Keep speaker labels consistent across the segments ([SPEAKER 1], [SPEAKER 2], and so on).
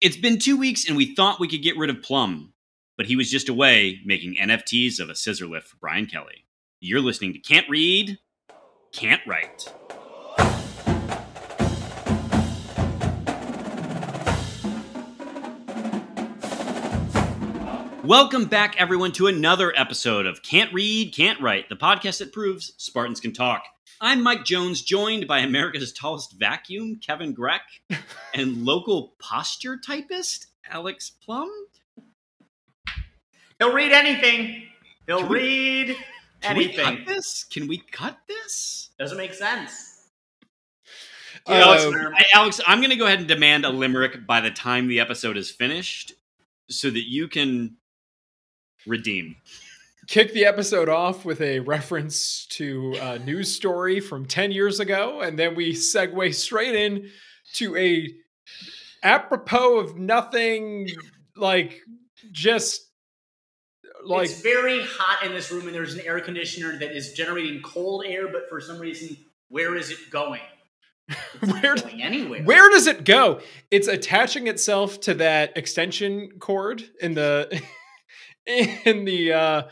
[SPEAKER 1] It's been two weeks and we thought we could get rid of Plum, but he was just away making NFTs of a scissor lift for Brian Kelly. You're listening to Can't Read, Can't Write. Welcome back, everyone, to another episode of Can't Read, Can't Write, the podcast that proves Spartans can talk. I'm Mike Jones, joined by America's tallest vacuum, Kevin Greck, and local posture typist, Alex Plum.
[SPEAKER 2] He'll read anything. He'll
[SPEAKER 1] Can we-
[SPEAKER 2] read
[SPEAKER 1] Can we
[SPEAKER 2] anything.
[SPEAKER 1] cut this? Can we cut this?
[SPEAKER 2] Doesn't make sense.
[SPEAKER 3] Um,
[SPEAKER 1] Alex. I- Alex, I'm going to go ahead and demand a limerick by the time the episode is finished so that you can redeem.
[SPEAKER 3] Kick the episode off with a reference to a news story from 10 years ago and then we segue straight in to a apropos of nothing like just like
[SPEAKER 2] it's very hot in this room, and there's an air conditioner that is generating cold air. But for some reason, where is it going?
[SPEAKER 3] Where-
[SPEAKER 2] going anywhere?
[SPEAKER 3] where does it go it's attaching itself to that extension cord in the in the uh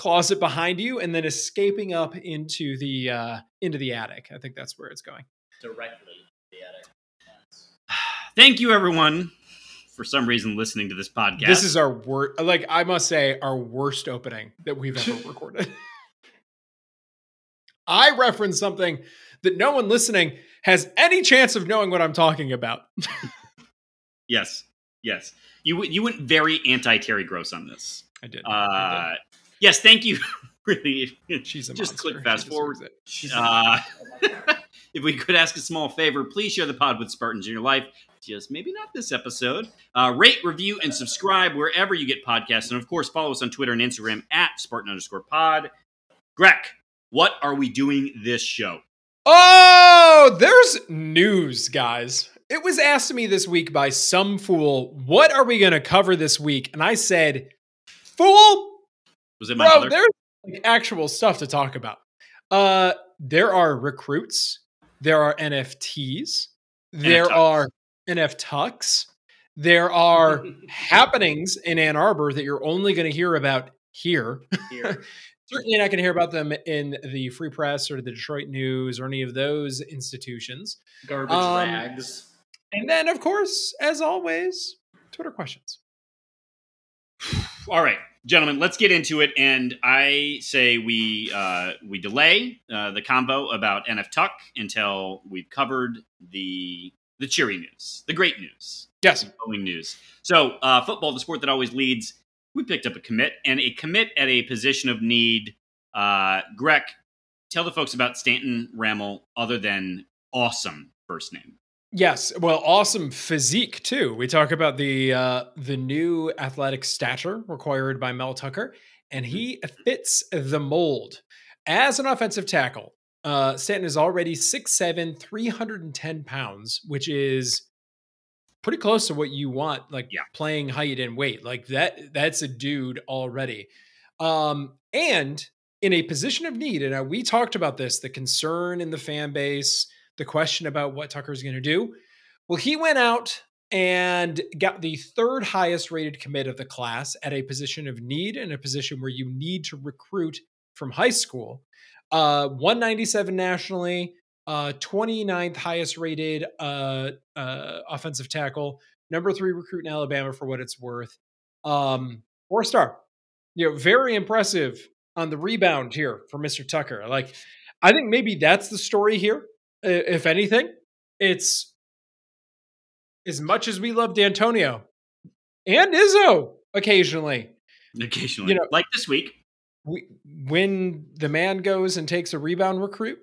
[SPEAKER 3] closet behind you and then escaping up into the uh into the attic i think that's where it's going
[SPEAKER 2] Directly. The attic. Yes.
[SPEAKER 1] Thank you, everyone, for some reason listening to this podcast.
[SPEAKER 3] This is our worst, like I must say, our worst opening that we've ever recorded. I reference something that no one listening has any chance of knowing what I'm talking about.
[SPEAKER 1] yes, yes. You you went very anti Terry Gross on this.
[SPEAKER 3] I did. I
[SPEAKER 1] Uh, yes, thank you. really.
[SPEAKER 3] She's a
[SPEAKER 1] just
[SPEAKER 3] monster.
[SPEAKER 1] click fast forward. Uh, if we could ask a small favor, please share the pod with Spartans in your life. Just maybe not this episode. Uh, rate, review, and subscribe wherever you get podcasts. And of course, follow us on Twitter and Instagram at Spartan underscore pod. Greg, what are we doing this show?
[SPEAKER 3] Oh, there's news, guys. It was asked to me this week by some fool, what are we going to cover this week? And I said, fool,
[SPEAKER 1] Was it my
[SPEAKER 3] bro, there's like actual stuff to talk about. Uh, there are recruits, there are NFTs, there
[SPEAKER 1] NFTucks.
[SPEAKER 3] are NF Tucks, there are happenings in Ann Arbor that you're only going to hear about here.
[SPEAKER 2] here.
[SPEAKER 3] Certainly not going to hear about them in the Free Press or the Detroit News or any of those institutions.
[SPEAKER 2] Garbage
[SPEAKER 3] Um,
[SPEAKER 2] rags.
[SPEAKER 3] And then, of course, as always, Twitter questions.
[SPEAKER 1] All right, gentlemen, let's get into it. And I say we uh, we delay uh, the combo about NF Tuck until we've covered the the cheery news, the great news,
[SPEAKER 3] Yes.
[SPEAKER 1] the glowing news. So, uh, football, the sport that always leads. We picked up a commit and a commit at a position of need. Uh, Greg, tell the folks about Stanton Ramil, other than awesome first name.
[SPEAKER 3] Yes. Well, awesome physique too. We talk about the uh, the new athletic stature required by Mel Tucker, and he fits the mold as an offensive tackle. Uh, Stanton is already 6'7", 310 pounds, which is pretty close to what you want, like
[SPEAKER 1] Yeah.
[SPEAKER 3] playing height and weight. Like that, that's a dude already. Um, and in a position of need, and uh, we talked about this, the concern in the fan base, the question about what Tucker's going to do. Well, he went out and got the third highest rated commit of the class at a position of need and a position where you need to recruit from high school. Uh, 197 nationally, uh, 29th highest rated uh, uh, offensive tackle, number three recruit in Alabama for what it's worth. Um, four star. You know, very impressive on the rebound here for Mr. Tucker. Like, I think maybe that's the story here. If anything, it's as much as we love D'Antonio and Izzo occasionally.
[SPEAKER 1] Occasionally,
[SPEAKER 3] You know-
[SPEAKER 1] like this week.
[SPEAKER 3] We, when the man goes and takes a rebound recruit,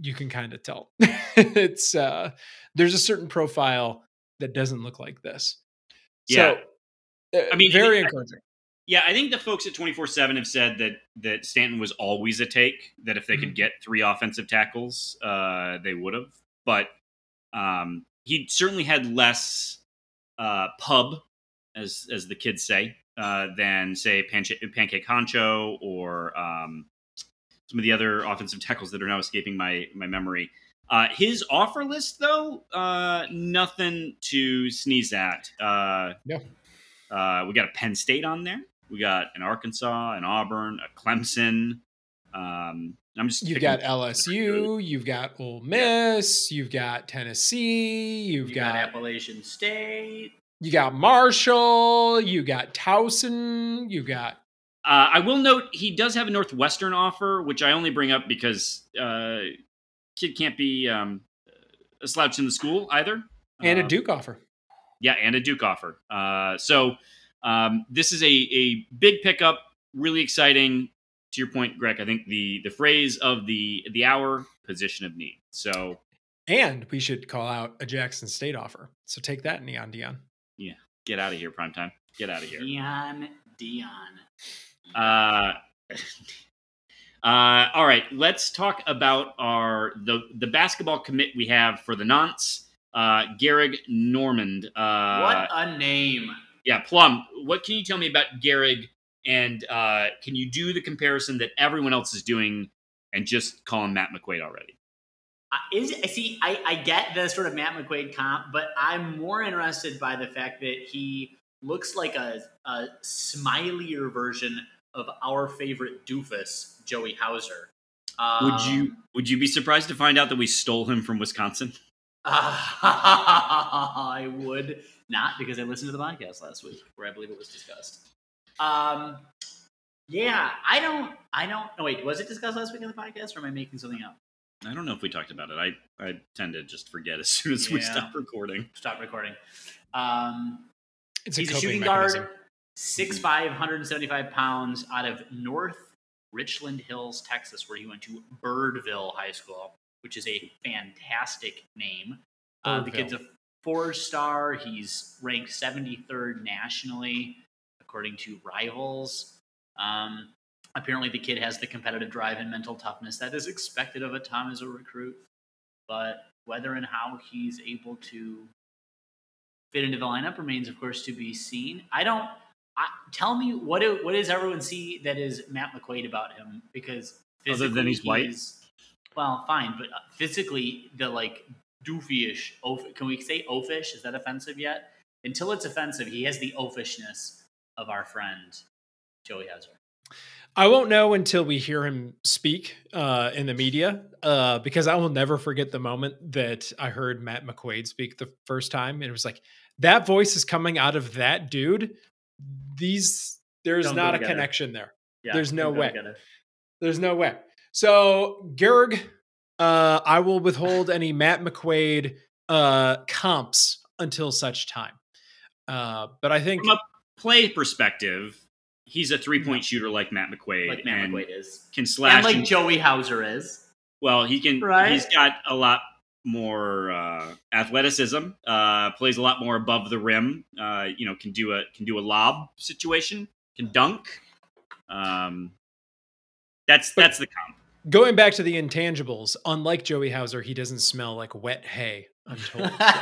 [SPEAKER 3] you can kind of tell. it's uh, there's a certain profile that doesn't look like this.
[SPEAKER 1] Yeah.
[SPEAKER 3] So, uh,
[SPEAKER 1] I mean,
[SPEAKER 3] very
[SPEAKER 1] I-
[SPEAKER 3] encouraging.
[SPEAKER 1] Yeah, I think the folks at 24 7 have said that that Stanton was always a take, that if they could get three offensive tackles, uh, they would have. But um, he certainly had less uh, pub, as as the kids say, uh, than, say, Panche- Pancake Honcho or um, some of the other offensive tackles that are now escaping my, my memory. Uh, his offer list, though, uh, nothing to sneeze at. Uh,
[SPEAKER 3] No.
[SPEAKER 1] Uh, we got a Penn State on there. We got an Arkansas, an Auburn, a Clemson. Um, I'm just
[SPEAKER 3] You've got LSU, you've got Ole Miss, you've got Tennessee, you've
[SPEAKER 2] You got
[SPEAKER 3] got
[SPEAKER 2] Appalachian State.
[SPEAKER 3] you got Marshall, you got Towson, you got
[SPEAKER 1] Uh, I will note he does have a Northwestern offer, which I only bring up because uh, kid can't be um, a slouch in the school either.
[SPEAKER 3] and a
[SPEAKER 1] Uh,
[SPEAKER 3] Duke offer.
[SPEAKER 1] Yeah, and a Duke offer. Uh, so um, this is a, a big pickup, really exciting. To your point, Greg, I think the the phrase of the the hour, position of need. So
[SPEAKER 3] And we should call out a Jackson State offer. So take that, Neon Dion.
[SPEAKER 1] Yeah, get out of here, prime time. Get out of here.
[SPEAKER 2] Neon Dion.
[SPEAKER 1] Uh, uh, all right, let's talk about our the the basketball commit we have for the nonce. Uh, Gehrig Normand. Uh,
[SPEAKER 2] what a name.
[SPEAKER 1] Yeah, Plum. What can you tell me about Gehrig? And uh, can you do the comparison that everyone else is doing and just call him Matt McQuaid already?
[SPEAKER 2] Uh, is I see. I, I get the sort of Matt McQuaid comp, but I'm more interested by the fact that he looks like a, a smilier version of our favorite doofus, Joey Hauser. Um,
[SPEAKER 1] would you Would you be surprised to find out that we stole him from Wisconsin?
[SPEAKER 2] I would not because I listened to the podcast last week where I believe it was discussed. Um, yeah, I don't. I don't. No, wait. Was it discussed last week on the podcast, or am I making something up?
[SPEAKER 1] I don't know if we talked about it. I I tend to just forget as soon as we stop recording.
[SPEAKER 2] Stop recording. Um,
[SPEAKER 3] It's
[SPEAKER 2] He's a,
[SPEAKER 3] coping
[SPEAKER 2] shooting
[SPEAKER 3] mechanism.
[SPEAKER 2] guard, 6'5", 175 pounds, out of North Richland Hills, Texas, where he went to Birdville High School, which is a fantastic name. Uh, the kid's a four-star. He's ranked 73rd nationally, according to Rivals. Um, apparently, the kid has the competitive drive and mental toughness that is expected of a Tom as a recruit. But whether and how he's able to fit into the lineup remains, of course, to be seen. I don't. I, tell me what do, what does everyone see that is Matt McQuaid about him? Because
[SPEAKER 1] Other than
[SPEAKER 2] physically
[SPEAKER 1] he's white?
[SPEAKER 2] well, fine, but uh, physically the like doofy-ish. Oaf, can we say oafish? Is that offensive yet? Until it's offensive, he has the oafishness of our friend Joey Hauser.
[SPEAKER 3] I won't know until we hear him speak uh, in the media, uh, because I will never forget the moment that I heard Matt McQuaid speak the first time, and it was like that voice is coming out of that dude. These there's
[SPEAKER 2] Don't
[SPEAKER 3] not a
[SPEAKER 2] together.
[SPEAKER 3] connection there.
[SPEAKER 2] Yeah,
[SPEAKER 3] There's no way.
[SPEAKER 2] together.
[SPEAKER 3] There's no way. So Gerg, uh, I will withhold any Matt McQuaid uh, comps until such time. Uh, but I think
[SPEAKER 1] From a play perspective, he's a three point shooter like Matt McQuaid,
[SPEAKER 2] Like Matt
[SPEAKER 1] and
[SPEAKER 2] McQuaid is,
[SPEAKER 1] can slash.
[SPEAKER 2] and like
[SPEAKER 1] and-
[SPEAKER 2] Joey Hauser is.
[SPEAKER 1] well, he can.
[SPEAKER 2] Right?
[SPEAKER 1] He's got a lot more uh, athleticism. Uh, plays a lot more above the rim. Uh, you know, can do a can do a lob situation. Can dunk. Um, that's that's the comp.
[SPEAKER 3] Going back to the intangibles, unlike Joey Hauser, he doesn't smell like wet hay. I'm told. so.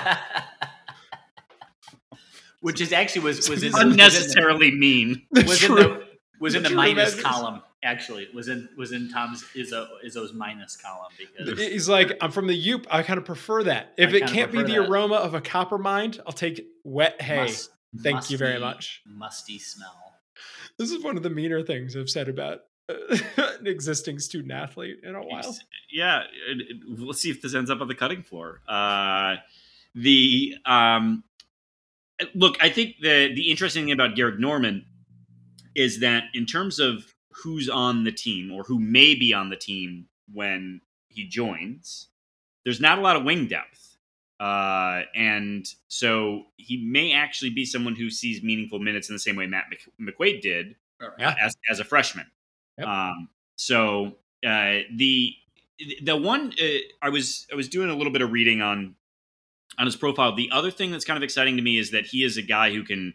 [SPEAKER 2] Which is actually was was in, was in the-
[SPEAKER 1] Unnecessarily mean.
[SPEAKER 2] was in the was in the
[SPEAKER 3] True
[SPEAKER 2] minus
[SPEAKER 3] measures.
[SPEAKER 2] column. Actually, was in was in Tom's Izzo Izzo's minus column because
[SPEAKER 3] He's like, I'm from the Yoop. I kind of prefer that. If
[SPEAKER 2] I
[SPEAKER 3] it can't be the
[SPEAKER 2] that.
[SPEAKER 3] aroma of a copper mine, I'll take wet hay.
[SPEAKER 2] must-
[SPEAKER 3] Thank you very much.
[SPEAKER 2] Musty smell.
[SPEAKER 3] This is one of the meaner things I've said about an existing student athlete in a while.
[SPEAKER 1] Yeah, we'll see if this ends up on the cutting floor. Uh, the um, look, I think the the interesting thing about Gehrig Normand is that in terms of who's on the team or who may be on the team when he joins, there's not a lot of wing depth. Uh, and so he may actually be someone who sees meaningful minutes in the same way Matt Mc- McQuaid did as as a freshman.
[SPEAKER 3] Yep.
[SPEAKER 1] Um, so uh, the the one uh, I was I was doing a little bit of reading on on his profile. The other thing that's kind of exciting to me is that he is a guy who can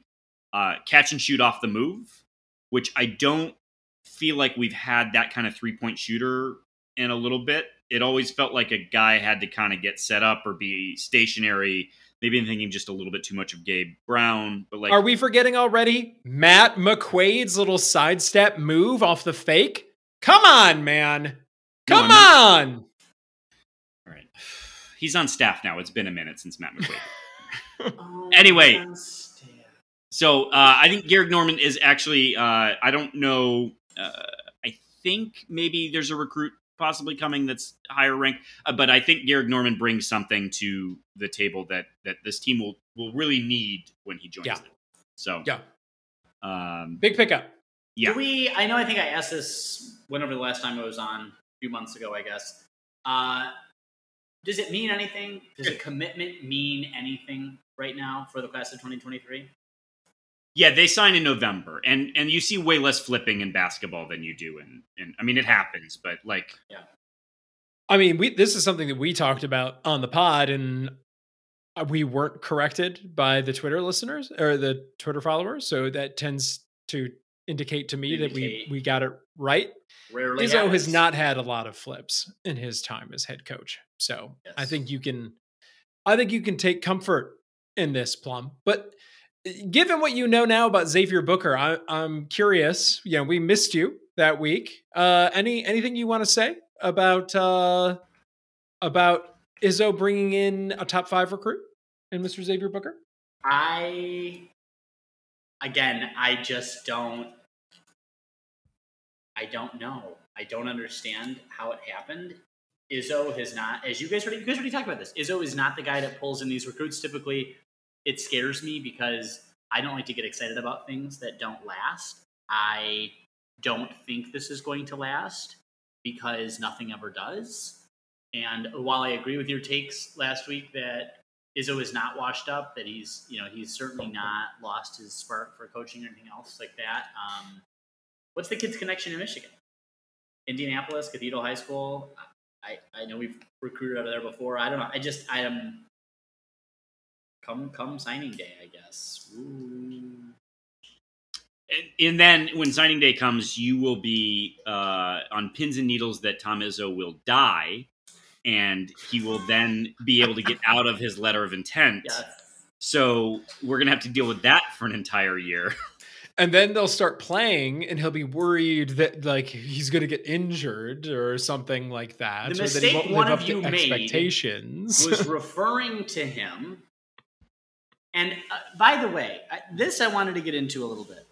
[SPEAKER 1] uh, catch and shoot off the move, which I don't feel like we've had that kind of three point shooter in a little bit. It always felt like a guy had to kind of get set up or be stationary. Maybe I'm thinking just a little bit too much of Gabe Brown, but like
[SPEAKER 3] Are we forgetting already Matt McQuaid's little sidestep move off the fake? Come on, man. Come
[SPEAKER 1] I'm
[SPEAKER 3] on.
[SPEAKER 1] All right. he's on staff now. It's been a minute since Matt McQuaid.
[SPEAKER 2] Oh,
[SPEAKER 1] Anyway. So uh, I think Gehrig Normand is actually. Uh, I don't know. Uh, I think maybe there's a recruit possibly coming that's higher ranked, uh, but I think Gehrig Normand brings something to the table that that this team will will really need when he joins
[SPEAKER 3] Yeah.
[SPEAKER 1] them. So
[SPEAKER 3] Yeah.
[SPEAKER 1] um,
[SPEAKER 3] Big pickup.
[SPEAKER 1] Yeah.
[SPEAKER 2] Do we? I know. I think I asked this whenever the last time I was on, a few months ago, I guess. Uh, does it mean anything? Does a commitment mean anything right now for the class of 2023?
[SPEAKER 1] Yeah, they sign in November, and and you see way less flipping in basketball than you do in. in I mean, it happens, but like yeah.
[SPEAKER 3] I mean, we this is something that we talked about on the pod, and uh, we weren't corrected by the Twitter listeners or the Twitter followers. So that tends to indicate to me that we we got it right.
[SPEAKER 2] Rarely.
[SPEAKER 3] Izzo has not had a lot of flips in his time as head coach, so I think you can, I think you can take comfort in this plum. But given what you know now about Xavier Booker, I, I'm curious. You know, we missed you that week. Uh, any anything you want to say about uh, about Izzo bringing in a top five recruit and Mr. Xavier Booker?
[SPEAKER 2] I again, I just don't. I don't know. I don't understand how it happened. Izzo has not, as you guys already, you guys already talked about this. Izzo is not the guy that pulls in these recruits. Typically, it scares me because I don't like to get excited about things that don't last. I don't think this is going to last because nothing ever does. And while I agree with your takes last week that Izzo is not washed up, that he's, you know, he's certainly not lost his spark for coaching or anything else like that. Um, what's the kid's connection in Michigan? Indianapolis, Cathedral High School. I, I know we've recruited out of there before. I don't know. I just, I am, come, come signing day, I guess.
[SPEAKER 1] And, and then when signing day comes, you will be uh, on pins and needles that Tom Izzo will die, and he will then be able to get out of his letter of intent.
[SPEAKER 2] Yeah.
[SPEAKER 1] So we're gonna have to deal with that for an entire year.
[SPEAKER 3] And then they'll start playing, and he'll be worried that like he's going to get injured or something like that.
[SPEAKER 2] The
[SPEAKER 3] or that he
[SPEAKER 2] mistake
[SPEAKER 3] won't
[SPEAKER 2] one
[SPEAKER 3] live
[SPEAKER 2] of
[SPEAKER 3] up to
[SPEAKER 2] you made
[SPEAKER 3] expectations.
[SPEAKER 2] was referring to him. And uh, by the way, I, this I wanted to get into a little bit.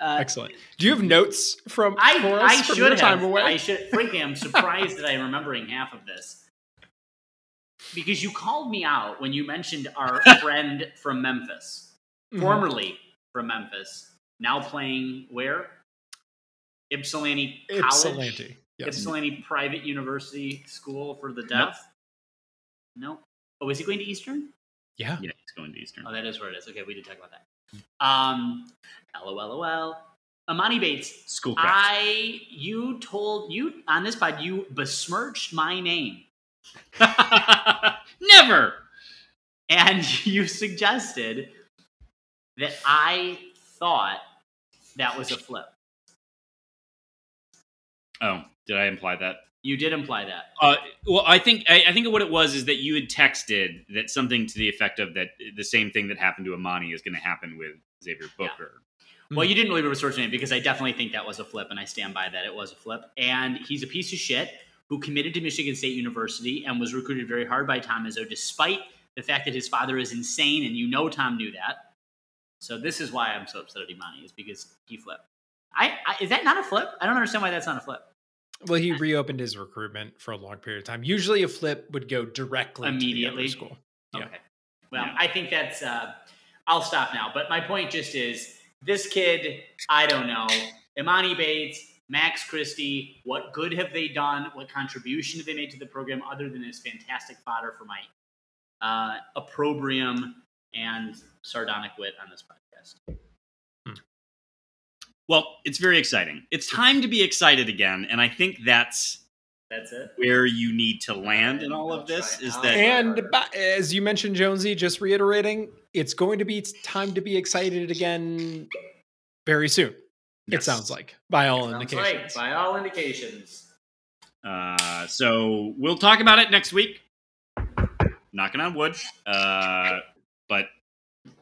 [SPEAKER 2] Uh,
[SPEAKER 3] Excellent. Do you have notes from
[SPEAKER 2] I, I
[SPEAKER 3] from
[SPEAKER 2] should have.
[SPEAKER 3] away?
[SPEAKER 2] I should. Frankly, I'm surprised that I'm remembering half of this because you called me out when you mentioned our friend from Memphis,
[SPEAKER 3] Mhm.
[SPEAKER 2] formerly from Memphis, now playing where? Ypsilanti College.
[SPEAKER 3] Ypsilanti. Yes.
[SPEAKER 2] Ypsilanti Private University School for the Deaf. No. Oh, is he going to Eastern?
[SPEAKER 3] Yeah.
[SPEAKER 1] yeah, he's going to Eastern.
[SPEAKER 2] Oh, that is where it is. Okay, we did talk about that. Um, LOLOL. Emoni Bates,
[SPEAKER 1] Schoolcraft.
[SPEAKER 2] I you told you on this pod you besmirched my name
[SPEAKER 1] Never.
[SPEAKER 2] and you suggested that I thought that was a flip.
[SPEAKER 1] Oh, did I imply that?
[SPEAKER 2] You did imply that.
[SPEAKER 1] Uh, well, I think I, I think what it was is that you had texted that something to the effect of that the same thing that happened to Emoni is going to happen with Xavier
[SPEAKER 2] Yeah.
[SPEAKER 1] Booker.
[SPEAKER 2] Well, you didn't really my name because I definitely think that was a flip, and I stand by that. It was a flip, and he's a piece of shit who committed to Michigan State University and was recruited very hard by Tom Izzo, despite the fact that his father is insane, and you know Tom knew that. So this is why I'm so upset at Emoni is because he flipped. I, I is that not a flip? I don't understand why that's not a flip.
[SPEAKER 3] Well, he reopened his recruitment for a long period of time. Usually, a flip would go directly immediately to the other
[SPEAKER 2] Immediately?
[SPEAKER 3] school. Yeah.
[SPEAKER 2] Okay. Well,
[SPEAKER 1] Yeah.
[SPEAKER 2] I think that's. Uh, I'll stop now. But my point just is this kid. I don't know. Emoni Bates, Max Christie. What good have they done? What contribution have they made to the program other than his fantastic fodder for my uh, opprobrium and sardonic wit on this podcast?
[SPEAKER 1] Well, it's very exciting. It's time to be excited again, and I think that's
[SPEAKER 2] That's it.
[SPEAKER 1] where you need to land in all of this. Is that.
[SPEAKER 3] And as you mentioned, Jonesy, just reiterating, it's going to be time to be excited again very soon. It sounds like, by all
[SPEAKER 2] Sounds
[SPEAKER 3] indications.
[SPEAKER 2] like, by all indications.
[SPEAKER 1] Uh, so we'll talk about it next week. Knocking on wood. Uh, but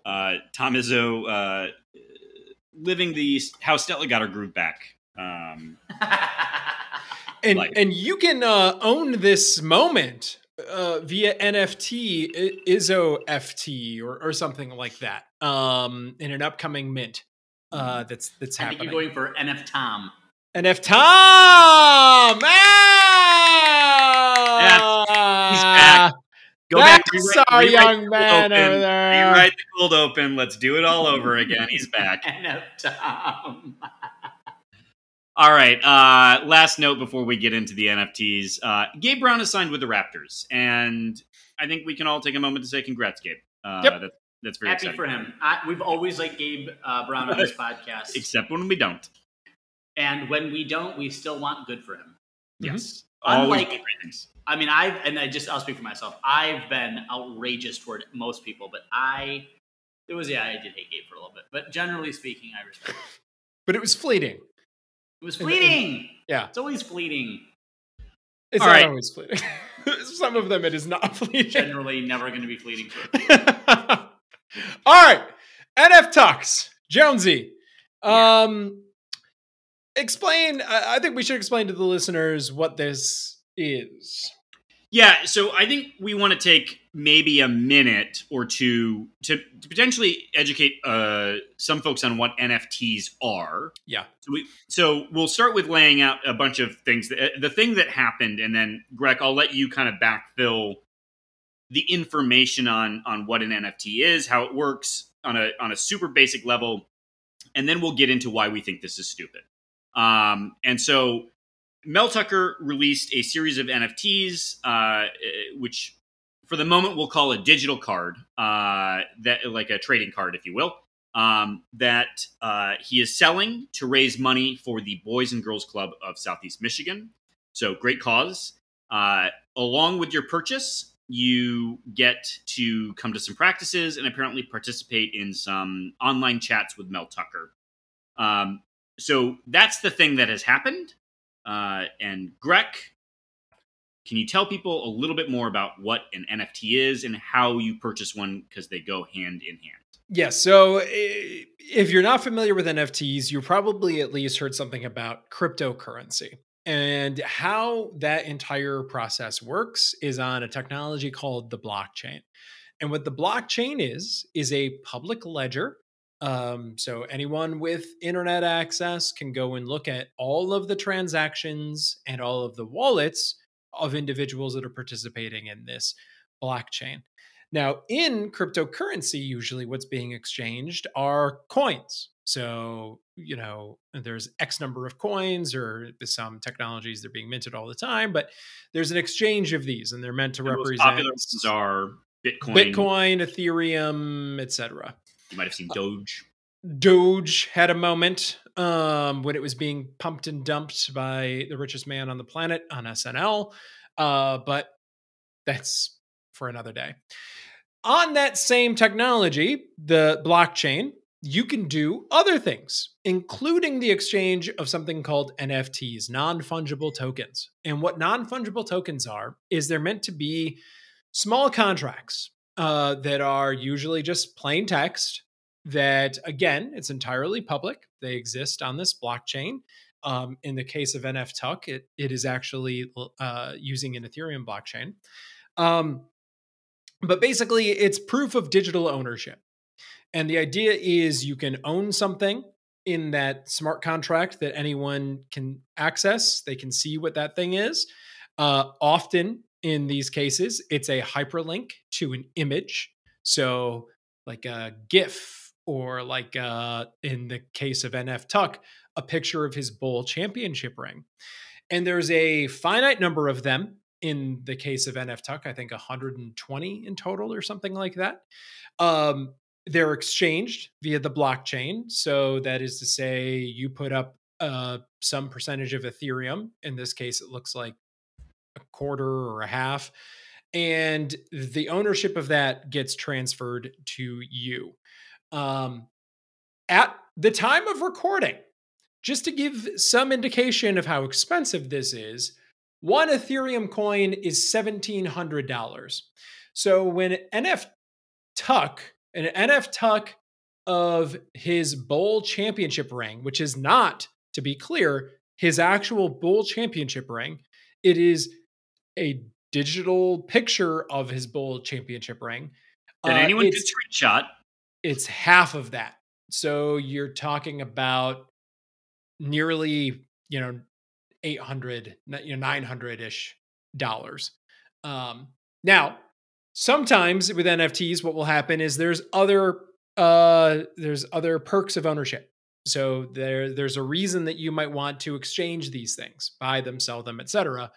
[SPEAKER 1] uh, Tom Izzo uh, living the how Stella got her groove back. Um,
[SPEAKER 3] and
[SPEAKER 1] Like-
[SPEAKER 3] and you can uh, own this moment uh, via NFT, I- Izzo FT or, or something like that, um, in an upcoming mint. Uh, that's that's
[SPEAKER 2] I think
[SPEAKER 3] happening.
[SPEAKER 2] you're going for NF Tom.
[SPEAKER 3] NF Tom, ah!
[SPEAKER 1] He's back. Go back to
[SPEAKER 3] That's
[SPEAKER 1] rewrite-
[SPEAKER 3] our
[SPEAKER 1] rewrite
[SPEAKER 3] young
[SPEAKER 1] the
[SPEAKER 3] man
[SPEAKER 1] open,
[SPEAKER 3] over there.
[SPEAKER 1] Rewrite the cold open. Let's do it all over again. He's back.
[SPEAKER 2] NF Tom.
[SPEAKER 1] All right. Uh, last note before we get into the NFTs. Uh, Gabe Brown is signed with the Raptors, and I think we can all take a moment to say congrats, Gabe. Uh,
[SPEAKER 3] Yep.
[SPEAKER 1] That's, that's very
[SPEAKER 2] Happy
[SPEAKER 1] exciting.
[SPEAKER 2] for him. I, we've always liked Gabe uh, Brown on this podcast,
[SPEAKER 1] Except when we don't.
[SPEAKER 2] and when we don't, we still want good for him.
[SPEAKER 1] Yes. Always
[SPEAKER 2] Unlike-
[SPEAKER 1] great things.
[SPEAKER 2] I mean, I've and I just I'll speak for myself. I've been outrageous toward most people, but I it was yeah I did hate Gabe for a little bit, but generally speaking, I respect. it.
[SPEAKER 3] But it was fleeting.
[SPEAKER 2] It was
[SPEAKER 3] And- and-
[SPEAKER 2] fleeting.
[SPEAKER 3] Yeah.
[SPEAKER 2] It's always fleeting.
[SPEAKER 3] It's
[SPEAKER 1] All
[SPEAKER 3] not
[SPEAKER 1] right.
[SPEAKER 3] always fleeting. Some of them it is not fleeting.
[SPEAKER 2] Generally, never going to be fleeting.
[SPEAKER 3] All right. NF Talks. Jonesy. Um explain I think we should explain to the listeners what this is.
[SPEAKER 1] Yeah, so I think we want to take maybe a minute or two to, to potentially educate uh, some folks on what NFTs are.
[SPEAKER 3] Yeah.
[SPEAKER 1] So, we, so we'll start with laying out a bunch of things. That, uh, the thing that happened, and then Greg, I'll let you kind of backfill the information on on what an NFT is, how it works on a on a super basic level, and then we'll get into why we think this is stupid. Um, and so Mel Tucker released a series of NFTs, uh, which for the moment we'll call a digital card, uh, that like a trading card, if you will, um, that uh, he is selling to raise money for the Boys and Girls Club of Southeast Michigan. So great cause. Uh, along with your purchase, you get to come to some practices and apparently participate in some online chats with Mel Tucker. Um, so that's the thing that has happened. Uh, and Greg, can you tell people a little bit more about what an NFT is and how you purchase one because they go hand in hand?
[SPEAKER 3] Yeah, so eh, if you're not familiar with NFTs, you probably at least heard something about cryptocurrency. And how that entire process works is on a technology called the blockchain. And what the blockchain is, is a public ledger. Um, so anyone with internet access can go and look at all of the transactions and all of the wallets of individuals that are participating in this blockchain. Now, in cryptocurrency, usually what's being exchanged are coins. So, you know, there's X number of coins, or some technologies they're being minted all the time, but there's an exchange of these, and they're meant to
[SPEAKER 1] The most
[SPEAKER 3] represent
[SPEAKER 1] popular ones are Bitcoin.
[SPEAKER 3] Bitcoin, Ethereum, etc.
[SPEAKER 1] You might have seen Doge.
[SPEAKER 3] Doge had a moment um, when it was being pumped and dumped by the richest man on the planet on SNL, uh, but that's for another day. On that same technology, the blockchain, you can do other things, including the exchange of something called NFTs, non fungible tokens. And what non fungible tokens are, is they're meant to be small contracts uh, that are usually just plain text that again it's entirely public. They exist on this blockchain. Um, in the case of NF Tuck it, it is actually uh, using an ethereum blockchain. Um, but basically it's proof of digital ownership. And the idea is you can own something in that smart contract that anyone can access. They can see what that thing is. Uh, often in these cases it's a hyperlink to an image so like a gif or like uh, in the case of NF Tuck, a picture of his bowl championship ring. And there's a finite number of them in the case of NF Tuck, I think 120 in total or something like that. Um, they're exchanged via the blockchain. So that is to say, you put up uh, some percentage of Ethereum. In this case, it looks like a quarter or a half. And the ownership of that gets transferred to you um, at the time of recording, just to give some indication of how expensive this is, one Ethereum coin is $1,700. So when NF Tuck, an NF Tuck of his bowl championship ring, which is not, to be clear, his actual bowl championship ring, it is a digital picture of his bowl championship ring.
[SPEAKER 1] Did
[SPEAKER 3] Uh,
[SPEAKER 1] anyone
[SPEAKER 3] it's-
[SPEAKER 1] screenshot.
[SPEAKER 3] it's half of that. So you're talking about nearly, you know, 800, you know, 900 ish dollars. Um, now, sometimes with NFTs, what will happen is there's other, uh, there's other perks of ownership. So there, there's a reason that you might want to exchange these things, buy them, sell them, etc.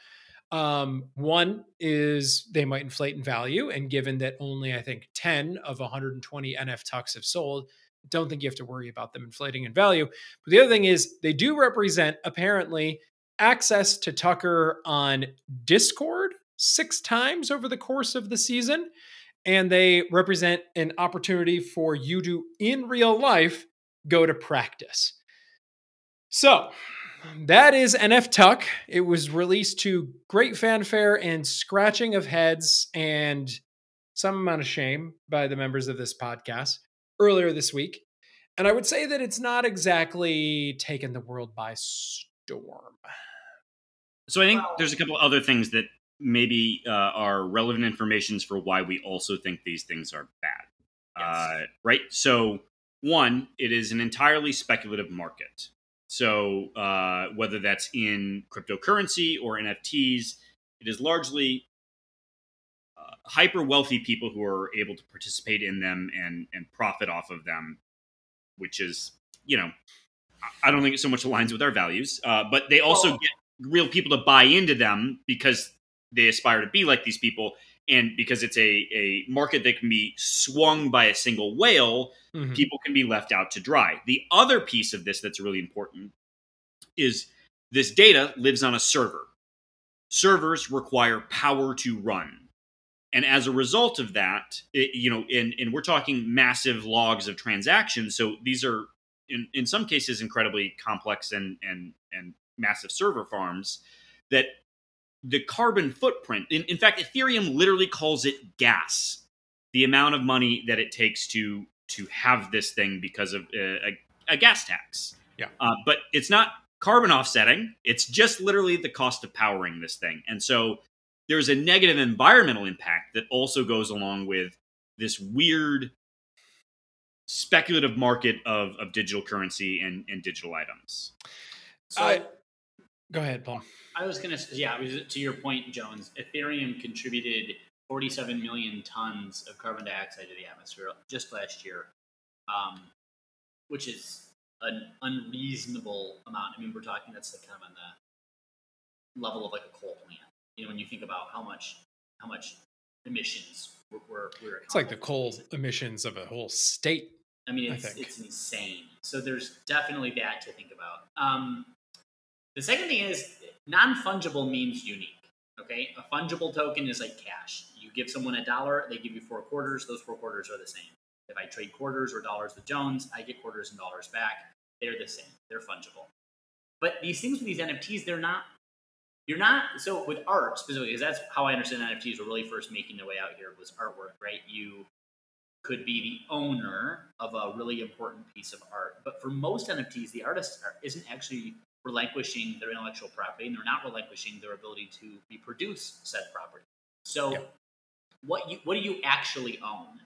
[SPEAKER 3] Um, one is they might inflate in value, and given that only I think 10 of 120 NF Tucks have sold, don't think you have to worry about them inflating in value. But the other thing is they do represent apparently access to Tucker on Discord six times over the course of the season. And they represent an opportunity for you to, in real life, go to practice. So that is NF Tuck. It was released to great fanfare and scratching of heads and some amount of shame by the members of this podcast earlier this week. And I would say that it's not exactly taken the world by storm.
[SPEAKER 1] So I think there's a couple other things that maybe uh, are relevant informations for why we also think these things are bad. Uh, right? So, one, it is an entirely speculative market. So, uh, whether that's in cryptocurrency or NFTs, it is largely uh, hyper wealthy people who are able to participate in them and and profit off of them, which is you know, I- don't think it so much aligns with our values. Uh, but they also
[SPEAKER 2] Well-
[SPEAKER 1] get real people to buy into them because they aspire to be like these people and because it's a, a market that can be swung by a single whale
[SPEAKER 3] Mhm.
[SPEAKER 1] people can be left out to dry. The other piece of this that's really important is this data lives on a server. Servers require power to run. And as a result of that it, you know and, and we're talking massive logs of transactions so these are in, in some cases incredibly complex and and and massive server farms that the carbon footprint in, in fact ethereum literally calls it gas the amount of money that it takes to to have this thing because of uh, a, a gas tax
[SPEAKER 3] Yeah.
[SPEAKER 1] uh, but it's not carbon offsetting it's just literally the cost of powering this thing and so there's a negative environmental impact that also goes along with this weird speculative market of, of digital currency and, and digital items
[SPEAKER 2] So
[SPEAKER 3] I- Go ahead, Paul.
[SPEAKER 2] I was gonna, s- yeah, it was to your point, Jones. Ethereum contributed 47 million tons of carbon dioxide to the atmosphere just last year, um, which is an unreasonable amount. I mean, we're talking that's like kind of on the level of like a coal plant. You know, when you think about how much how much emissions we're we're, we're
[SPEAKER 3] It's like the coal emissions of a whole state.
[SPEAKER 2] I mean, it's
[SPEAKER 3] think.
[SPEAKER 2] it's insane. So there's definitely that to think about. Um, the second thing is non fungible means unique. Okay, a fungible token is like cash. You give someone a dollar, they give you four quarters. Those four quarters are the same. If I trade quarters or dollars with Jones, I get quarters and dollars back. They're the same. They're fungible. But these things with these NFTs, they're not. You're not so with art specifically, because that's how I understand NFTs were really first making their way out here was artwork, right? You could be the owner of a really important piece of art. But for most NFTs, the artist isn't actually relinquishing their intellectual property, and they're not relinquishing their ability to reproduce said property. So, what you what do you actually own?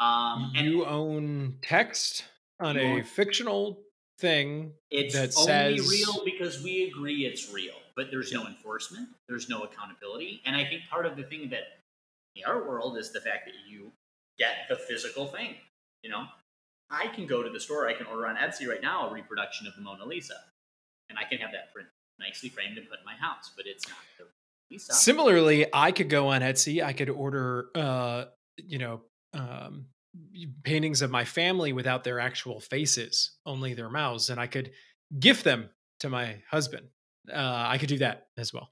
[SPEAKER 2] Um, and
[SPEAKER 3] you own text on a
[SPEAKER 2] own-
[SPEAKER 3] fictional thing.
[SPEAKER 2] it's
[SPEAKER 3] that
[SPEAKER 2] only
[SPEAKER 3] says-
[SPEAKER 2] real because we agree it's real, but there's no enforcement, there's no accountability, and I think part of the thing that in the art world is the fact that you get the physical thing. You know, I can go to the store, I can order on Etsy right now a reproduction of the Mona Lisa, and I can have that print nicely framed and put in my house, but it's not the Lisa.
[SPEAKER 3] Similarly, I could go on Etsy. I could order, uh, you know, um, paintings of my family without their actual faces, only their mouths, and I could gift them to my husband. Uh, I could do that as well.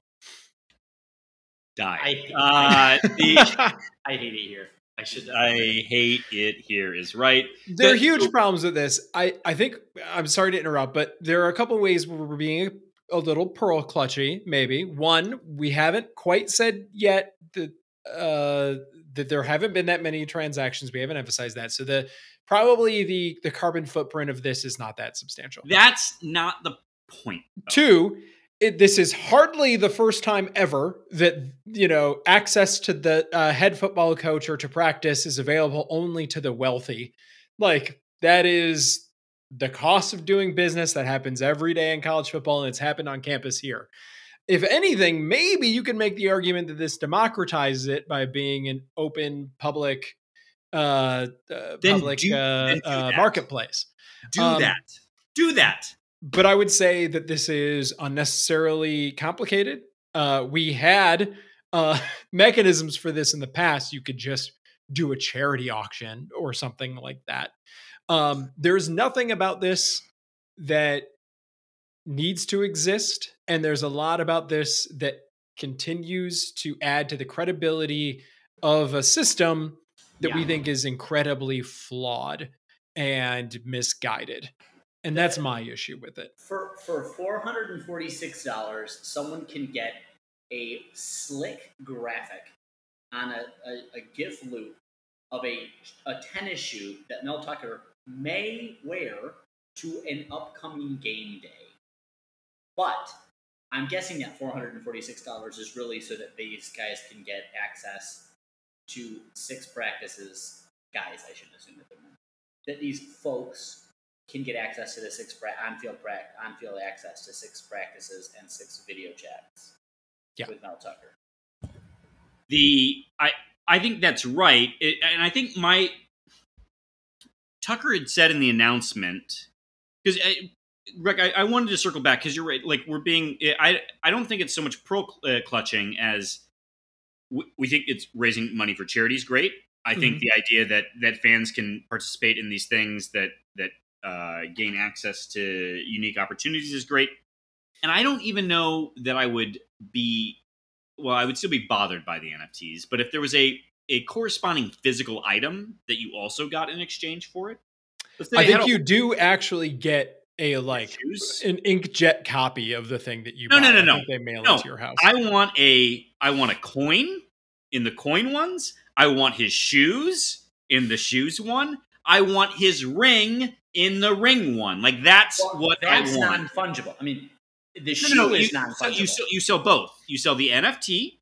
[SPEAKER 1] die
[SPEAKER 2] I-
[SPEAKER 1] uh, the,
[SPEAKER 2] I hate it here. I should.
[SPEAKER 1] I hate it here is right.
[SPEAKER 3] there are huge problems with this. I, I think I'm sorry to interrupt, but there are a couple ways where we're being a little pearl clutchy. Maybe one, we haven't quite said yet that uh, that there haven't been that many transactions. We haven't emphasized that. So the probably the the carbon footprint of this is not that substantial.
[SPEAKER 1] That's not the point. though.
[SPEAKER 3] Two, it, this is hardly the first time ever that you know access to the uh, head football coach or to practice is available only to the wealthy. Like that is the cost of doing business that happens every day in college football, and it's happened on campus here. If anything, maybe you can make the argument that this democratizes it by being an open public, uh, uh public
[SPEAKER 1] do-
[SPEAKER 3] uh, uh, marketplace
[SPEAKER 1] Do
[SPEAKER 3] Um,
[SPEAKER 1] that. Do that.
[SPEAKER 3] But I would say that this is unnecessarily complicated. Uh, we had uh, mechanisms for this in the past. You could just do a charity auction or something like that. Um, there's nothing about this that needs to exist, and there's a lot about this that continues to add to the credibility of a system that we think is incredibly flawed and misguided. And that's my issue with it.
[SPEAKER 2] For for four hundred and forty six dollars, someone can get a slick graphic on a, a, a GIF loop of a a tennis shoe that Mel Tucker may wear to an upcoming game day. But I'm guessing that four hundred and forty six dollars is really so that these guys can get access to six practices. Guys, I should assume that they're men. That these folks can get access to the six pra- on-field pra- on-field access to six practices and six video chats.
[SPEAKER 3] Yeah.
[SPEAKER 2] with Mel Tucker.
[SPEAKER 1] the I I think that's right, it, and I think my Tucker had said in the announcement because Rick, I, I wanted to circle back because you're right. Like we're being, I I don't think it's so much pro uh, clutching as we, we think it's raising money for charities. Great. I think
[SPEAKER 3] Mhm.
[SPEAKER 1] the idea that that fans can participate in these things that that uh, gain access to unique opportunities is great. And I don't even know that I would be well, I would still be bothered by the NFTs, but if there was a a corresponding physical item that you also got in exchange for it,
[SPEAKER 3] I think
[SPEAKER 1] a-
[SPEAKER 3] you do actually get a like
[SPEAKER 1] shoes?
[SPEAKER 3] an inkjet copy of the thing that you
[SPEAKER 1] No,
[SPEAKER 3] buy.
[SPEAKER 1] no, no, no.
[SPEAKER 3] they mail
[SPEAKER 1] No,
[SPEAKER 3] it to your house.
[SPEAKER 1] I want a I want a coin in the coin ones. I want his shoes in the shoes one. I want his ring in the ring one. Like that's
[SPEAKER 2] Well,
[SPEAKER 1] what
[SPEAKER 2] that's
[SPEAKER 1] I want.
[SPEAKER 2] non-fungible. I mean, the shoe
[SPEAKER 1] no, no,
[SPEAKER 2] is
[SPEAKER 1] you,
[SPEAKER 2] non-fungible.
[SPEAKER 1] so you, sell, you sell both. You sell the NFT,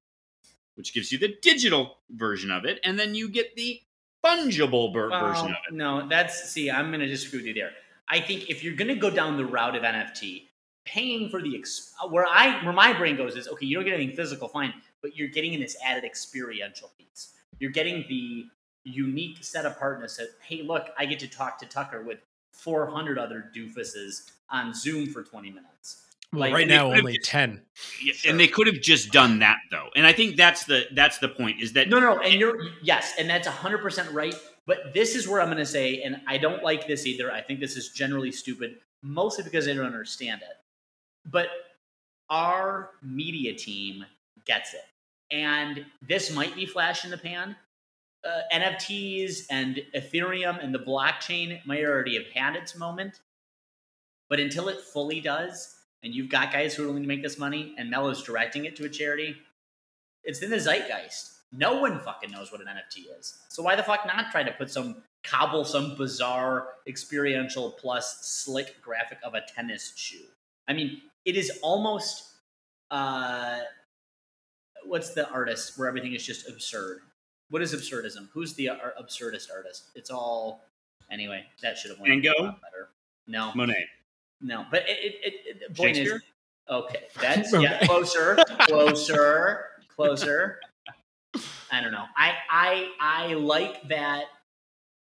[SPEAKER 1] which gives you the digital version of it, and then you get the fungible ver-
[SPEAKER 2] Well,
[SPEAKER 1] version of it.
[SPEAKER 2] No, that's see, I'm going to disagree with you there. I think if you're going to go down the route of NFT, paying for the ex- where I where my brain goes is okay, you don't get anything physical, fine, but you're getting in this added experiential piece. You're getting the unique set of partners that hey, look, I get to talk to Tucker with 400 other doofuses on Zoom for 20 minutes.
[SPEAKER 3] Well,
[SPEAKER 2] like,
[SPEAKER 3] right now, only
[SPEAKER 1] just-
[SPEAKER 3] ten.
[SPEAKER 1] Yeah,
[SPEAKER 2] Sure.
[SPEAKER 1] And they could have just done that though. And I think that's the that's the point is that
[SPEAKER 2] No, no, and you're yes, and that's hundred percent right. But this is where I'm going to say, and I don't like this either. I think this is generally stupid, mostly because I don't understand it. But our media team gets it, and this might be flash in the pan. Uh, NFTs and Ethereum and the blockchain might already have had its moment, but until it fully does, and you've got guys who are willing to make this money, and Mel is directing it to a charity, it's in the zeitgeist. No one fucking knows what an NFT is. So why the fuck not try to put some cobble some bizarre experiential plus slick graphic of a tennis shoe? I mean, it is almost uh what's the artist where everything is just absurd? What is absurdism? Who's the ar- absurdist artist? It's all anyway. That should have went
[SPEAKER 1] Van Gogh?
[SPEAKER 2] a lot better. No,
[SPEAKER 1] Monet.
[SPEAKER 2] no, but it, it, it, the point is okay. That's yeah, closer, closer, closer. I don't know. I I I like that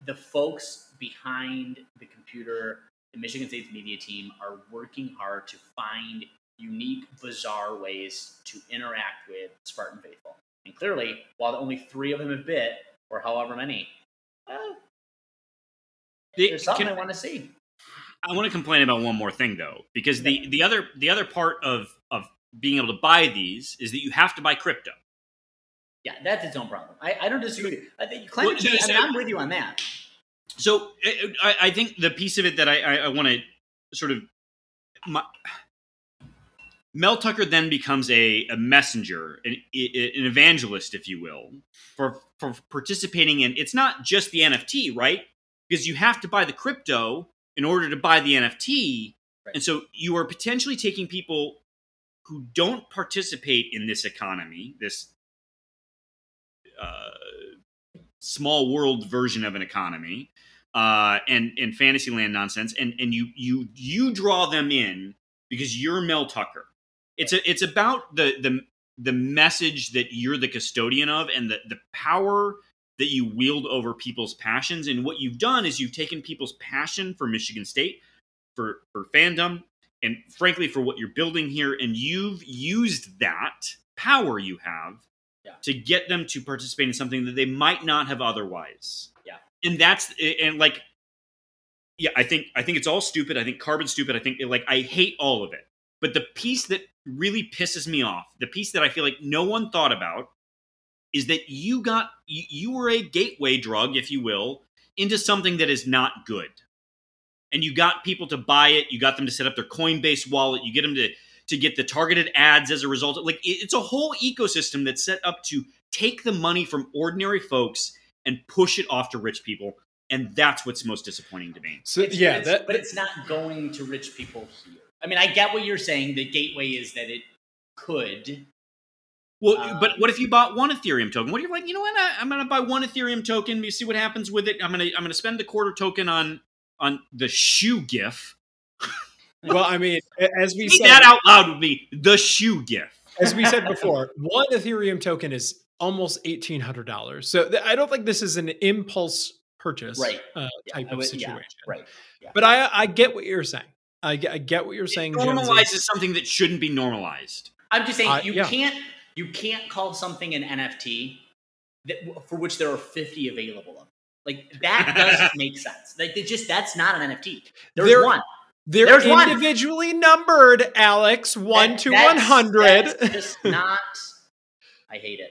[SPEAKER 2] the folks behind the computer, the Michigan State's media team, are working hard to find unique, bizarre ways to interact with Spartan faithful. And clearly, while only three of them have bit, or however many, eh, well,
[SPEAKER 1] They-
[SPEAKER 2] there's something
[SPEAKER 1] can-
[SPEAKER 2] I want to see.
[SPEAKER 1] I want to complain about one more thing though, because the the other the other part of of being able to buy these is that you have to buy crypto.
[SPEAKER 2] Yeah, that's its own problem. I, I don't disagree. I think
[SPEAKER 1] Well,
[SPEAKER 2] climate change, I mean,
[SPEAKER 1] so-
[SPEAKER 2] I'm with you on that.
[SPEAKER 1] So I, I I think the piece of it that I, I, I want to sort of my, Mel Tucker then becomes a, a messenger, an, an evangelist, if you will, for for participating in. It's not just the NFT, right? Because you have to buy the crypto in order to buy the NFT,
[SPEAKER 2] Right.
[SPEAKER 1] and so you are potentially taking people who don't participate in this economy, this uh, small world version of an economy, uh, and and Fantasyland nonsense, and and you you you draw them in because you're Mel Tucker. It's a it's about the the the message that you're the custodian of and the the power that you wield over people's passions. And what you've done is you've taken people's passion for Michigan State, for for fandom, and frankly for what you're building here, and you've used that power you have
[SPEAKER 2] Yeah.
[SPEAKER 1] to get them to participate in something that they might not have otherwise.
[SPEAKER 2] Yeah.
[SPEAKER 1] And that's and like yeah, I think I think it's all stupid. I think carbon's stupid. I think like I hate all of it. But the piece that really pisses me off, the piece that I feel like no one thought about, is that you got you, you were a gateway drug, if you will, into something that is not good. And you got people to buy it. You got them to set up their Coinbase wallet. You get them to to get the targeted ads as a result. Like it's a whole ecosystem that's set up to take the money from ordinary folks and push it off to rich people. And that's what's most disappointing to me.
[SPEAKER 3] So
[SPEAKER 2] It's-
[SPEAKER 3] yeah,
[SPEAKER 2] it's,
[SPEAKER 3] that,
[SPEAKER 2] but it's not going to rich people here. I mean, I get what you're saying. The gateway is that it could.
[SPEAKER 1] Well,
[SPEAKER 2] Um,
[SPEAKER 1] but what if you bought one Ethereum token? What if you're like, you know what? I, I'm going to buy one Ethereum token. You see what happens with it. I'm going to I'm going to spend the quarter token on on the shoe GIF.
[SPEAKER 3] well, I mean, as we
[SPEAKER 1] Say
[SPEAKER 3] said,
[SPEAKER 1] that out loud would be the shoe GIF.
[SPEAKER 3] as we said before, one Ethereum token is almost eighteen hundred dollars. So th- I don't think this is an impulse purchase
[SPEAKER 2] Right.
[SPEAKER 3] uh,
[SPEAKER 2] Yeah,
[SPEAKER 3] type
[SPEAKER 2] I
[SPEAKER 3] of
[SPEAKER 2] would-
[SPEAKER 3] situation.
[SPEAKER 2] Yeah, right.
[SPEAKER 3] But I I get what you're saying. I get, I get what you're saying.
[SPEAKER 1] It
[SPEAKER 3] Jonesy.
[SPEAKER 1] normalizes something that shouldn't be normalized.
[SPEAKER 2] I'm just saying
[SPEAKER 3] Uh,
[SPEAKER 2] you
[SPEAKER 3] yeah.
[SPEAKER 2] can't you can't call something an NFT that for which there are 50 available of. Like that doesn't make sense. Like it just that's not an NFT. There's
[SPEAKER 3] There-
[SPEAKER 2] one.
[SPEAKER 3] They're
[SPEAKER 2] There's one.
[SPEAKER 3] individually numbered, Alex, one
[SPEAKER 2] That-
[SPEAKER 3] to one hundred.
[SPEAKER 2] That's just not. I hate it.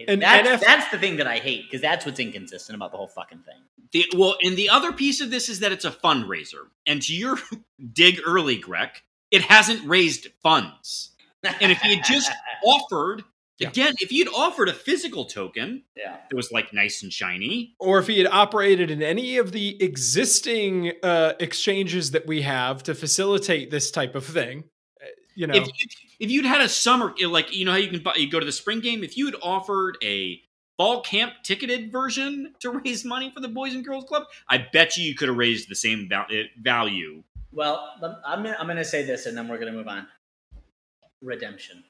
[SPEAKER 2] I hate it.
[SPEAKER 3] And
[SPEAKER 2] That's,
[SPEAKER 3] NF
[SPEAKER 2] that's the thing that I hate because that's what's inconsistent about the whole fucking thing.
[SPEAKER 1] The, well, and the other piece of this is that it's a fundraiser. And to your dig early, Greg, it hasn't raised funds. And if he had just offered,
[SPEAKER 3] Yeah.
[SPEAKER 1] again, if he had offered a physical token
[SPEAKER 2] yeah,
[SPEAKER 1] that was like nice and shiny,
[SPEAKER 3] or if he had operated in any of the existing uh, exchanges that we have to facilitate this type of thing, you know,
[SPEAKER 1] if, if if you'd had a summer like you know how you can buy, you go to the spring game, if you had offered a fall camp ticketed version to raise money for the Boys and Girls Club, I bet you you could have raised the same eh, value.
[SPEAKER 2] Well, I'm I'm going to say this, and then we're going to move on. Redemption.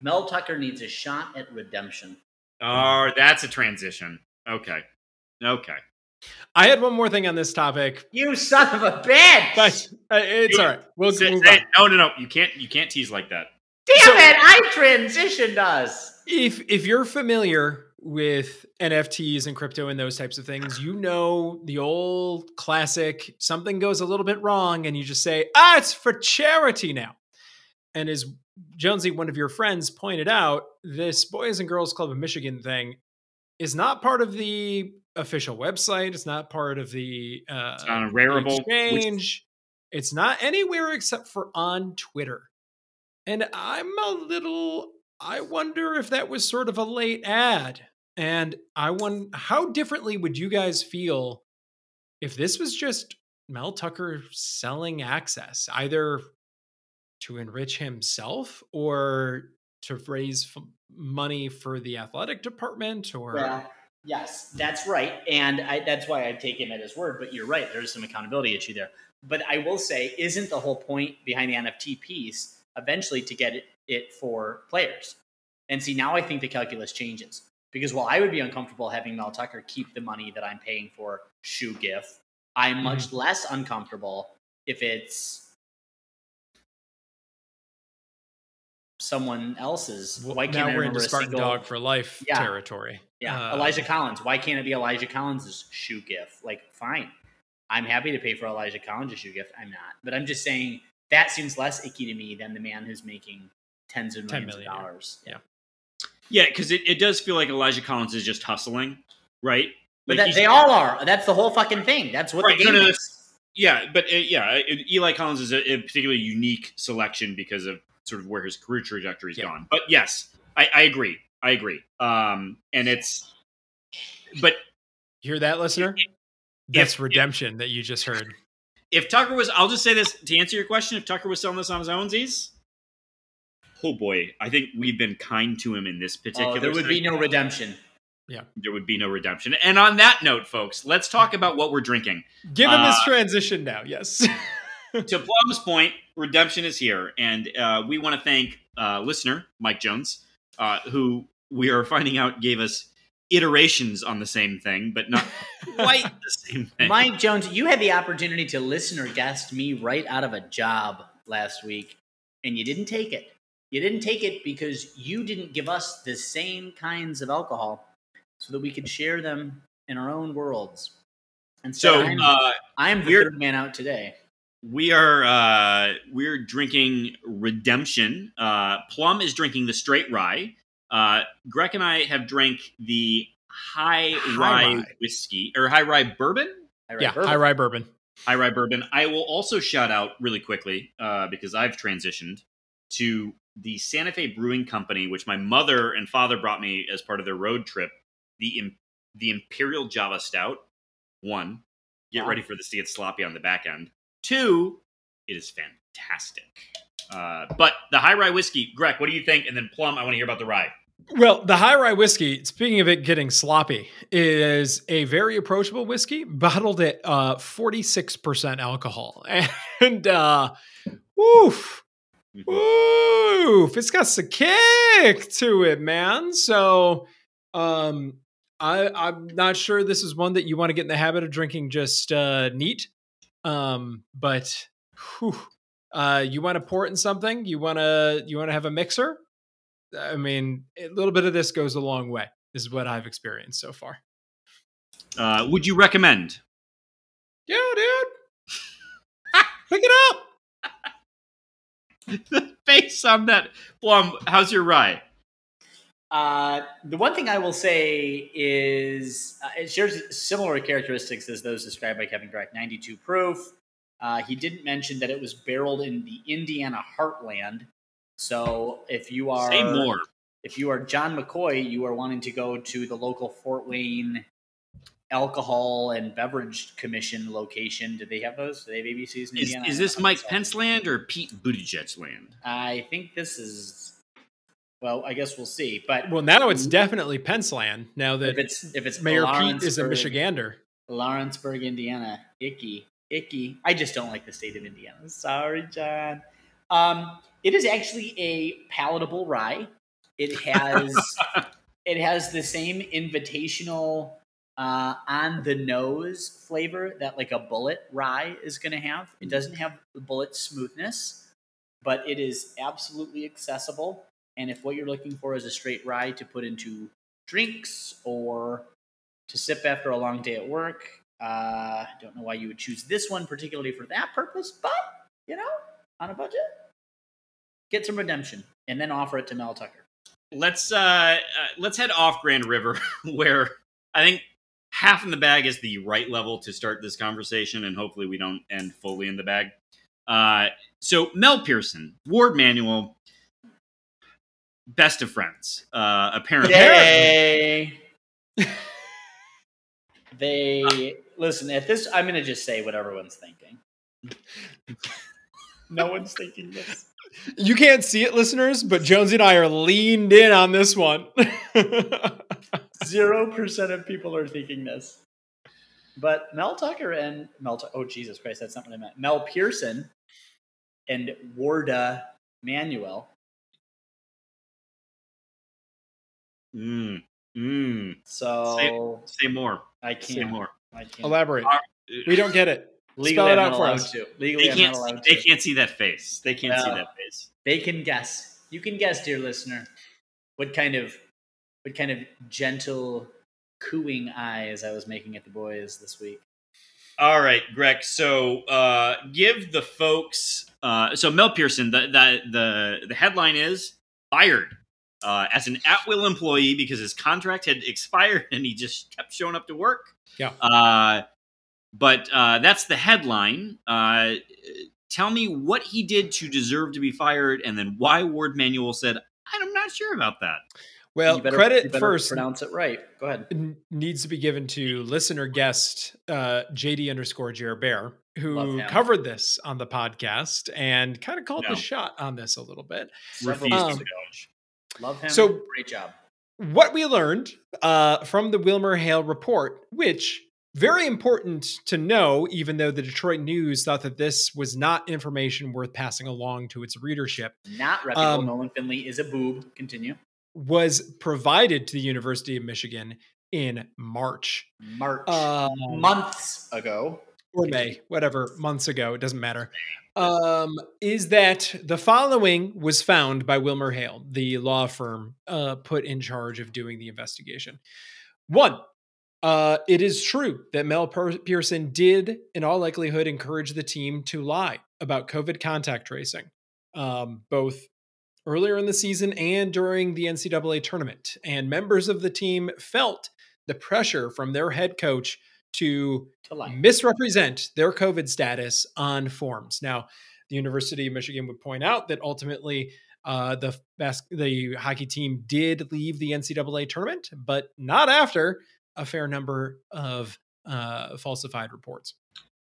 [SPEAKER 2] Mel Tucker needs a shot at redemption.
[SPEAKER 1] Oh, that's a transition. Okay, okay.
[SPEAKER 3] I had one more thing on this topic,
[SPEAKER 2] You son of a bitch!
[SPEAKER 3] but uh, it's all right. We'll
[SPEAKER 1] Say-
[SPEAKER 3] move
[SPEAKER 1] say-
[SPEAKER 3] on.
[SPEAKER 1] no, no, no. You can't. You can't tease like that.
[SPEAKER 2] Damn
[SPEAKER 3] So-
[SPEAKER 2] it! I transitioned us.
[SPEAKER 3] If if you're familiar with NFTs and crypto and those types of things, you know the old classic something goes a little bit wrong and you just say, "Ah, it's for charity now." And as Jonesy, one of your friends, pointed out, this Boys and Girls Club of Michigan thing is not part of the official website. It's not part of the uh,
[SPEAKER 1] It's on a Rarible, which-
[SPEAKER 3] exchange. It's not anywhere except for on Twitter. And I'm a little I wonder if that was sort of a late ad. And I wonder how differently would you guys feel if this was just Mel Tucker selling access, either to enrich himself or to raise f- money for the athletic department or
[SPEAKER 2] Well, yes, that's right, and I, that's why I take him at his word. But you're right; there's some accountability issue there. But I will say, isn't the whole point behind the NFT piece eventually to get it, it for players? And see, now I think the calculus changes because while I would be uncomfortable having Mel Tucker keep the money that I'm paying for shoe GIF, I'm mm-hmm. much less uncomfortable if it's someone else's.
[SPEAKER 3] Well,
[SPEAKER 2] Why can't
[SPEAKER 3] now
[SPEAKER 2] I
[SPEAKER 3] we're
[SPEAKER 2] remember
[SPEAKER 3] into
[SPEAKER 2] a
[SPEAKER 3] Spartan
[SPEAKER 2] single-
[SPEAKER 3] Dog for Life
[SPEAKER 2] Yeah.
[SPEAKER 3] territory.
[SPEAKER 2] yeah,
[SPEAKER 3] Uh,
[SPEAKER 2] Elijah Collins. Why can't it be Elijah Collins's shoe gift? Like, fine. I'm happy to pay for Elijah Collins' shoe gift. I'm not. But I'm just saying that seems less icky to me than the man who's making tens of millions of
[SPEAKER 3] million, yeah.
[SPEAKER 2] dollars.
[SPEAKER 3] Yeah.
[SPEAKER 1] Yeah, because it, it does feel like Elijah Collins is just hustling, right?
[SPEAKER 2] But
[SPEAKER 1] Like
[SPEAKER 2] that, they all are. That's the whole fucking thing. That's what
[SPEAKER 1] Right,
[SPEAKER 2] the game
[SPEAKER 1] no,
[SPEAKER 2] is.
[SPEAKER 1] Yeah, but uh, yeah, it- Eli Collins is a, a particularly unique selection because of sort of where his career trajectory's
[SPEAKER 3] Yeah.
[SPEAKER 1] gone. But yes, I, I agree. I agree. Um, and it's, but
[SPEAKER 3] Hear that, listener?
[SPEAKER 1] If-
[SPEAKER 3] That's
[SPEAKER 1] if-
[SPEAKER 3] redemption that you just heard.
[SPEAKER 1] if Tucker was, I'll just say this to answer your question: if Tucker was selling this on his ownsies, oh boy, I think we've been kind to him in this particular.
[SPEAKER 2] Oh, there would be no redemption.
[SPEAKER 1] Yeah, there would be no redemption. And on that note, folks, let's talk about what we're drinking.
[SPEAKER 3] Give him his
[SPEAKER 1] Uh,
[SPEAKER 3] transition now. Yes.
[SPEAKER 1] to Plum's point, redemption is here, and uh, we want to thank uh, listener Mike Jones, uh, who we are finding out gave us iterations on the same thing, but not quite the same thing.
[SPEAKER 2] Mike Jones, you had the opportunity to listen or guest me right out of a job last week, and you didn't take it. You didn't take it because you didn't give us the same kinds of alcohol so that we could share them in our own worlds. And so
[SPEAKER 1] so
[SPEAKER 2] I'm,
[SPEAKER 1] uh,
[SPEAKER 2] I'm the third man out today.
[SPEAKER 1] We are uh, we're drinking redemption. Uh, Plum is drinking the straight rye. Uh, Greg and I have drank the high,
[SPEAKER 3] High
[SPEAKER 1] rye,
[SPEAKER 3] rye.
[SPEAKER 1] whiskey or high rye bourbon.
[SPEAKER 2] I
[SPEAKER 3] yeah,
[SPEAKER 2] read bourbon.
[SPEAKER 3] high rye bourbon.
[SPEAKER 1] high rye bourbon. I will also shout out really quickly uh, because I've transitioned to the Santa Fe Brewing Company, which my mother and father brought me as part of their road trip. The Im- the Imperial Java Stout. One, get
[SPEAKER 2] Wow.
[SPEAKER 1] ready for this to get sloppy on the back end. Two, it is fantastic. Uh, but the high rye whiskey, Greg, what do you think? And then Plum, I want to hear about the rye.
[SPEAKER 3] Well, the high rye whiskey, speaking of it getting sloppy, is a very approachable whiskey bottled at uh, 46% alcohol. And uh, woof, woof, it's got some kick to it, man. So um, I, I'm not sure this is one that you want to get in the habit of drinking just uh, neat. Um, but whew, uh, you want to pour it in something? You want to you want to have a mixer? I mean, a little bit of this goes a long way. This is what I've experienced so far.
[SPEAKER 1] Uh, would you recommend?
[SPEAKER 3] Yeah, dude. Pick it up.
[SPEAKER 1] the face on that Plum. How's your rye?
[SPEAKER 2] Uh, the one thing I will say is uh, it shares similar characteristics as those described by Kevin Greck. 92 proof. Uh, he didn't mention that it was barreled in the Indiana heartland. So if you are
[SPEAKER 1] Say more.
[SPEAKER 2] if you are John McCoy, you are wanting to go to the local Fort Wayne Alcohol and Beverage Commission location. Do they have those? Do they have ABCs in
[SPEAKER 1] Is,
[SPEAKER 2] Indiana?
[SPEAKER 1] is this Mike. Pence land or Pete Buttigieg's land?
[SPEAKER 2] I think this is. Well, I guess we'll see. But
[SPEAKER 3] Well, now it's definitely Pensland. Now
[SPEAKER 2] if
[SPEAKER 3] that
[SPEAKER 2] it's if it's
[SPEAKER 3] Mayor Pete is a Michigander.
[SPEAKER 2] Lawrenceburg, Indiana. Icky. Icky. I just don't like the state of Indiana. Sorry, John. Um, it is actually a palatable rye. It has it has the same invitational uh, on the nose flavor that like a Bulleit rye is going to have. It doesn't have the Bulleit smoothness, but it is absolutely accessible. And if what you're looking for is a straight rye to put into drinks or to sip after a long day at work, uh, I don't know why you would choose this one particularly for that purpose, but you know, on a budget, get some redemption and then offer it to Mel Tucker.
[SPEAKER 1] Let's uh, uh, let's head off Grand River, where I think half in the bag is the right level to start this conversation, and hopefully we don't end fully in the bag. Uh, so Mel Pearson, Warde Manuel, best of friends, uh, apparently.
[SPEAKER 2] They, they listen. At this, I'm going to just say what everyone's thinking. no one's thinking this.
[SPEAKER 3] You can't see it, listeners, but Jonesy and I are leaned in on this one.
[SPEAKER 2] Zero percent of people are thinking this. But Mel Tucker and Mel, Tu- oh Jesus Christ, that's not what I meant. Mel Pearson and Warde Manuel.
[SPEAKER 1] Mm, mm.
[SPEAKER 2] So
[SPEAKER 1] Say more.
[SPEAKER 2] I can't.
[SPEAKER 1] Say more.
[SPEAKER 2] I can't.
[SPEAKER 3] Elaborate. We don't get it.
[SPEAKER 2] Legally,
[SPEAKER 3] it out for us.
[SPEAKER 2] to. Legally,
[SPEAKER 1] They can't. See,
[SPEAKER 2] allowed
[SPEAKER 1] they can't see that face. They can't see that face.
[SPEAKER 2] They can guess. You can guess, dear listener, what kind of what kind of gentle cooing eyes I was making at the boys this week.
[SPEAKER 1] All right, Greg. So uh, give the folks. Uh, so Mel Pearson, the, the the the headline is fired uh, as an at will employee because his contract had expired and he just kept showing up to work.
[SPEAKER 3] Yeah.
[SPEAKER 1] Uh, but uh, that's the headline. Uh, tell me what he did to deserve to be fired, and then why Warde Manuel said, "I'm not sure about that."
[SPEAKER 3] Well,
[SPEAKER 2] You better-
[SPEAKER 3] credit
[SPEAKER 2] you better
[SPEAKER 3] first
[SPEAKER 2] Pronounce it right. Go ahead.
[SPEAKER 3] needs to be given to listener guest uh, JD underscore Jer Bear, who covered this on the podcast and kind of called
[SPEAKER 1] No.
[SPEAKER 3] the shot on this a little bit.
[SPEAKER 2] Several
[SPEAKER 1] Refuse
[SPEAKER 3] Um,
[SPEAKER 1] to acknowledge.
[SPEAKER 2] Love him.
[SPEAKER 3] So-
[SPEAKER 2] great job.
[SPEAKER 3] What we learned uh, from the Wilmer Hale report, which very important to know, even though the Detroit News thought that this was not information worth passing along to its readership,
[SPEAKER 2] Not reputable.
[SPEAKER 3] Um,
[SPEAKER 2] Nolan Finley is a boob. Continue.
[SPEAKER 3] was provided to the University of Michigan in March.
[SPEAKER 2] March
[SPEAKER 3] Um,
[SPEAKER 2] months ago.
[SPEAKER 3] or May, whatever, months ago, it doesn't matter, um, is that the following was found by Wilmer Hale, the law firm uh, put in charge of doing the investigation. One, uh, it is true that Mel Pearson did, in all likelihood, encourage the team to lie about COVID contact tracing, um, both earlier in the season and during the NCAA tournament. And members of the team felt the pressure from their head coach to
[SPEAKER 2] To
[SPEAKER 3] misrepresent their COVID status on forms. Now, the University of Michigan would point out that ultimately uh, the bas- the hockey team did leave the NCAA tournament, but not after a fair number of uh, falsified reports.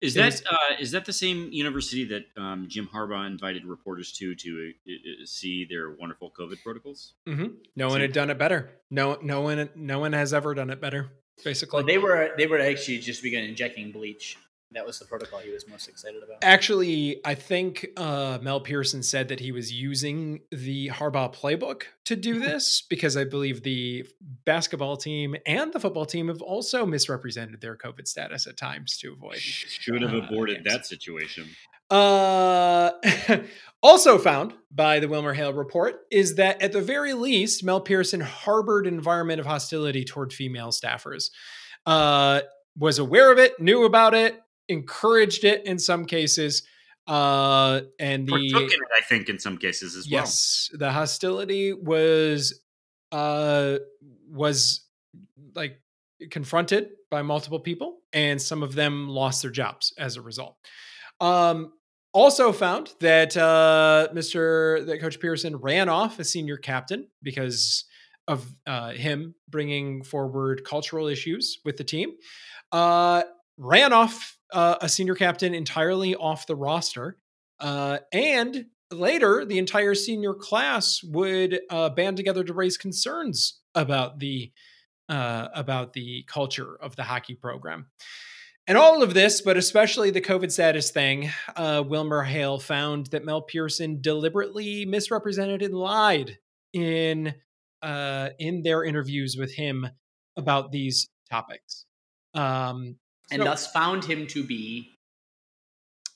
[SPEAKER 1] Is that
[SPEAKER 3] was-
[SPEAKER 1] uh, is that the same university that um, Jim Harbaugh invited reporters to to uh, see their wonderful COVID protocols?
[SPEAKER 3] hmm No one had done it better. No, no one, no one has ever done it better. Basically,
[SPEAKER 2] Well, they were they were actually just began injecting bleach. That was the protocol he was most excited about.
[SPEAKER 3] Actually, I think uh, Mel Pearson said that he was using the Harbaugh playbook to do this because I believe the basketball team and the football team have also misrepresented their COVID status at times to avoid.
[SPEAKER 1] Should have
[SPEAKER 3] Uh,
[SPEAKER 1] aborted
[SPEAKER 3] games.
[SPEAKER 1] that situation.
[SPEAKER 3] Uh, also found by the Wilmer Hale report is that at the very least, Mel Pearson harbored an environment of hostility toward female staffers. Uh, was aware of it, knew about it, encouraged it in some cases. Uh, and the
[SPEAKER 1] it, I think, in some cases as well.
[SPEAKER 3] yes, the hostility was uh was like confronted by multiple people, and some of them lost their jobs as a result. Um, also found that uh, Mr. that Coach Pearson ran off as senior captain because of uh, him bringing forward cultural issues with the team. Uh, ran off uh, a senior captain entirely off the roster, uh, and later the entire senior class would uh, band together to raise concerns about the uh, about the culture of the hockey program. And all of this, but especially the COVID status thing, uh, Wilmer Hale found that Mel Pearson deliberately misrepresented and lied in uh, in their interviews with him about these topics. Um,
[SPEAKER 2] and
[SPEAKER 3] so-
[SPEAKER 2] thus found him to be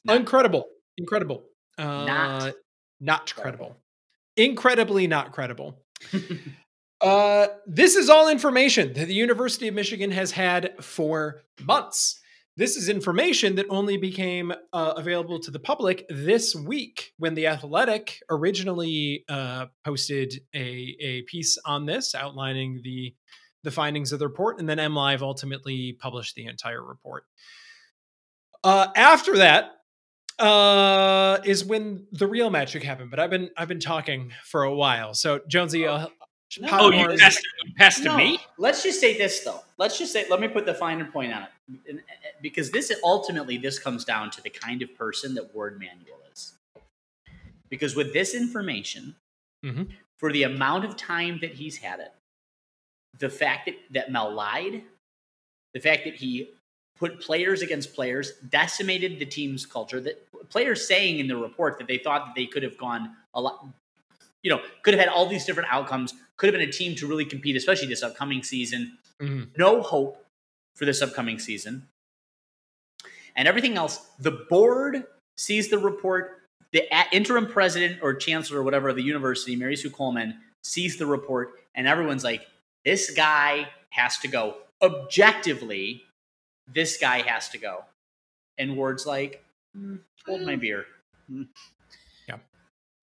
[SPEAKER 2] not-
[SPEAKER 3] incredible, incredible, uh,
[SPEAKER 2] Not
[SPEAKER 3] not
[SPEAKER 2] credible.
[SPEAKER 3] incredibly not credible. Uh, this is all information that the University of Michigan has had for months. This is information that only became uh, available to the public this week when The Athletic originally uh, posted a, a piece on this outlining the, the findings of the report, and then MLive ultimately published the entire report. Uh, after that, uh, is when the real magic happened. But I've been I've been talking for a while. So Jonesy, uh,
[SPEAKER 2] No,
[SPEAKER 1] Oh, you
[SPEAKER 3] Wars-
[SPEAKER 1] passed, you passed
[SPEAKER 2] No,
[SPEAKER 1] to me?
[SPEAKER 2] Let's just say this though. Let's just say let me put the finer point on it, because this ultimately this comes down to the kind of person that Warde Manuel is. Because with this information,
[SPEAKER 3] Mhm.
[SPEAKER 2] for the amount of time that he's had it, the fact that, that Mel lied, the fact that he put players against players, decimated the team's culture, that players saying in the report that they thought that they could have gone a lot, you know, could have had all these different outcomes, could have been a team to really compete, especially this upcoming season.
[SPEAKER 3] Mhm.
[SPEAKER 2] No hope for this upcoming season. And everything else, the board sees the report. The interim president or chancellor or whatever of the university, Mary Sue Coleman, sees the report, and everyone's like, this guy has to go. Objectively, this guy has to go. And Ward's like, "Hmm, hold my beer.
[SPEAKER 3] Yeah.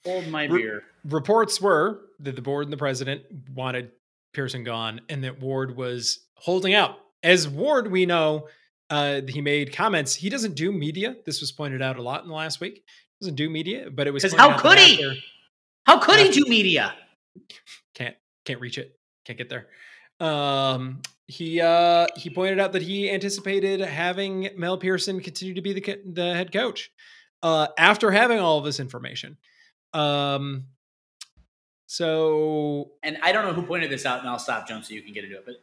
[SPEAKER 2] Hold my
[SPEAKER 3] Re-
[SPEAKER 2] beer.
[SPEAKER 3] reports were that the board and the president wanted Pearson gone, and that Ward was holding out. As Ward, we know uh, he made comments. He doesn't do media. This was pointed out a lot in the last week. He doesn't do media, but it was
[SPEAKER 2] Because how
[SPEAKER 3] out
[SPEAKER 2] could he?
[SPEAKER 3] after-
[SPEAKER 2] How could he do media?
[SPEAKER 3] Can't can't reach it. Can't get there. Um, he uh, he pointed out that he anticipated having Mel Pearson continue to be the the head coach uh, after having all of this information. Um, so,
[SPEAKER 2] and I don't know who pointed this out, and I'll stop, Joan, so you can get into it. But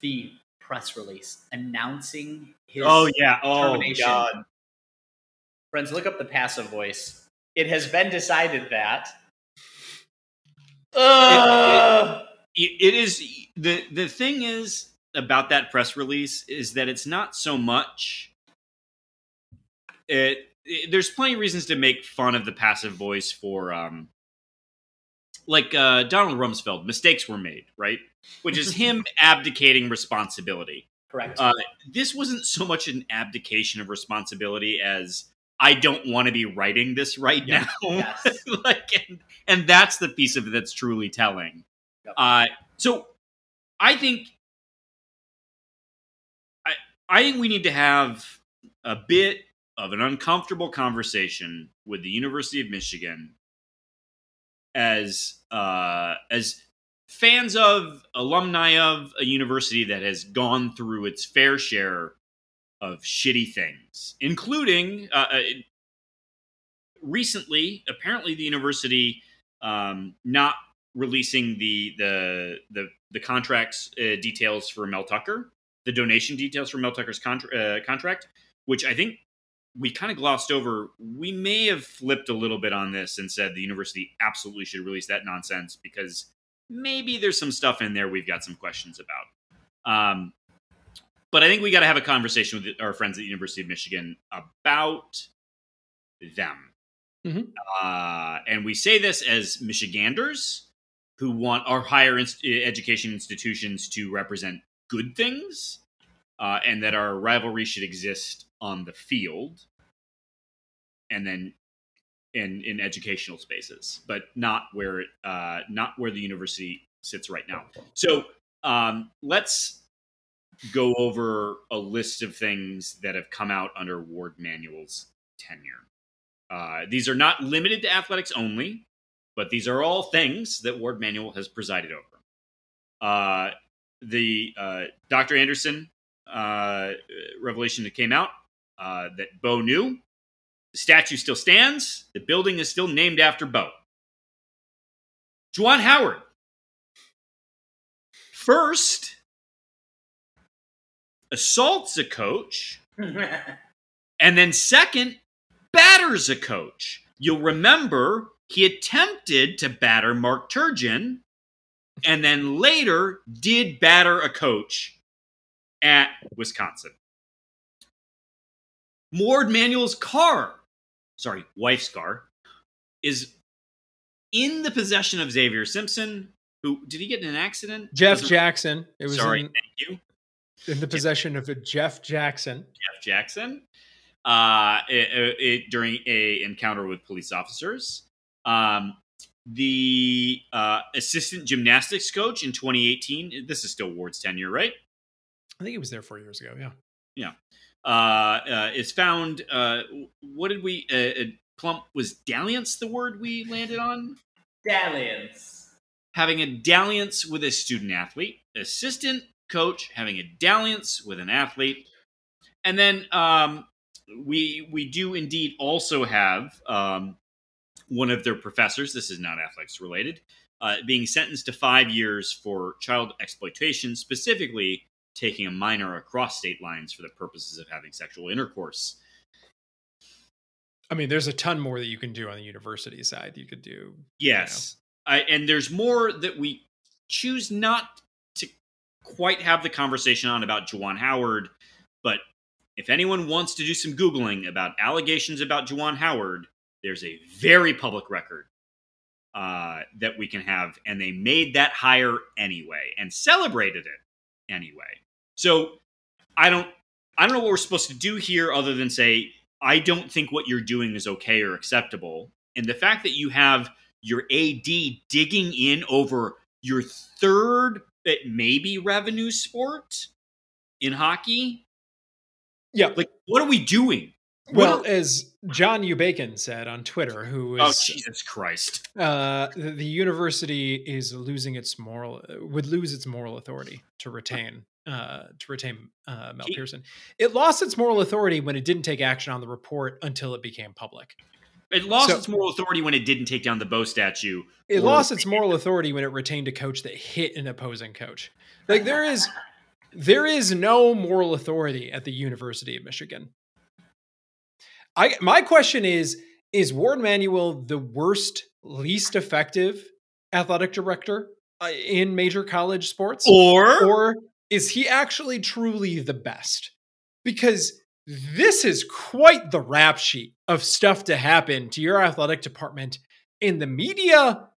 [SPEAKER 2] the press release announcing his
[SPEAKER 1] oh yeah oh
[SPEAKER 2] termination. God. Friends, look up the passive voice. It has been decided that.
[SPEAKER 1] Uh, it, it is the the thing is about that press release is that it's not so much it, it, there's plenty of reasons to make fun of the passive voice for um like uh Donald Rumsfeld mistakes were made right which is him abdicating responsibility
[SPEAKER 2] correct
[SPEAKER 1] uh, this wasn't so much an abdication of responsibility as I don't want to be writing this right now. Yes. like, and, and, that's the piece of it that's truly telling. Yep. Uh, so I think I I think we need to have a bit of an uncomfortable conversation with the University of Michigan as uh, as fans of alumni of a university that has gone through its fair share of shitty things, including uh, uh, recently, apparently the university um, not releasing the the the, the contracts uh, details for Mel Tucker, the donation details for Mel Tucker's contra- uh, contract, which I think we kind of glossed over. We may have flipped a little bit on this and said the university absolutely should release that nonsense because maybe there's some stuff in there we've got some questions about. Um, but I think we got to have a conversation with our friends at the University of Michigan about them. Mm-hmm. Uh, and we say this as Michiganders who want our higher education institutions to represent good things uh, and that our rivalry should exist on the field and then in in educational spaces but not where uh, not where the university sits right now so um, let's go over a list of things that have come out under Warde Manuel's tenure. Uh, these are not limited to athletics only, but these are all things that Warde Manuel has presided over. Uh, the uh, Dr. Anderson uh, revelation that came out uh, that Bo knew. The statue still stands. The building is still named after Bo. Juwan Howard. First, assaults a coach, and then second, batters a coach. You'll remember he attempted to batter Mark Turgeon and then later did batter a coach at Wisconsin. Warde Manuel's car, sorry, wife's car, is in the possession of Xavier Simpson. Who did he get in an accident?
[SPEAKER 3] Jeff Jackson. It was
[SPEAKER 1] sorry.
[SPEAKER 3] In,
[SPEAKER 1] thank you
[SPEAKER 3] in the possession of a Jeff Jackson.
[SPEAKER 1] Jeff Jackson, uh, it, it, during a encounter with police officers. Um, the uh, assistant gymnastics coach in 2018. This is still Ward's tenure, right?
[SPEAKER 3] I think he was there four years ago. Yeah.
[SPEAKER 1] Yeah. Uh, uh, is found. Uh, what did we? Uh, uh, plump was dalliance the word we landed on?
[SPEAKER 2] Dalliance.
[SPEAKER 1] Having a dalliance with a student athlete, assistant coach having a dalliance with an athlete, and then um, we we do indeed also have um, one of their professors. This is not athletics related, uh, being sentenced to five years for child exploitation, specifically taking a minor across state lines for the purposes of having sexual intercourse.
[SPEAKER 3] I mean, there's a ton more that you can do on the university side. You could do
[SPEAKER 1] yes, you know. I, and there's more that we choose not to quite have the conversation on about Juwan Howard, but if anyone wants to do some Googling about allegations about Juwan Howard, there's a very public record uh, that we can have. And they made that hire anyway and celebrated it anyway. So I don't I don't know what we're supposed to do here other than say, I don't think what you're doing is okay or acceptable. And the fact that you have your AD digging in over your third it may be revenue sport in hockey.
[SPEAKER 3] Yeah.
[SPEAKER 1] Like, what are we doing?
[SPEAKER 3] Well, are, as John U. Bacon said on Twitter, who is Oh
[SPEAKER 1] Jesus Christ!
[SPEAKER 3] uh, the, the university is losing its moral would lose its moral authority to retain uh, to retain uh, Mel
[SPEAKER 1] He-
[SPEAKER 3] Pearson. It lost its moral authority when it didn't take action on the report until it became public.
[SPEAKER 1] It lost
[SPEAKER 3] So-
[SPEAKER 1] its moral authority when it didn't take down the Bo statue.
[SPEAKER 3] It lost its moral authority when it retained a coach that hit an opposing coach. Like there is there is no moral authority at the University of Michigan. I my question is is Warde Manuel the worst least effective athletic director uh, in major college sports
[SPEAKER 1] Or,
[SPEAKER 3] or is he actually truly the best? Because this is quite the rap sheet of stuff to happen to your athletic department, and the media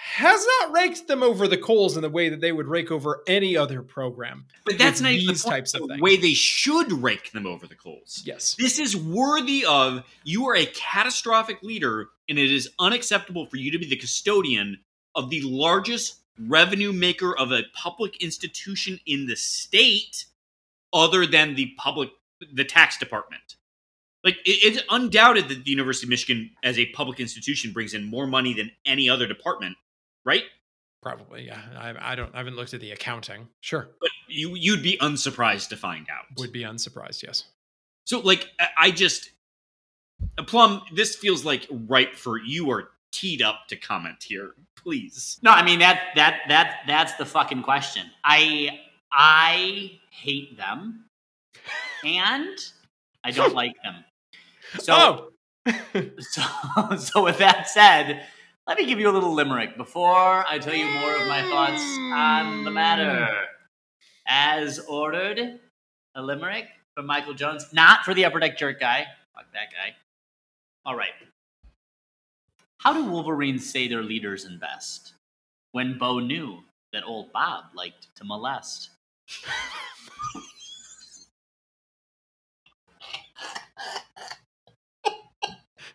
[SPEAKER 3] has not raked them over the coals in the way that they would rake over any other program.
[SPEAKER 1] but that's not even the
[SPEAKER 3] these
[SPEAKER 1] point,
[SPEAKER 3] types of
[SPEAKER 1] the
[SPEAKER 3] things.
[SPEAKER 1] way they should rake them over the coals.
[SPEAKER 3] Yes.
[SPEAKER 1] This is worthy of you are a catastrophic leader, and it is unacceptable for you to be the custodian of the largest revenue maker of a public institution in the state, other than the public, the tax department. Like it's undoubted that the University of Michigan, as a public institution, brings in more money than any other department, right?
[SPEAKER 3] Probably, yeah. I, I don't. I haven't looked at the accounting. Sure,
[SPEAKER 1] But you you'd be unsurprised to find out.
[SPEAKER 3] would be unsurprised. Yes.
[SPEAKER 1] So, like, I- I just, uh, Plum, this feels like ripe for you are teed up to comment here. Please.
[SPEAKER 2] No, I mean that that that that's the fucking question. I I hate them, and I don't like them. So
[SPEAKER 3] oh,
[SPEAKER 2] so so with that said, let me give you a little limerick before I tell you more of my thoughts on the matter. As ordered, a limerick from Michael Jones, not for the upper deck jerk guy. Fuck that guy. All right. How do Wolverines say their leaders invest when Bo knew that old Bob liked to molest?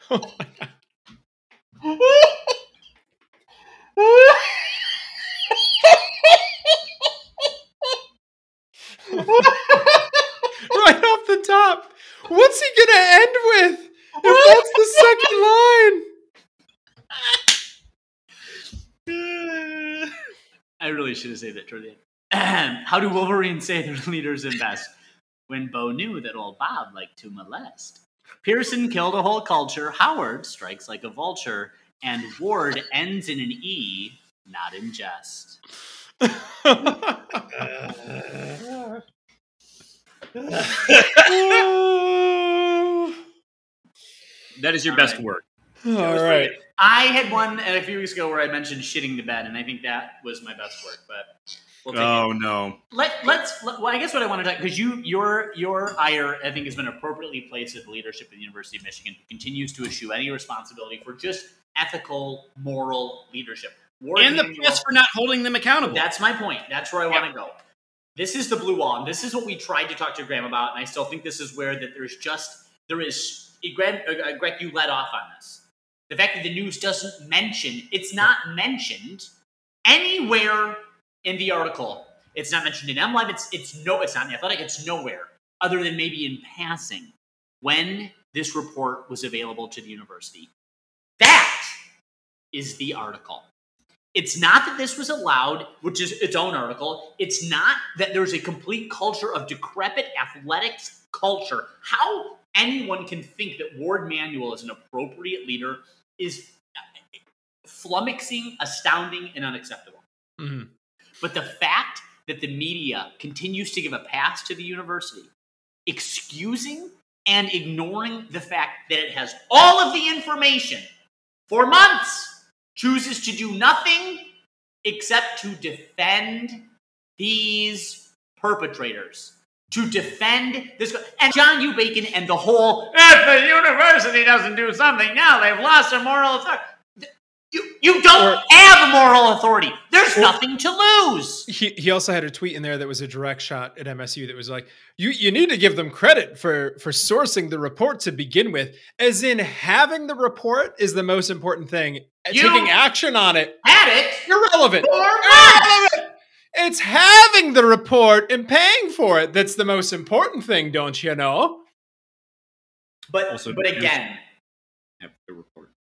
[SPEAKER 3] oh my God. right off the top. What's he gonna end with? If that's the second line.
[SPEAKER 2] I really should have said that toward the end. How do Wolverines say their leaders invest when Bo knew that old Bob liked to molest? Pearson killed a whole culture. Howard strikes like a vulture. And Ward ends in an E, not in jest.
[SPEAKER 1] That is your
[SPEAKER 2] All
[SPEAKER 1] best
[SPEAKER 2] right.
[SPEAKER 1] work.
[SPEAKER 3] All
[SPEAKER 2] was pretty
[SPEAKER 3] right.
[SPEAKER 2] good. I had one uh, a few weeks ago where I mentioned shitting the bed, and I think that was my best work. But we'll take it.
[SPEAKER 1] Oh, no.
[SPEAKER 2] Let, let's. Let, well, I guess what I want to talk because you your your ire I think has been appropriately placed at the leadership of the University of Michigan, who continues to eschew any responsibility for just ethical, moral leadership. Ward
[SPEAKER 1] And the
[SPEAKER 2] Manuel-
[SPEAKER 1] press for not holding them accountable.
[SPEAKER 2] That's my point. That's where I want to go. This is the blue wall, and this is what we tried to talk to Graham about, and I still think this is where that there's just there is. Greg, uh, Greg, you led off on this. The fact that the news doesn't mention it's not mentioned anywhere in the article. It's not mentioned in MLive. It's it's no. It's not in the Athletic. It's nowhere other than maybe in passing when this report was available to the university. That is the article. It's not that this was allowed, which is its own article. It's not that there's a complete culture of decrepit athletics culture. How anyone can think that Warde Manuel is an appropriate leader is flummoxing, astounding, and unacceptable.
[SPEAKER 3] Mhm.
[SPEAKER 2] But the fact that the media continues to give a pass to the university, excusing and ignoring the fact that it has all of the information for months, chooses to do nothing except to defend these perpetrators. To defend this. And John U. Bacon and the whole, if the university doesn't do something now, they've lost their moral authority. You, you don't
[SPEAKER 3] Or-
[SPEAKER 2] have moral authority. There's
[SPEAKER 3] Or-
[SPEAKER 2] nothing to lose.
[SPEAKER 3] He he also had a tweet in there that was a direct shot at MSU that was like, you you need to give them credit for for sourcing the report to begin with, as in having the report is the most important thing.
[SPEAKER 2] You-
[SPEAKER 3] Taking action on it
[SPEAKER 2] Had it
[SPEAKER 3] irrelevant. Irrelevant. It's having the report and paying for it that's the most important thing, don't you know?
[SPEAKER 2] But
[SPEAKER 1] Also,
[SPEAKER 2] but again,
[SPEAKER 1] have the report.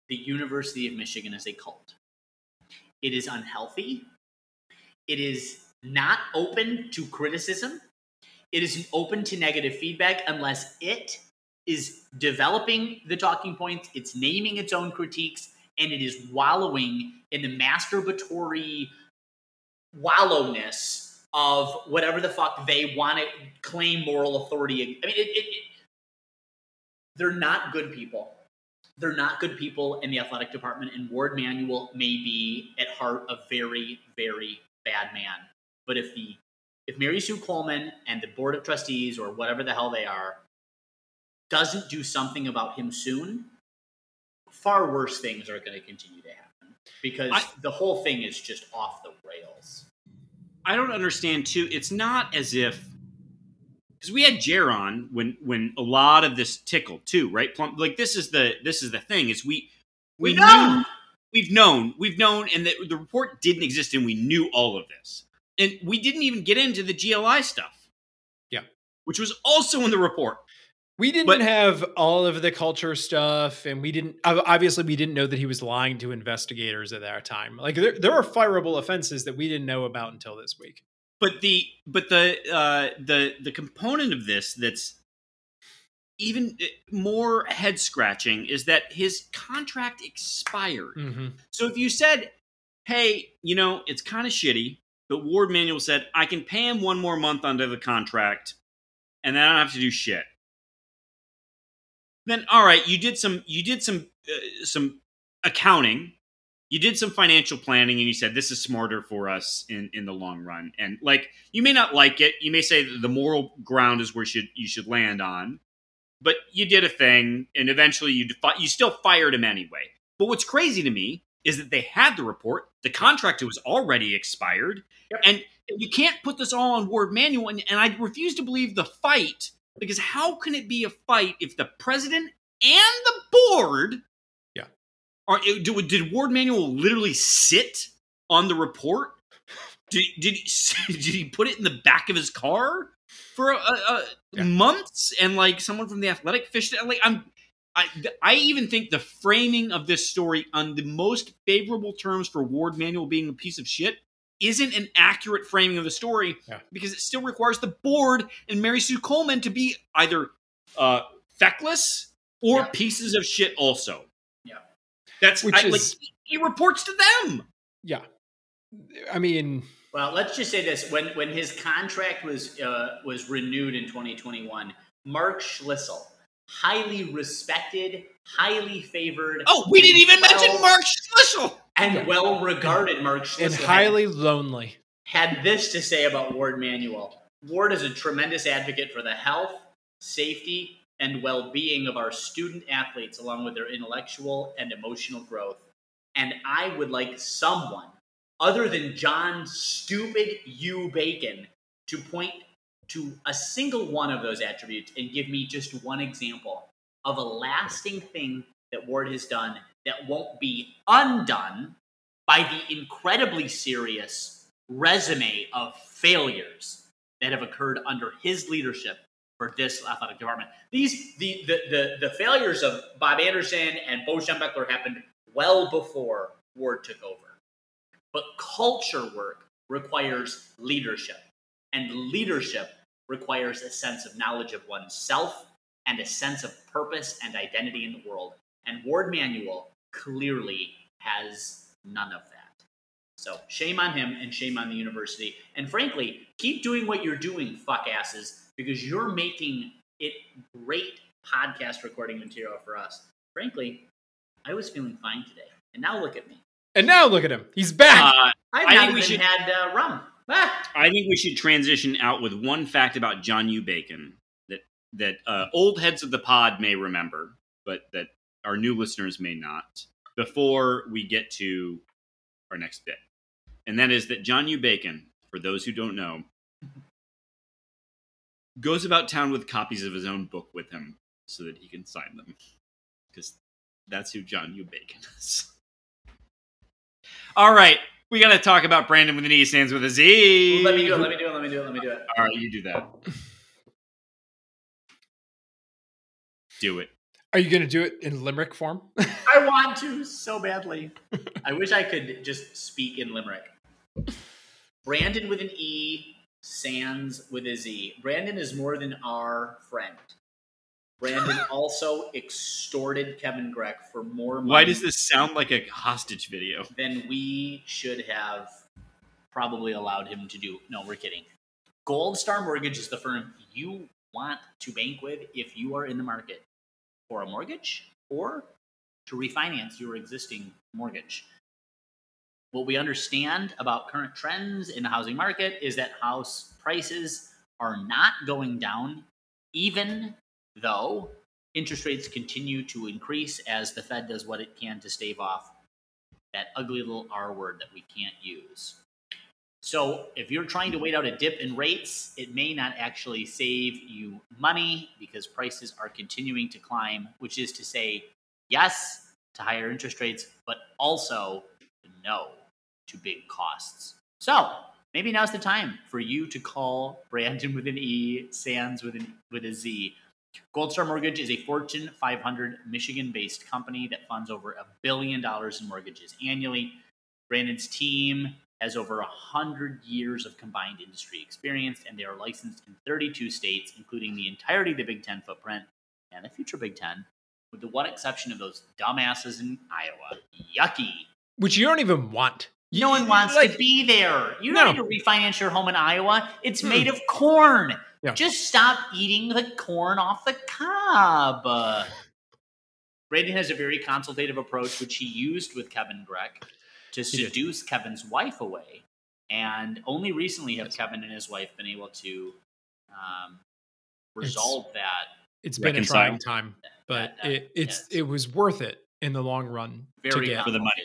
[SPEAKER 2] The University of Michigan is a cult. It is unhealthy. It is not open to criticism. It isn't open to negative feedback unless it is developing the talking points, it's naming its own critiques, and it is wallowing in the masturbatory wallowness of whatever the fuck they want to claim moral authority. I mean, it, it, it, they're not good people. They're not good people in the athletic department, and Warde Manuel may be at heart a very, very bad man. But if the if Mary Sue Coleman and the board of trustees or whatever the hell they are doesn't do something about him soon, far worse things are going to continue to happen because
[SPEAKER 1] I-
[SPEAKER 2] the whole thing is just off the rails.
[SPEAKER 1] I don't understand too. It's not as if because we had Jaron when when a lot of this tickled too, right? Plum, like this is the this is the thing is we we knew we've known we've known and the, the report didn't exist and we knew all of this and we didn't even get into the GLI stuff.
[SPEAKER 3] Yeah.
[SPEAKER 1] which was also in the report.
[SPEAKER 3] We didn't
[SPEAKER 1] But-
[SPEAKER 3] have all of the culture stuff, and we didn't. Obviously, we didn't know that he was lying to investigators at that time. Like there, there are fireable offenses that we didn't know about until this week.
[SPEAKER 1] But the but the uh, the the component of this that's even uh, more head scratching is that his contract expired.
[SPEAKER 3] Mm-hmm.
[SPEAKER 1] So if you said, "Hey, you know, it's kind of shitty," but Warde Manuel said, "I can pay him one more month under the contract, and then I don't have to do shit," then all right, you did some you did some uh, some accounting, you did some financial planning, and you said this is smarter for us in in the long run. And like, you may not like it, you may say that the moral ground is where should you should land on, but you did a thing, and eventually you defi- you still fired him anyway. But what's crazy to me is that they had the report, the contract was already expired,
[SPEAKER 2] Yep.
[SPEAKER 1] and you can't put this all on Warde Manuel. And, and I refuse to believe the fight because how can it be a fight if the president and the board. Are did, did Warde Manuel literally sit on the report? Did did he, did he put it in the back of his car for a, a,
[SPEAKER 3] Yeah.
[SPEAKER 1] months and like someone from the Athletic fished it? Like I'm. I, I even think the framing of this story on the most favorable terms for Warde Manuel being a piece of shit isn't an accurate framing of the story
[SPEAKER 3] Yeah.
[SPEAKER 1] because it still requires the board and Mary Sue Coleman to be either uh, feckless or
[SPEAKER 2] Yeah.
[SPEAKER 1] pieces of shit also.
[SPEAKER 2] Yeah.
[SPEAKER 1] That's
[SPEAKER 3] Which
[SPEAKER 1] I, like
[SPEAKER 3] is-
[SPEAKER 1] he reports to them.
[SPEAKER 3] Yeah, I mean,
[SPEAKER 2] Well, let's just say this: when when his contract was uh, was renewed in 2021, Mark Schlissel, highly respected, highly favored,
[SPEAKER 1] Oh, we didn't even
[SPEAKER 2] Well-
[SPEAKER 1] mention Mark Schlissel.
[SPEAKER 2] and well regarded Mark Schlissel
[SPEAKER 3] and
[SPEAKER 2] had-
[SPEAKER 3] highly lonely.
[SPEAKER 2] had this to say about Warde Manuel. Ward is a tremendous advocate for the health, safety, and well being of our student athletes, along with their intellectual and emotional growth. And I would like someone other than John Stupid U. Bacon to point to a single one of those attributes and give me just one example of a lasting thing that Ward has done that won't be undone by the incredibly serious resume of failures that have occurred under his leadership for this athletic department. These the the the, the failures of Bob Anderson and Bo Schembechler happened well before Ward took over. But culture work requires leadership. And leadership requires a sense of knowledge of oneself and a sense of purpose and identity in the world. And Warde Manuel clearly has none of that. So shame on him and shame on the university. And frankly, keep doing what you're doing, fuck asses, because you're making it great podcast recording material for us. Frankly, I was feeling fine today. And now look at me.
[SPEAKER 3] And now look at him. He's back.
[SPEAKER 1] Uh,
[SPEAKER 2] I've
[SPEAKER 1] I
[SPEAKER 2] not
[SPEAKER 1] think we should-
[SPEAKER 2] had uh, rum. Ah!
[SPEAKER 1] I think we should transition out with one fact about John U. Bacon that that uh, old heads of the pod may remember, but that our new listeners may not. Before we get to our next bit, and that is that John U. Bacon, for those who don't know, goes about town with copies of his own book with him so that he can sign them, because that's who John U. Bacon is. All right, we got to talk about Brandon with an E stands with a Z.
[SPEAKER 2] Let me do it, let me do it, let me do it, let me do it.
[SPEAKER 1] All right, you do that. Do it.
[SPEAKER 3] Are you going to do it in limerick form?
[SPEAKER 2] I want to so badly. I wish I could just speak in limerick. Brandon with an E, Sands with a Z. Brandon is more than our friend. Brandon also extorted Kevin Greck for more money
[SPEAKER 1] Why does this sound like a hostage video?
[SPEAKER 2] Then we should have probably allowed him to do. No, we're kidding. Gold Star Mortgage is the firm you want to bank with if you are in the market for a mortgage or to refinance your existing mortgage. What we understand about current trends in the housing market is that house prices are not going down, even though interest rates continue to increase as the Fed does what it can to stave off that ugly little R word that we can't use. So, if you're trying to wait out a dip in rates, it may not actually save you money because prices are continuing to climb, which is to say, yes to higher interest rates, but also no to big costs. So, maybe now's the time for you to call Brandon with an E, Sands with an with a Z. Gold Star Mortgage is a Fortune 500 Michigan-based company that funds over a billion dollars in mortgages annually. Brandon's team has over 100 years of combined industry experience, and they are licensed in 32 states, including the entirety of the Big Ten footprint and the future Big Ten, with the one exception of those dumbasses in Iowa. Yucky.
[SPEAKER 3] Which you don't even want.
[SPEAKER 2] No one wants
[SPEAKER 3] like,
[SPEAKER 2] to be there. You don't need to refinance your home in Iowa. It's
[SPEAKER 3] Hmm.
[SPEAKER 2] made of corn.
[SPEAKER 3] Yeah.
[SPEAKER 2] Just stop eating the corn off the cob. Brandon has a very consultative approach, which he used with Kevin Greck to seduce Kevin's wife away. And only recently have Kevin and his wife been able to um, resolve that.
[SPEAKER 3] It's been a
[SPEAKER 1] Reconcile.
[SPEAKER 3] trying time, but
[SPEAKER 2] that-
[SPEAKER 3] it, it's
[SPEAKER 2] yes.
[SPEAKER 3] it was worth it in the long run to
[SPEAKER 2] Very
[SPEAKER 3] get
[SPEAKER 1] For the money.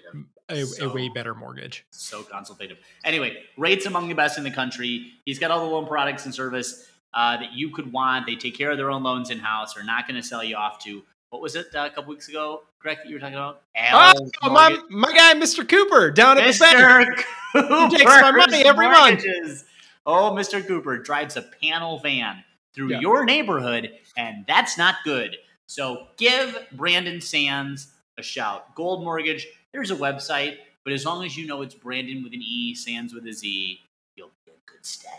[SPEAKER 3] A, a way better mortgage.
[SPEAKER 2] so consultative. Anyway, rates among the best in the country. He's got all the loan products and service uh, that you could want. They take care of their own loans in house. They're not going to sell you off to what was it uh, a couple weeks ago, Greg, that you were talking about?
[SPEAKER 3] Oh, my, my guy, Mr. Cooper, down at the bank.
[SPEAKER 2] Mr. Cooper's
[SPEAKER 3] takes my money every month.
[SPEAKER 2] Mortgages. Oh, Mr. Cooper drives a panel van through
[SPEAKER 3] Yeah.
[SPEAKER 2] your neighborhood, and that's not good. So give Brandon Sands a shout. Gold Mortgage, there's a website, but as long as you know it's Brandon with an E, Sands with a Z, you'll be in good stead.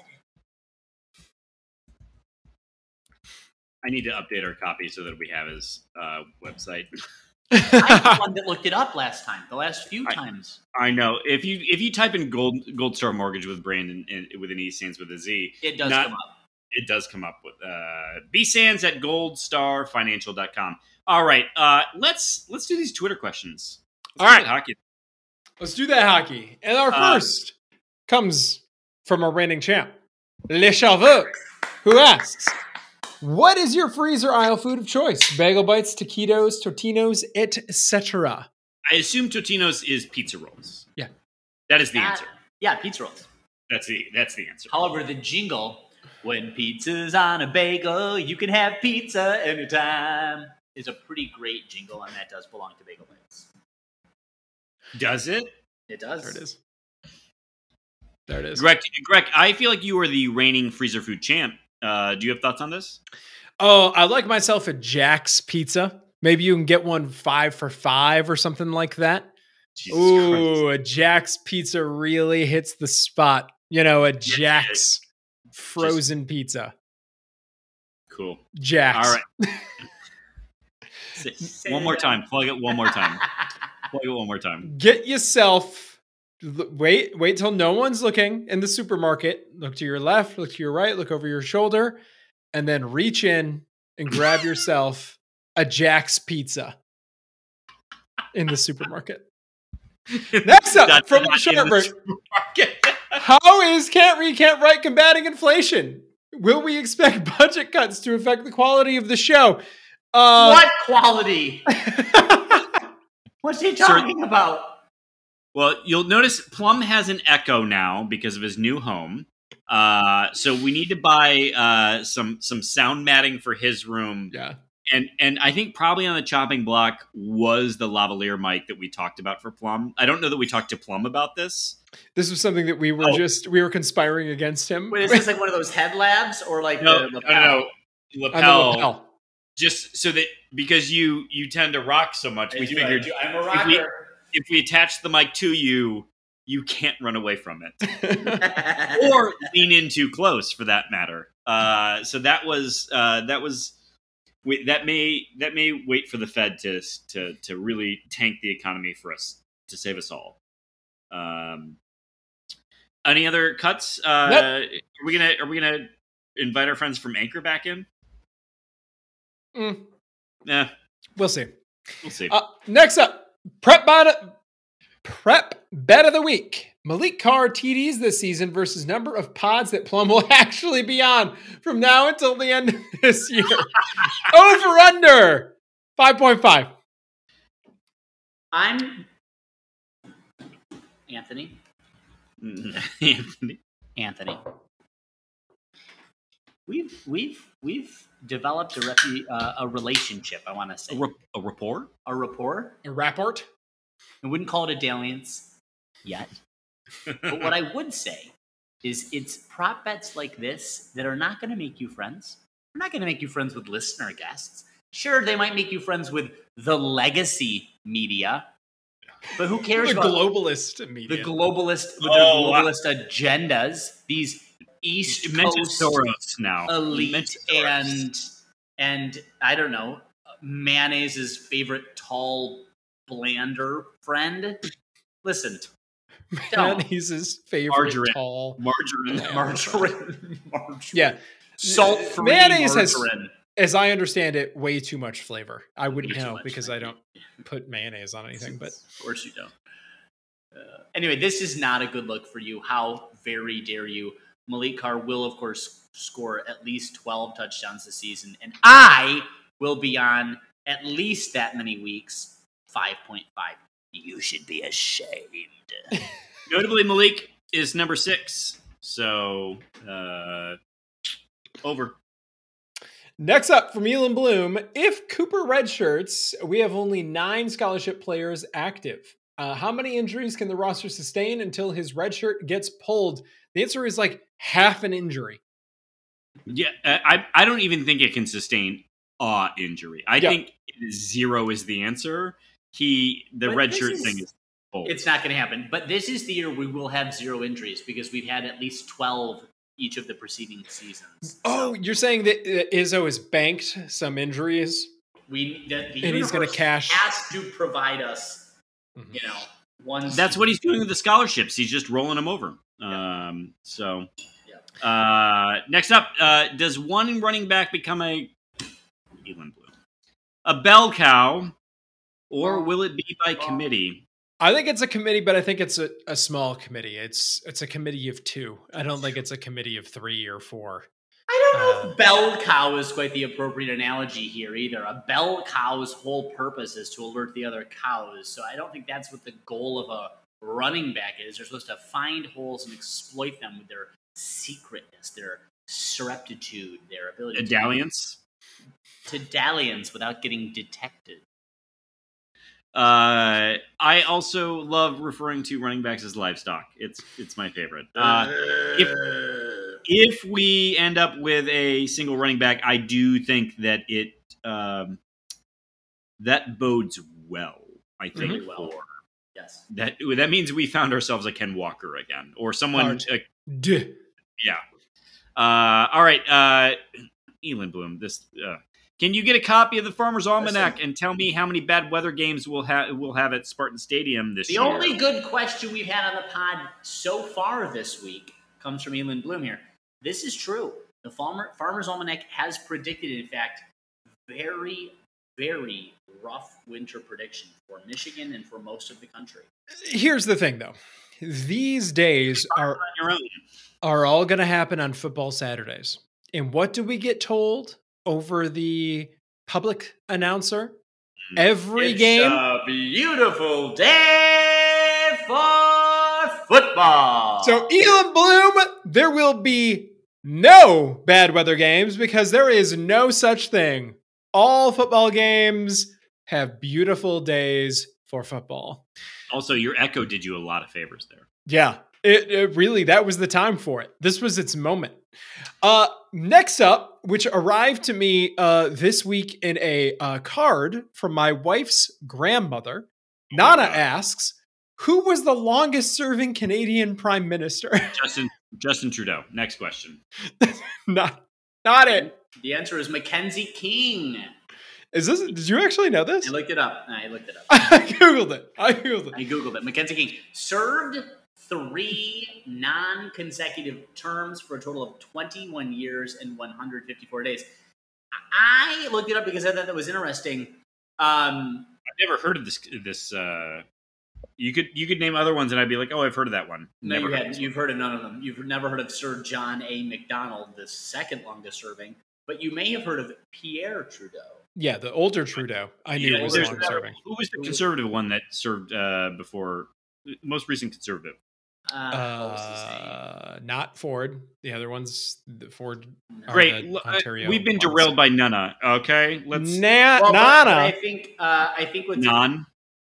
[SPEAKER 1] I need to update our copy so that we have his uh, website.
[SPEAKER 2] I'm the one that looked it up last time, the last few
[SPEAKER 1] I-
[SPEAKER 2] times.
[SPEAKER 1] I know if you if you type in gold gold star mortgage with Brandon and with an E Sands with a Z,
[SPEAKER 2] It does
[SPEAKER 1] not-
[SPEAKER 2] come up.
[SPEAKER 1] it does come up with uh B Sands at goldstarfinancial.com. All right, uh let's let's do these Twitter questions.
[SPEAKER 3] All
[SPEAKER 1] Let's
[SPEAKER 3] right.
[SPEAKER 1] hockey.
[SPEAKER 3] Let's do that hockey. And our
[SPEAKER 1] Uh,
[SPEAKER 3] first comes from our reigning champ, Le Chaveux, who asks, What is your freezer aisle food of choice? Bagel bites, taquitos, tortinos, etc.
[SPEAKER 1] I assume Totino's is pizza rolls.
[SPEAKER 3] Yeah.
[SPEAKER 1] that is the
[SPEAKER 2] That-
[SPEAKER 1] answer.
[SPEAKER 2] Yeah, pizza rolls.
[SPEAKER 1] That's the that's the answer.
[SPEAKER 2] However, the jingle, when pizza's on a bagel, you can have pizza anytime, is a pretty great jingle, and that does belong to Bagel Bites.
[SPEAKER 1] Does it,
[SPEAKER 2] It does.
[SPEAKER 3] There it is. There it is.
[SPEAKER 1] Greg? Greg, I feel like you are the reigning freezer food champ. Uh, do you have thoughts on this?
[SPEAKER 3] Oh, I like myself a Jack's pizza. Maybe you can get one five for five or something like that.
[SPEAKER 1] Jesus Christ.
[SPEAKER 3] Ooh, a Jack's pizza really hits the spot. You know, a Jack's frozen pizza.
[SPEAKER 1] cool.
[SPEAKER 3] Jack's.
[SPEAKER 1] All right. Say- one more time. Plug it one more time. Plug it one more time.
[SPEAKER 3] Get yourself wait wait till no one's looking in the supermarket. Look to your left, look to your right, look over your shoulder, and then reach in and grab yourself a Jack's pizza in the supermarket. Next up, from Sherbert,
[SPEAKER 1] supermarket.
[SPEAKER 3] how is can't read, can't write combating inflation? Will we expect budget cuts to affect the quality of the show? Uh,
[SPEAKER 2] what quality? What's he
[SPEAKER 1] Sir-
[SPEAKER 2] talking about?
[SPEAKER 1] Well, you'll notice Plum has an echo now because of his new home. Uh, so we need to buy uh, some some sound matting for his room,
[SPEAKER 3] yeah.
[SPEAKER 1] and and I think probably on the chopping block was the lavalier mic that we talked about for Plum. I don't know that we talked to Plum about this.
[SPEAKER 3] This was something that we were
[SPEAKER 1] Oh.
[SPEAKER 3] just we were conspiring against him.
[SPEAKER 2] Wait, is this like one of those head labs or like
[SPEAKER 1] No,
[SPEAKER 2] the
[SPEAKER 1] no, no,
[SPEAKER 3] On
[SPEAKER 1] lapel.
[SPEAKER 3] Lapel.
[SPEAKER 1] just so that because you you tend to rock so much, we
[SPEAKER 2] do,
[SPEAKER 1] figured
[SPEAKER 2] I do. I'm a
[SPEAKER 1] if we- if we attach the mic to you, you can't run away from it, or lean in too close, for that matter. Uh, so that was uh, that was wait, that may that may wait for the Fed to to to really tank the economy for us to save us all. Um, any other cuts? Uh,
[SPEAKER 3] Nope.
[SPEAKER 1] Are we gonna are we gonna invite our friends from Anchor back in?
[SPEAKER 3] Mm,
[SPEAKER 1] Yeah,
[SPEAKER 3] we'll see.
[SPEAKER 1] we'll see.
[SPEAKER 3] Uh, next up, prep bet, prep bet of the week. Maliq Carr TDs this season versus number of pods that Plum will actually be on from now until the end of this year. Over under 5.5.
[SPEAKER 2] I'm Anthony.
[SPEAKER 1] Anthony.
[SPEAKER 2] Anthony. We've we've we've developed a repu- uh, a relationship. I want to
[SPEAKER 1] A,
[SPEAKER 2] say
[SPEAKER 1] rap- a rapport?
[SPEAKER 2] a rapport.
[SPEAKER 3] A rapport.
[SPEAKER 2] I wouldn't call it a dalliance yet, but what I would say is it's prop bets like this that are not going to make you friends. They're not going to make you friends with listener guests. Sure, they might make you friends with the legacy media, but who cares
[SPEAKER 3] The
[SPEAKER 2] about
[SPEAKER 3] globalist media.
[SPEAKER 2] the globalist with
[SPEAKER 1] Oh,
[SPEAKER 2] their
[SPEAKER 1] wow.
[SPEAKER 2] globalist agendas? These East
[SPEAKER 1] You
[SPEAKER 2] Coast
[SPEAKER 1] Soros now.
[SPEAKER 2] Elite and and I don't know mayonnaise's favorite tall blander friend. Listen, don't.
[SPEAKER 3] Mayonnaise's favorite
[SPEAKER 1] Margarine.
[SPEAKER 3] tall.
[SPEAKER 1] margarine.
[SPEAKER 2] margarine, margarine,
[SPEAKER 3] Yeah.
[SPEAKER 2] salt-free
[SPEAKER 3] Mayonnaise has-
[SPEAKER 2] margarine.
[SPEAKER 3] As I understand it, way too much flavor. I wouldn't know because
[SPEAKER 2] right?
[SPEAKER 3] I don't put mayonnaise on anything, but
[SPEAKER 2] of course you don't. Uh, anyway, this is not a good look for you. How very dare you? Maliq Carr will, of course, score at least 12 touchdowns this season, and I will be on at least that many weeks 5.5. You should be ashamed.
[SPEAKER 1] Notably, Maliq is number six. So, uh, over.
[SPEAKER 3] Next up from Elon Bloom, if Cooper redshirts, we have only nine scholarship players active. Uh, how many injuries can the roster sustain until his redshirt gets pulled? The answer is like half an injury.
[SPEAKER 1] Yeah, uh, I I don't even think it can sustain a injury. I
[SPEAKER 3] Yeah.
[SPEAKER 1] think zero is the answer. He the
[SPEAKER 2] But
[SPEAKER 1] red shirt
[SPEAKER 2] is-
[SPEAKER 1] thing is bold.
[SPEAKER 2] It's not going to happen. But this is the year we will have zero injuries because we've had at least 12 each of the preceding seasons.
[SPEAKER 3] Oh, you're saying that uh, Izzo has banked some injuries?
[SPEAKER 2] we the, the
[SPEAKER 3] And he's gonna cash-
[SPEAKER 2] has to provide us,
[SPEAKER 3] Mhm.
[SPEAKER 2] you know, one.
[SPEAKER 1] That's what he's doing with the scholarships. He's just rolling them over. Um, so, uh, next up, uh, does one running back become a Elon Blue, a bell cow, or will it be by committee?
[SPEAKER 3] I think it's a committee, but I think it's a, a small committee. It's it's a committee of two. I don't think it's a committee of three or four.
[SPEAKER 2] I don't know
[SPEAKER 3] Uh,
[SPEAKER 2] if bell cow is quite the appropriate analogy here either. A bell cow's whole purpose is to alert the other cows, so I don't think that's what the goal of a running back is. They're supposed to find holes and exploit them with their secretness, their surreptitude, their ability
[SPEAKER 1] A
[SPEAKER 2] to-
[SPEAKER 1] dalliance?
[SPEAKER 2] to dalliance without getting detected.
[SPEAKER 1] Uh, I also love referring to running backs as livestock. It's it's my favorite. Uh, if if we end up with a single running back, I do think that it um, that bodes well. I think
[SPEAKER 2] Really well.
[SPEAKER 1] for
[SPEAKER 2] yes.
[SPEAKER 1] that that means we found ourselves a Ken Walker again, or someone.
[SPEAKER 3] Hard.
[SPEAKER 1] Uh,
[SPEAKER 3] Duh.
[SPEAKER 1] Yeah. Uh, all right, uh, Elon Bloom. This uh, can you get a copy of the Farmer's Almanac and tell me how many bad weather games we'll have we'll have at Spartan Stadium this
[SPEAKER 2] The
[SPEAKER 1] year?
[SPEAKER 2] The only good question we've had on the pod so far this week comes from Elon Bloom here. This is true. The Farmer, Farmer's Almanac has predicted, in fact, very, very rough winter prediction for Michigan and for most of the country.
[SPEAKER 3] Here's the thing, though. These days are
[SPEAKER 1] on your own.
[SPEAKER 3] are all going to happen on football Saturdays. And what do we get told over the public announcer? Every
[SPEAKER 2] It's
[SPEAKER 3] game.
[SPEAKER 2] a beautiful day for football.
[SPEAKER 3] So, Elon Bloom, there will be no bad weather games because there is no such thing. All football games have beautiful days for football.
[SPEAKER 1] Also, your echo did you a lot of favors there.
[SPEAKER 3] Yeah, it, it really that was the time for it. This was its moment. Uh, next up, which arrived to me uh, this week in a uh, card from my wife's grandmother, Nana asks, "Who was the longest-serving Canadian Prime Minister?"
[SPEAKER 1] Justin Justin Trudeau. Next question.
[SPEAKER 3] not, not it.
[SPEAKER 2] The answer is Mackenzie King.
[SPEAKER 3] Is this? Did you actually know this?
[SPEAKER 2] I looked it up. I looked it up.
[SPEAKER 3] I googled it. I googled it.
[SPEAKER 2] I googled it. Mackenzie King served three non-consecutive terms for a total of 21 years and 154 days. I looked it up because I thought that was interesting. Um,
[SPEAKER 1] I've never heard of this. This uh, you could you could name other ones, and I'd be like, oh, I've heard of that one.
[SPEAKER 2] no,
[SPEAKER 1] Never
[SPEAKER 2] you
[SPEAKER 1] heard
[SPEAKER 2] hadn't. You've heard of none of them. You've never heard of Sir John A. Macdonald, the second longest serving, but you may have heard of Pierre Trudeau.
[SPEAKER 3] Yeah, the older Trudeau. I knew
[SPEAKER 1] Yeah,
[SPEAKER 3] was
[SPEAKER 1] there's-
[SPEAKER 3] long-serving.
[SPEAKER 1] Who was the conservative one that served uh, before? Most recent conservative.
[SPEAKER 2] Uh, what was his name?
[SPEAKER 3] Uh, not Ford. The other ones, the Ford.
[SPEAKER 1] Great.
[SPEAKER 3] the
[SPEAKER 1] L- uh,
[SPEAKER 3] Ontario
[SPEAKER 1] We've been
[SPEAKER 3] ones.
[SPEAKER 1] derailed by Nana. Okay, let's
[SPEAKER 3] Na-
[SPEAKER 2] Well, but- but I
[SPEAKER 3] Nana.
[SPEAKER 2] think uh, I think what's
[SPEAKER 1] non.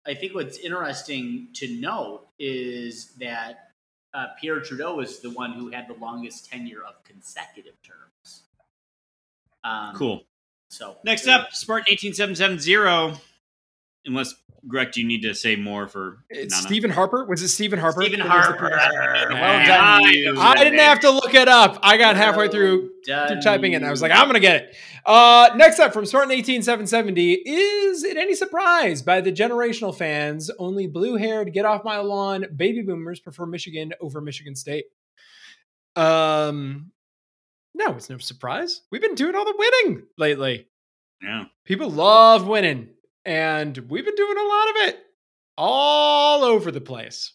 [SPEAKER 2] I think what's interesting to note is that uh, Pierre Trudeau was the one who had the longest tenure of consecutive terms. Um,
[SPEAKER 1] Cool.
[SPEAKER 2] So
[SPEAKER 1] Next up, Spartan eighteen seven seven zero. Unless Greg, do you need to say more for
[SPEAKER 3] It's
[SPEAKER 1] Nana?
[SPEAKER 3] Stephen Harper. Was it Stephen Harper?
[SPEAKER 2] Stephen
[SPEAKER 3] that was the
[SPEAKER 2] Harper.
[SPEAKER 3] previous-
[SPEAKER 2] Well
[SPEAKER 3] Nah.
[SPEAKER 2] done, you.
[SPEAKER 3] I didn't have to look it up. I got halfway through through typing it. And I was like. I'm gonna get it. Uh, next up from Spartan 18770, is it any surprise by the generational fans? Only blue-haired, get off my lawn baby boomers prefer Michigan over Michigan State. Um, no, it's no surprise. We've been doing all the winning lately.
[SPEAKER 1] yeah.
[SPEAKER 3] People love winning, and we've been doing a lot of it all over the place.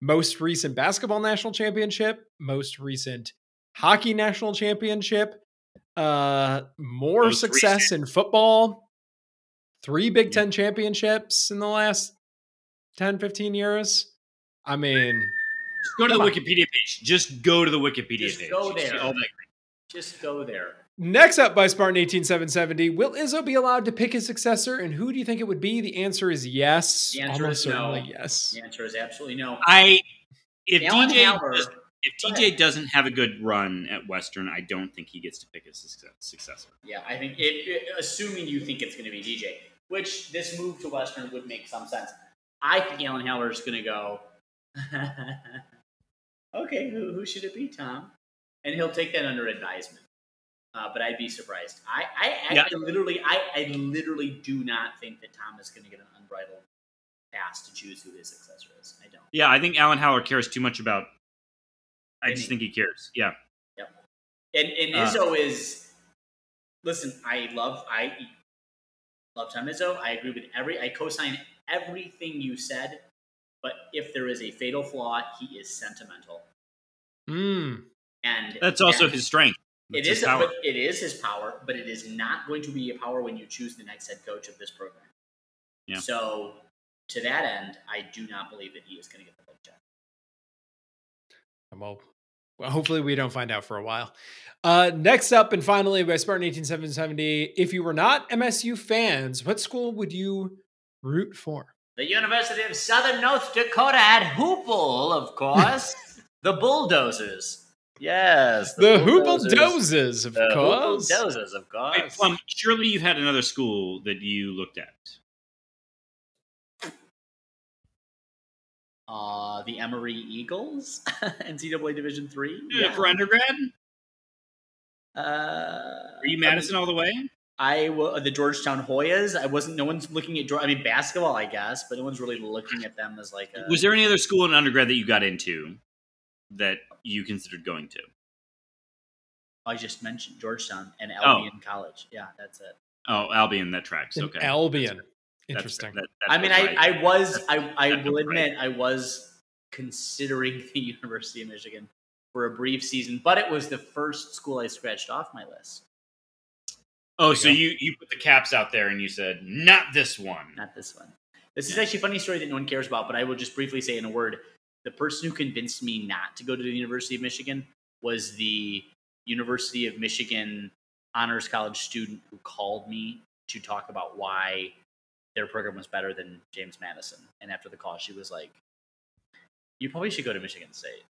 [SPEAKER 3] Most recent basketball national championship, most recent hockey national championship, uh, more
[SPEAKER 1] Most
[SPEAKER 3] success in football, three Big. Ten championships in the last 10, 15 years. I mean,
[SPEAKER 1] Just go to the
[SPEAKER 3] on.
[SPEAKER 1] Wikipedia page. Just go to the Wikipedia
[SPEAKER 2] Just
[SPEAKER 1] page.
[SPEAKER 2] go there.
[SPEAKER 1] all that-
[SPEAKER 2] Just go there.
[SPEAKER 3] Next up by Spartan 18770, will Izzo be allowed to pick his successor? And who do you think it would be? The answer is yes.
[SPEAKER 2] The answer
[SPEAKER 3] Almost
[SPEAKER 2] is no.
[SPEAKER 3] yes.
[SPEAKER 2] The answer is absolutely no.
[SPEAKER 1] I if
[SPEAKER 2] Alan
[SPEAKER 1] DJ
[SPEAKER 2] Haller-
[SPEAKER 1] does, if DJ
[SPEAKER 2] ahead.
[SPEAKER 1] doesn't have a good run at Western, I don't think he gets to pick his successor.
[SPEAKER 2] Yeah, I think it, it- assuming you think it's going to be DJ, which this move to Western would make some sense. I think Alan Haller is going to go. okay, who, who should it be, Tom? And he'll take that under advisement. Uh, but I'd be surprised. I, I, I, literally, I, I literally do not think that Tom is going to get an unbridled pass to choose who his successor is. I don't.
[SPEAKER 1] Yeah, I think Alan Haller cares too much about. I just
[SPEAKER 2] Winning.
[SPEAKER 1] think he cares. Yeah, Yep.
[SPEAKER 2] And and
[SPEAKER 1] Uh,
[SPEAKER 2] Izzo is listen, I love I love Tom Izzo. I agree with every I co-sign everything you said, but if there is a fatal flaw, he is sentimental.
[SPEAKER 3] Mm.
[SPEAKER 2] And
[SPEAKER 1] that's also
[SPEAKER 2] that-
[SPEAKER 1] his strength.
[SPEAKER 2] it
[SPEAKER 1] That's his
[SPEAKER 2] is
[SPEAKER 1] power.
[SPEAKER 2] but it is his power, but it is not going to be a power when you choose the next head coach of this program.
[SPEAKER 1] Yeah.
[SPEAKER 2] So to that end, I do not believe that he is going to get the vote check.
[SPEAKER 3] Well, well, hopefully we don't find out for a while. Uh, next up, and finally, by Spartan 18770, if you were not MSU fans, what school would you root for?
[SPEAKER 2] The University of Southern North Dakota at Hoople, of course. the Bulldozers. Yes.
[SPEAKER 3] The Hoople Dozes, of
[SPEAKER 2] The
[SPEAKER 3] course.
[SPEAKER 2] Dozes, of course.
[SPEAKER 1] Wait, Plum, surely you had another school that you looked at.
[SPEAKER 2] uh, the Emory Eagles, NCAA Division Three.
[SPEAKER 1] Yeah. For undergrad,
[SPEAKER 2] Uh,
[SPEAKER 1] are you Madison all the way?
[SPEAKER 2] I wa- the Georgetown Hoyas. I wasn't. No one's looking at. Geor- I mean, basketball, I guess, but no one's really looking at them as like. A,
[SPEAKER 1] Was there any other school in undergrad that you got into that you considered going to?
[SPEAKER 2] I just mentioned Georgetown and
[SPEAKER 1] Oh.
[SPEAKER 2] Albion College. Yeah, that's it.
[SPEAKER 1] Oh, Albion. That tracks.
[SPEAKER 3] In
[SPEAKER 1] Okay,
[SPEAKER 3] Albion.
[SPEAKER 1] That's-
[SPEAKER 3] Interesting.
[SPEAKER 1] that- that
[SPEAKER 2] I mean,
[SPEAKER 1] was
[SPEAKER 2] I. I was, I, I will
[SPEAKER 1] was right.
[SPEAKER 2] admit, I was considering the University of Michigan for a brief season, but it was the first school I scratched off my list.
[SPEAKER 1] Oh, so
[SPEAKER 3] Yeah.
[SPEAKER 1] you you put the caps out there and you said not this one.
[SPEAKER 2] Not this one. This is actually a funny story that no one cares about, but I will just briefly say in a word: the person who convinced me not to go to the University of Michigan was the University of Michigan honors college student who called me to talk about why their program was better than James Madison. And after the call, she was like, "You probably should go to Michigan State."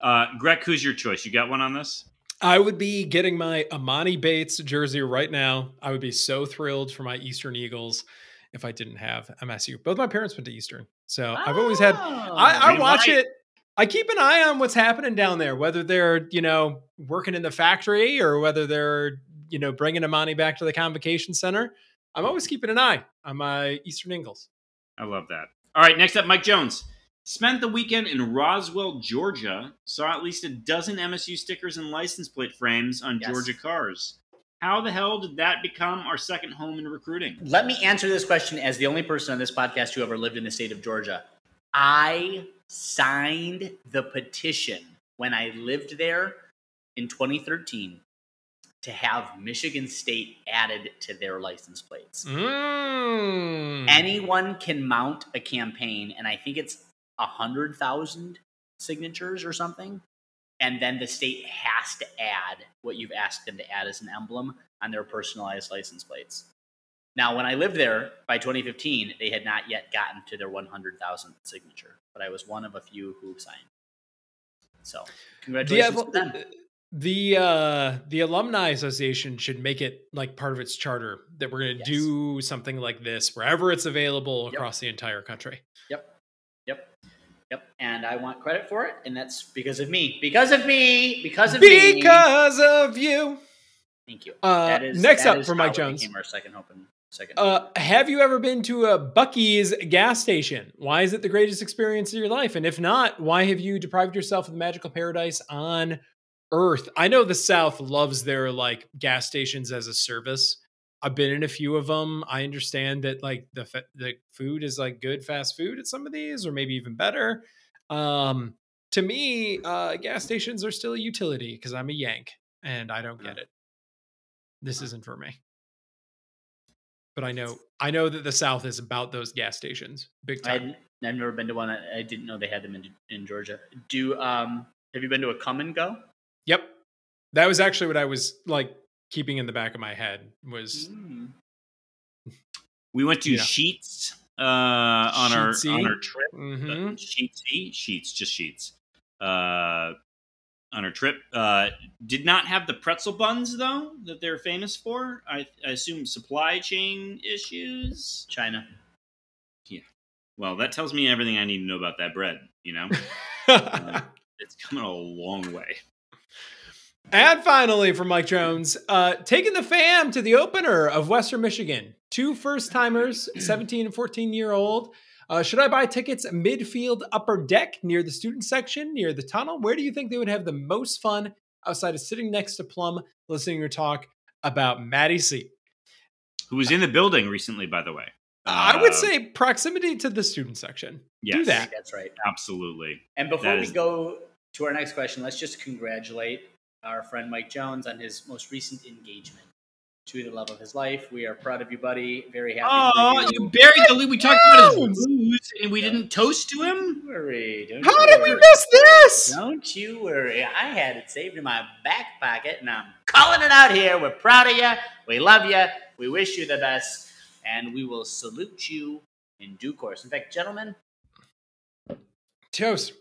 [SPEAKER 1] Uh, Greg, who's your choice? You got one on this?
[SPEAKER 3] I would be getting my Emoni Bates jersey right now. I would be so thrilled for my Eastern Eagles if I didn't have MSU. Both my parents went to Eastern, so I've always had. I, oh.
[SPEAKER 1] I
[SPEAKER 3] watch
[SPEAKER 1] might-
[SPEAKER 3] it. I keep an eye on what's happening down there, whether they're you know working in the factory or whether they're you know bringing Emoni back to the convocation center. I'm always keeping an eye on my Eastern Eagles.
[SPEAKER 1] I love that. All right, next up, Mike Jones. Spent the weekend in Roswell, Georgia. Saw at least a dozen MSU stickers and license plate frames on
[SPEAKER 2] Yes.
[SPEAKER 1] Georgia cars. How the hell did that become our second home in recruiting?
[SPEAKER 2] Let me answer this question as the only person on this podcast who ever lived in the state of Georgia. I signed the petition when I lived there in 2013 to have Michigan State added to their license plates.
[SPEAKER 3] Mm.
[SPEAKER 2] Anyone can mount a campaign, and I think it's a hundred thousand signatures or something. And then the state has to add what you've asked them to add as an emblem on their personalized license plates. Now, when I lived there by 2015, they had not yet gotten to their 100,000th signature, but I was one of a few who signed. So, congratulations to them.
[SPEAKER 3] the uh the alumni association should make it like part of its charter that we're going to
[SPEAKER 2] Yes.
[SPEAKER 3] do something like this wherever it's available
[SPEAKER 2] Yep.
[SPEAKER 3] across the entire country.
[SPEAKER 2] Yep. Yep. Yep. And I want credit for it, and that's because of me. Because of me. Because of me.
[SPEAKER 3] Because of you.
[SPEAKER 2] Thank you.
[SPEAKER 3] Uh,
[SPEAKER 2] That is-
[SPEAKER 3] next up for Mike Jones.
[SPEAKER 2] our second open. Second.
[SPEAKER 3] Uh, have you ever been to a Buc-ee's gas station? Why is it the greatest experience of your life? And if not, why have you deprived yourself of the magical paradise on Earth? I know the South loves their like gas stations as a service. I've been in a few of them. I understand that like the fa- the food is like good fast food at some of these, or maybe even better. Um, to me, uh, gas stations are still a utility because I'm a Yank and I don't get it. This isn't for me but I know I know that the South is about those gas stations, big
[SPEAKER 2] I
[SPEAKER 3] time.
[SPEAKER 2] I've never been to one. I I didn't know they had them in, in Georgia. Do um have you been to a Kum & Go?
[SPEAKER 3] Yep, that was actually what I was like keeping in the back of my head was
[SPEAKER 2] Mm.
[SPEAKER 1] We went to
[SPEAKER 3] Yeah.
[SPEAKER 1] Sheetz uh, on our on our trip. Sheetsy, Sheetz, just Sheetz. Uh, on our trip, uh, did not have the pretzel buns though that they're famous for. I, I assume supply chain issues.
[SPEAKER 2] China. Yeah.
[SPEAKER 1] Well, that tells me everything I need to know about that bread. You know, Uh, it's coming a long way.
[SPEAKER 3] And finally, from Mike Jones, uh, taking the fam to the opener of Western Michigan. Two first timers, 17 and 14 year old. Uh, should I buy tickets midfield upper deck near the student section, near the tunnel? Where do you think they would have the most fun outside of sitting next to Plum, listening to her talk about Maddie C?
[SPEAKER 1] Who was in the building recently, by the way?
[SPEAKER 3] I would
[SPEAKER 1] Uh,
[SPEAKER 3] say proximity to the student section.
[SPEAKER 1] yes,
[SPEAKER 3] do that.
[SPEAKER 2] that's right.
[SPEAKER 1] Absolutely.
[SPEAKER 2] And before
[SPEAKER 1] That
[SPEAKER 2] we go to our next question, let's just congratulate our friend Mike Jones on his most recent engagement to the love of his life. We are proud of you, buddy. Very happy.
[SPEAKER 1] Oh,
[SPEAKER 2] for
[SPEAKER 1] you buried the lead. We talked about
[SPEAKER 3] Jones!
[SPEAKER 1] his booze, and we didn't toast to him.
[SPEAKER 2] Don't worry. Don't
[SPEAKER 3] How
[SPEAKER 2] you
[SPEAKER 3] did we miss this?
[SPEAKER 2] Don't you worry. I had it saved in my back pocket, and I'm calling it out here. We're proud of you. We love you. We wish you the best, and we will salute you in due course. In fact, gentlemen,
[SPEAKER 3] Toast.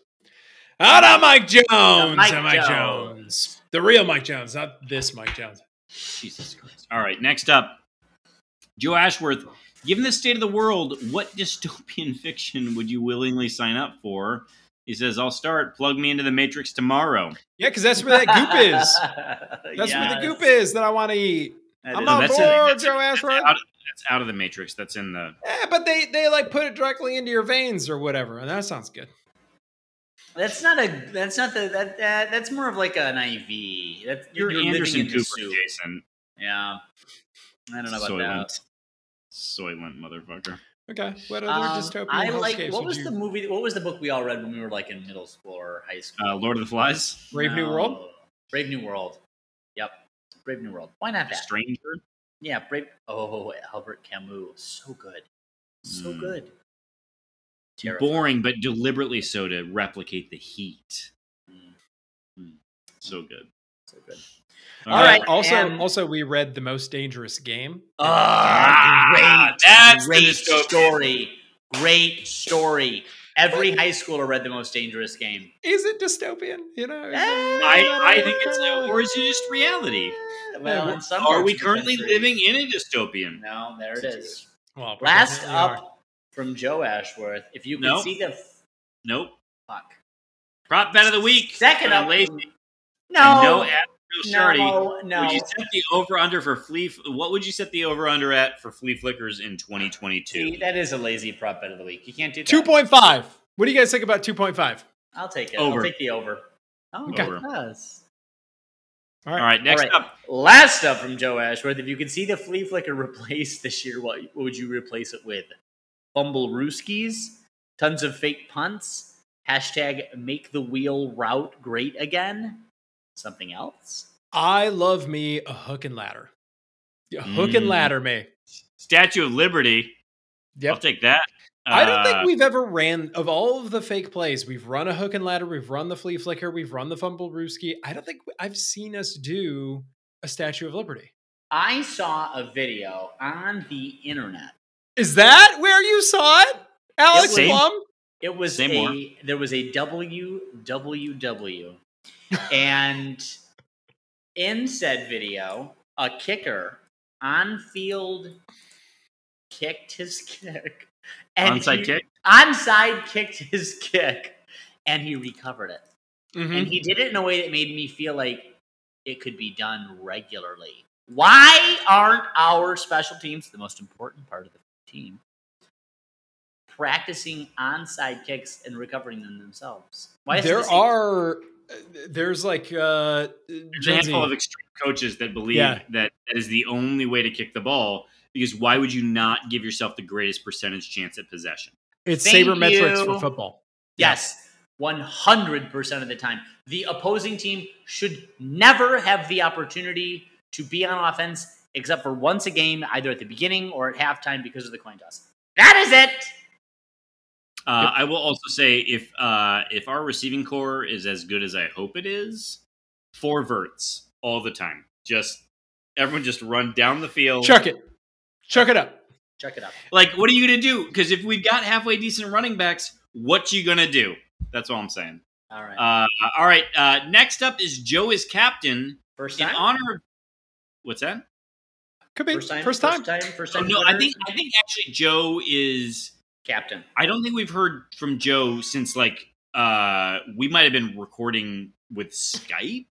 [SPEAKER 3] Out on Mike Jones.
[SPEAKER 2] Mike
[SPEAKER 3] Mike
[SPEAKER 2] Jones.
[SPEAKER 3] Jones. The real Mike Jones, not this Mike Jones.
[SPEAKER 1] Jesus Christ. All right, next up, Joe Ashworth. Given the state of the world, what dystopian fiction would you willingly sign up for? He says, "I'll start. Plug me into the Matrix tomorrow."
[SPEAKER 3] Yeah, because that's where that goop is. That's where the goop is that I want to eat. I'm
[SPEAKER 1] No,
[SPEAKER 3] on
[SPEAKER 1] that's
[SPEAKER 3] board,
[SPEAKER 1] it. That's-
[SPEAKER 3] Joe
[SPEAKER 1] that's
[SPEAKER 3] Ashworth.
[SPEAKER 1] out, that's out of the Matrix. That's in the.
[SPEAKER 3] Yeah, but they they like put it directly into your veins or whatever, and that sounds good.
[SPEAKER 2] That's not a. That's not the. That, that that's more of like an IV. That's
[SPEAKER 1] You're,
[SPEAKER 2] you're, living
[SPEAKER 1] Anderson
[SPEAKER 2] in
[SPEAKER 1] Cooper,
[SPEAKER 2] soup.
[SPEAKER 1] Jason.
[SPEAKER 2] Yeah, I don't know about
[SPEAKER 1] Soylent. Soylent motherfucker.
[SPEAKER 3] Okay, what other
[SPEAKER 2] that. Um,
[SPEAKER 3] dystopian
[SPEAKER 2] I like. What was
[SPEAKER 3] you-
[SPEAKER 2] the movie? What was the book we all read when we were like in middle school or high school?
[SPEAKER 1] Uh, Lord of the Flies.
[SPEAKER 3] Brave New World?
[SPEAKER 2] Brave New World. Yep. Brave New World. Why not that?
[SPEAKER 1] Stranger.
[SPEAKER 2] Yeah, Brave. Oh, Albert Camus. So good. So
[SPEAKER 1] Mm.
[SPEAKER 2] good. Terrifying.
[SPEAKER 1] Boring, but deliberately so to replicate the heat.
[SPEAKER 2] Mm,
[SPEAKER 1] So good.
[SPEAKER 2] so good.
[SPEAKER 1] All
[SPEAKER 2] All
[SPEAKER 3] Uh,
[SPEAKER 2] right,
[SPEAKER 3] Also,
[SPEAKER 2] and-
[SPEAKER 3] also, we read the most dangerous game.
[SPEAKER 2] Ah,
[SPEAKER 1] Ah,
[SPEAKER 2] great,
[SPEAKER 1] that's
[SPEAKER 2] great
[SPEAKER 1] dystopian.
[SPEAKER 2] story. Great story. Every high schooler read the most dangerous game.
[SPEAKER 3] Is it dystopian? You know, is
[SPEAKER 1] I, I think it's or is it just reality?
[SPEAKER 2] Well, in some
[SPEAKER 1] Are we currently
[SPEAKER 2] country-
[SPEAKER 1] living in a dystopian?
[SPEAKER 2] No, there it is.
[SPEAKER 3] well,
[SPEAKER 2] Last up from Joe Ashworth. If you can
[SPEAKER 1] No.
[SPEAKER 2] see the
[SPEAKER 1] Nope.
[SPEAKER 2] fuck.
[SPEAKER 1] Prop bet of the week.
[SPEAKER 2] Second
[SPEAKER 1] I'm
[SPEAKER 2] up,
[SPEAKER 1] lazy.
[SPEAKER 2] no,
[SPEAKER 1] no, Adam Shardy.
[SPEAKER 2] no, no.
[SPEAKER 1] Would you set the over under for flea? What would you set the over under at for flea flickers in 2022?
[SPEAKER 2] See, that is a lazy prop bet of the week. You can't do that.
[SPEAKER 3] two point five. What do you guys think about two point five?
[SPEAKER 2] I'll take it.
[SPEAKER 1] Over.
[SPEAKER 2] I'll take the over. Oh,
[SPEAKER 3] Okay.
[SPEAKER 1] Over.
[SPEAKER 2] yes.
[SPEAKER 3] All
[SPEAKER 1] All right, next
[SPEAKER 2] All right.
[SPEAKER 1] up.
[SPEAKER 2] Last up from Joe Ashworth. If you could see the flea flicker replaced this year, what, what would you replace it with? Fumble Rooskies, tons of fake punts, hashtag make the wheel route great again, something else?
[SPEAKER 3] I love me a hook and ladder. A hook and
[SPEAKER 1] Mm.
[SPEAKER 3] ladder me.
[SPEAKER 1] Statue of Liberty. I'll take that.
[SPEAKER 3] I don't
[SPEAKER 1] Uh,
[SPEAKER 3] think we've ever ran of all of the fake plays. We've run a hook and ladder. We've run the flea flicker. We've run the fumble rooski. I don't think I've seen us do a Statue of Liberty.
[SPEAKER 2] I saw a video on the internet.
[SPEAKER 3] Is that where you saw it, Alex
[SPEAKER 1] Same.
[SPEAKER 3] Plum?
[SPEAKER 2] It was
[SPEAKER 1] Say
[SPEAKER 2] a
[SPEAKER 1] more.
[SPEAKER 2] there was a WWW, and in said video, a kicker on field kicked his kick, and
[SPEAKER 1] onside
[SPEAKER 2] he-
[SPEAKER 1] kick.
[SPEAKER 2] onside kicked his kick, and he recovered it,
[SPEAKER 3] Mhm.
[SPEAKER 2] and he did it in a way that made me feel like it could be done regularly. Why aren't our special teams the most important part of the team? Practicing onside kicks and recovering them themselves. Why is
[SPEAKER 3] There
[SPEAKER 2] this-
[SPEAKER 3] are there's like uh
[SPEAKER 1] There's a handful of extreme coaches that believe
[SPEAKER 3] Yeah.
[SPEAKER 1] that that is the only way to kick the ball. Because why would you not give yourself the greatest percentage chance at possession?
[SPEAKER 3] it's
[SPEAKER 2] Thank
[SPEAKER 3] sabermetrics
[SPEAKER 2] you.
[SPEAKER 3] for football.
[SPEAKER 2] Yes, 100% of the time. The opposing team should never have the opportunity to be on offense except for once a game, either at the beginning or at halftime because of the coin toss. That is it.
[SPEAKER 1] Uh, I will also say if uh, if our receiving core is as good as I hope it is, four verts all the time. Just everyone just run down the field.
[SPEAKER 3] Chuck it. Chuck it up.
[SPEAKER 2] Check it up.
[SPEAKER 1] Like, what are you gonna do? Because if we've got halfway decent running backs, what you gonna do? That's all I'm saying.
[SPEAKER 2] All right.
[SPEAKER 1] Uh, all right. Uh, next up is Joe is captain
[SPEAKER 2] first time?
[SPEAKER 1] in honor of what's that?
[SPEAKER 3] Could be
[SPEAKER 2] First time?
[SPEAKER 3] First time.
[SPEAKER 2] First time? First
[SPEAKER 1] Oh,
[SPEAKER 2] time
[SPEAKER 1] no, I think I think actually Joe is.
[SPEAKER 2] Captain.
[SPEAKER 1] I don't think we've heard from Joe since like uh we might have been recording with Skype.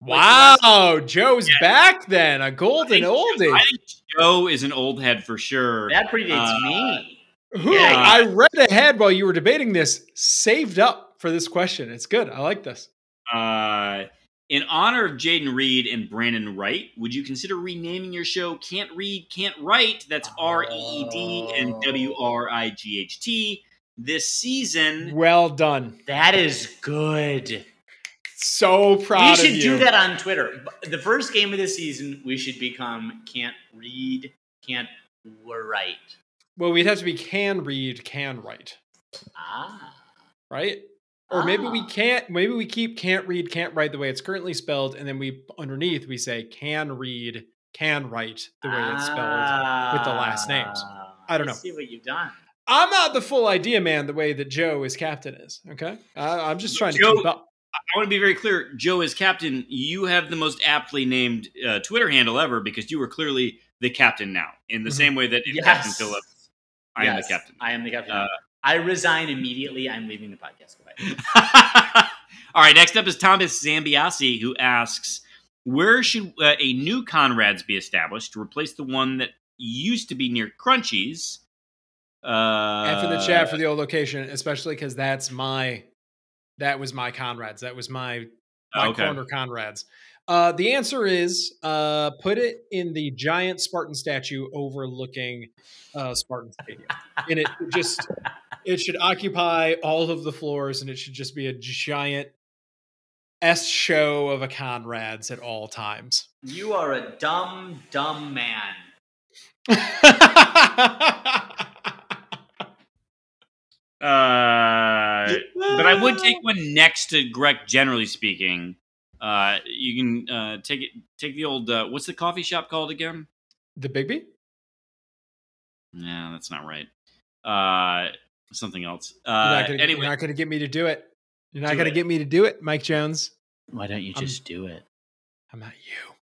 [SPEAKER 3] Wow, Joe's
[SPEAKER 1] Yeah.
[SPEAKER 3] back then. A golden
[SPEAKER 1] I think-
[SPEAKER 3] oldie.
[SPEAKER 1] I think Joe is an old head for sure.
[SPEAKER 2] That predates
[SPEAKER 1] Uh,
[SPEAKER 2] me.
[SPEAKER 3] Who
[SPEAKER 2] Yeah.
[SPEAKER 3] I read ahead while you were debating this, saved up for this question. It's good. I like this.
[SPEAKER 1] Uh, in honor of Jayden Reed and Brandon Wright, would you consider renaming your show Can't Read, Can't Write? That's R E E D and W R I G H T. This season,
[SPEAKER 3] Well done.
[SPEAKER 2] That is good.
[SPEAKER 3] So proud
[SPEAKER 2] we should do that on Twitter. The first game of the season, we should become can't read, can't write.
[SPEAKER 3] Well, we'd have to be can read, can write,
[SPEAKER 2] Ah.
[SPEAKER 3] right? Or maybe we
[SPEAKER 2] Ah.
[SPEAKER 3] can't. Maybe we keep can't read, can't write the way it's currently spelled, and then we underneath we say can read, can write the way it's spelled. with the last names. I don't know.
[SPEAKER 2] see what you've done.
[SPEAKER 3] I'm not the full idea man the way that Joe is captain is. Okay, I, I'm just trying to keep up.
[SPEAKER 1] I want to be very clear. Joe is captain. You have the most aptly named uh, Twitter handle ever because you were clearly the captain now. In the
[SPEAKER 3] Mhm.
[SPEAKER 1] same way that in
[SPEAKER 2] Yes.
[SPEAKER 1] Captain Phillips, I am the captain.
[SPEAKER 2] I am the captain.
[SPEAKER 1] Uh,
[SPEAKER 2] I resign immediately. I'm leaving the podcast. Goodbye.
[SPEAKER 1] All right, next up is Thomas Zambiasi, who asks, "Where should uh, a new Conrad's be established to replace the one that used to be near Crunchies?" Uh,
[SPEAKER 3] F in the chat for the old location, especially because that's my, that was my Conrad's. That was my my
[SPEAKER 1] okay.
[SPEAKER 3] corner Conrad's. Uh, the answer is uh, put it in the giant Spartan statue overlooking uh, Spartan Stadium, and it just it should occupy all of the floors, and it should just be a giant S show of a Conrad's at all times.
[SPEAKER 2] You are a dumb, dumb man.
[SPEAKER 1] Uh, but I would take one next to Greg. Generally speaking, uh, you can uh, take it. Take the old. Uh, what's the coffee shop called again?
[SPEAKER 3] the Big B.
[SPEAKER 1] No, that's not right. Uh, something else.
[SPEAKER 3] You're
[SPEAKER 1] Uh,
[SPEAKER 3] not gonna,
[SPEAKER 1] anyway,
[SPEAKER 3] you're not gonna get me to do it. You're not gonna get me to do it, Mike Jones.
[SPEAKER 2] Why don't you
[SPEAKER 3] I'm-
[SPEAKER 2] just do it?
[SPEAKER 3] I'm not you.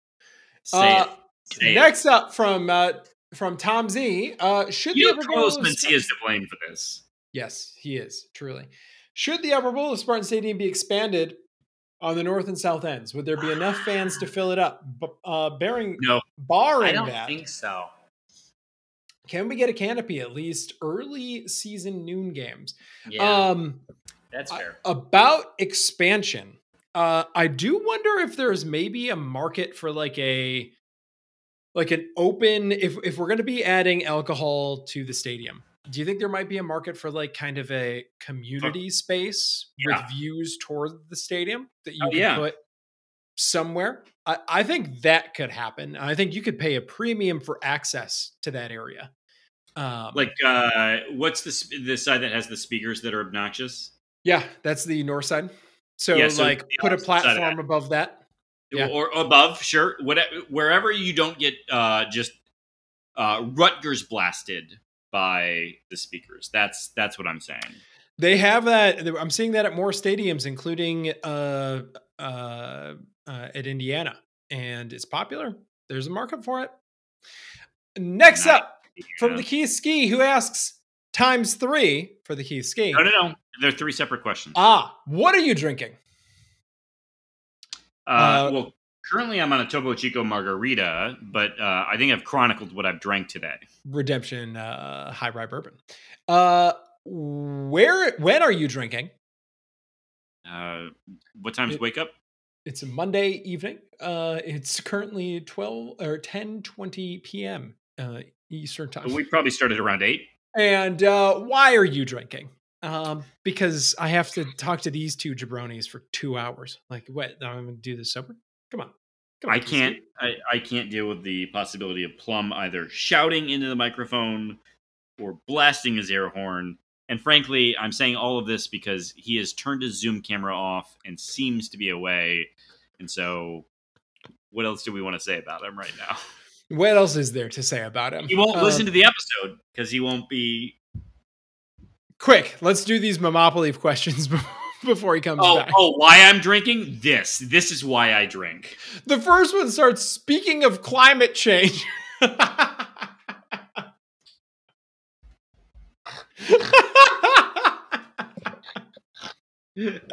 [SPEAKER 1] say
[SPEAKER 3] Uh,
[SPEAKER 1] it. Say it.
[SPEAKER 3] Next up from uh, from Tom Z. Uh, should
[SPEAKER 1] You
[SPEAKER 3] the
[SPEAKER 1] know,
[SPEAKER 3] Upper Bowl
[SPEAKER 1] Carlos
[SPEAKER 3] of
[SPEAKER 1] Mencia is to blame for this.
[SPEAKER 3] Yes, he is truly. Should the Upper Bowl of Spartan Stadium be expanded on the north and south ends? Would there be enough fans to fill it up? B- uh, bearing
[SPEAKER 1] No.
[SPEAKER 3] barring
[SPEAKER 2] I don't
[SPEAKER 3] that,
[SPEAKER 2] think so.
[SPEAKER 3] can we get a canopy at least early season noon games?
[SPEAKER 2] Yeah,
[SPEAKER 3] Um,
[SPEAKER 2] that's
[SPEAKER 3] I-
[SPEAKER 2] fair.
[SPEAKER 3] about expansion, uh, I do wonder if there's maybe a market for like a like an open if if we're going to be adding alcohol to the stadium. Do you think there might be a market for like kind of a community space
[SPEAKER 1] yeah.
[SPEAKER 3] with views toward the stadium that you
[SPEAKER 1] Oh,
[SPEAKER 3] could
[SPEAKER 1] yeah.
[SPEAKER 3] put somewhere? I, I think that could happen. I think you could pay a premium for access to that area. Um,
[SPEAKER 1] Like, uh, what's the the side that has the speakers that are obnoxious?
[SPEAKER 3] yeah, that's the north side. So,
[SPEAKER 1] Yeah, so
[SPEAKER 3] like put a
[SPEAKER 1] opposite side of
[SPEAKER 3] platform
[SPEAKER 1] that.
[SPEAKER 3] above that. Yeah.
[SPEAKER 1] or above, sure. Whatever, wherever you don't get uh, just uh, Rutgers blasted by the speakers. That's that's what I'm saying.
[SPEAKER 3] They have that. I'm seeing that at more stadiums, including uh, uh, uh, at Indiana, and it's popular. There's a market for it. Next
[SPEAKER 1] Nice.
[SPEAKER 3] up from the Keith Ski, who asks times three for the Keith Ski.
[SPEAKER 1] No, no, no. They're three separate questions.
[SPEAKER 3] Ah, what are you drinking?
[SPEAKER 1] Uh,
[SPEAKER 3] uh,
[SPEAKER 1] well, currently I'm on a Topo Chico margarita, but uh, I think I've chronicled what I've drank today.
[SPEAKER 3] Redemption uh, High Rye Bourbon. Uh, where? When are you drinking?
[SPEAKER 1] Uh, what time's
[SPEAKER 3] It-
[SPEAKER 1] wake up?
[SPEAKER 3] It's a Monday evening. Uh, it's currently twelve or ten twenty p.m. Uh, Eastern time.
[SPEAKER 1] We probably started around eight.
[SPEAKER 3] And uh, why are you drinking? Um, because I have to talk to these two jabronis for two hours. Like, what? I'm going to do this sober? Come on. Come on
[SPEAKER 1] I can't. I, I can't deal with the possibility of Plum either shouting into the microphone or blasting his air horn. And frankly, I'm saying all of this because he has turned his Zoom camera off and seems to be away. And so, what else do we want to say about him right now?
[SPEAKER 3] What else is there to say about him?
[SPEAKER 1] He won't
[SPEAKER 3] Um,
[SPEAKER 1] listen to the episode because he won't be.
[SPEAKER 3] Quick, let's do these Momopoly questions before he comes
[SPEAKER 1] Oh,
[SPEAKER 3] back.
[SPEAKER 1] oh, why I'm drinking this? This is why I drink.
[SPEAKER 3] The first one starts speaking of climate change. Uh,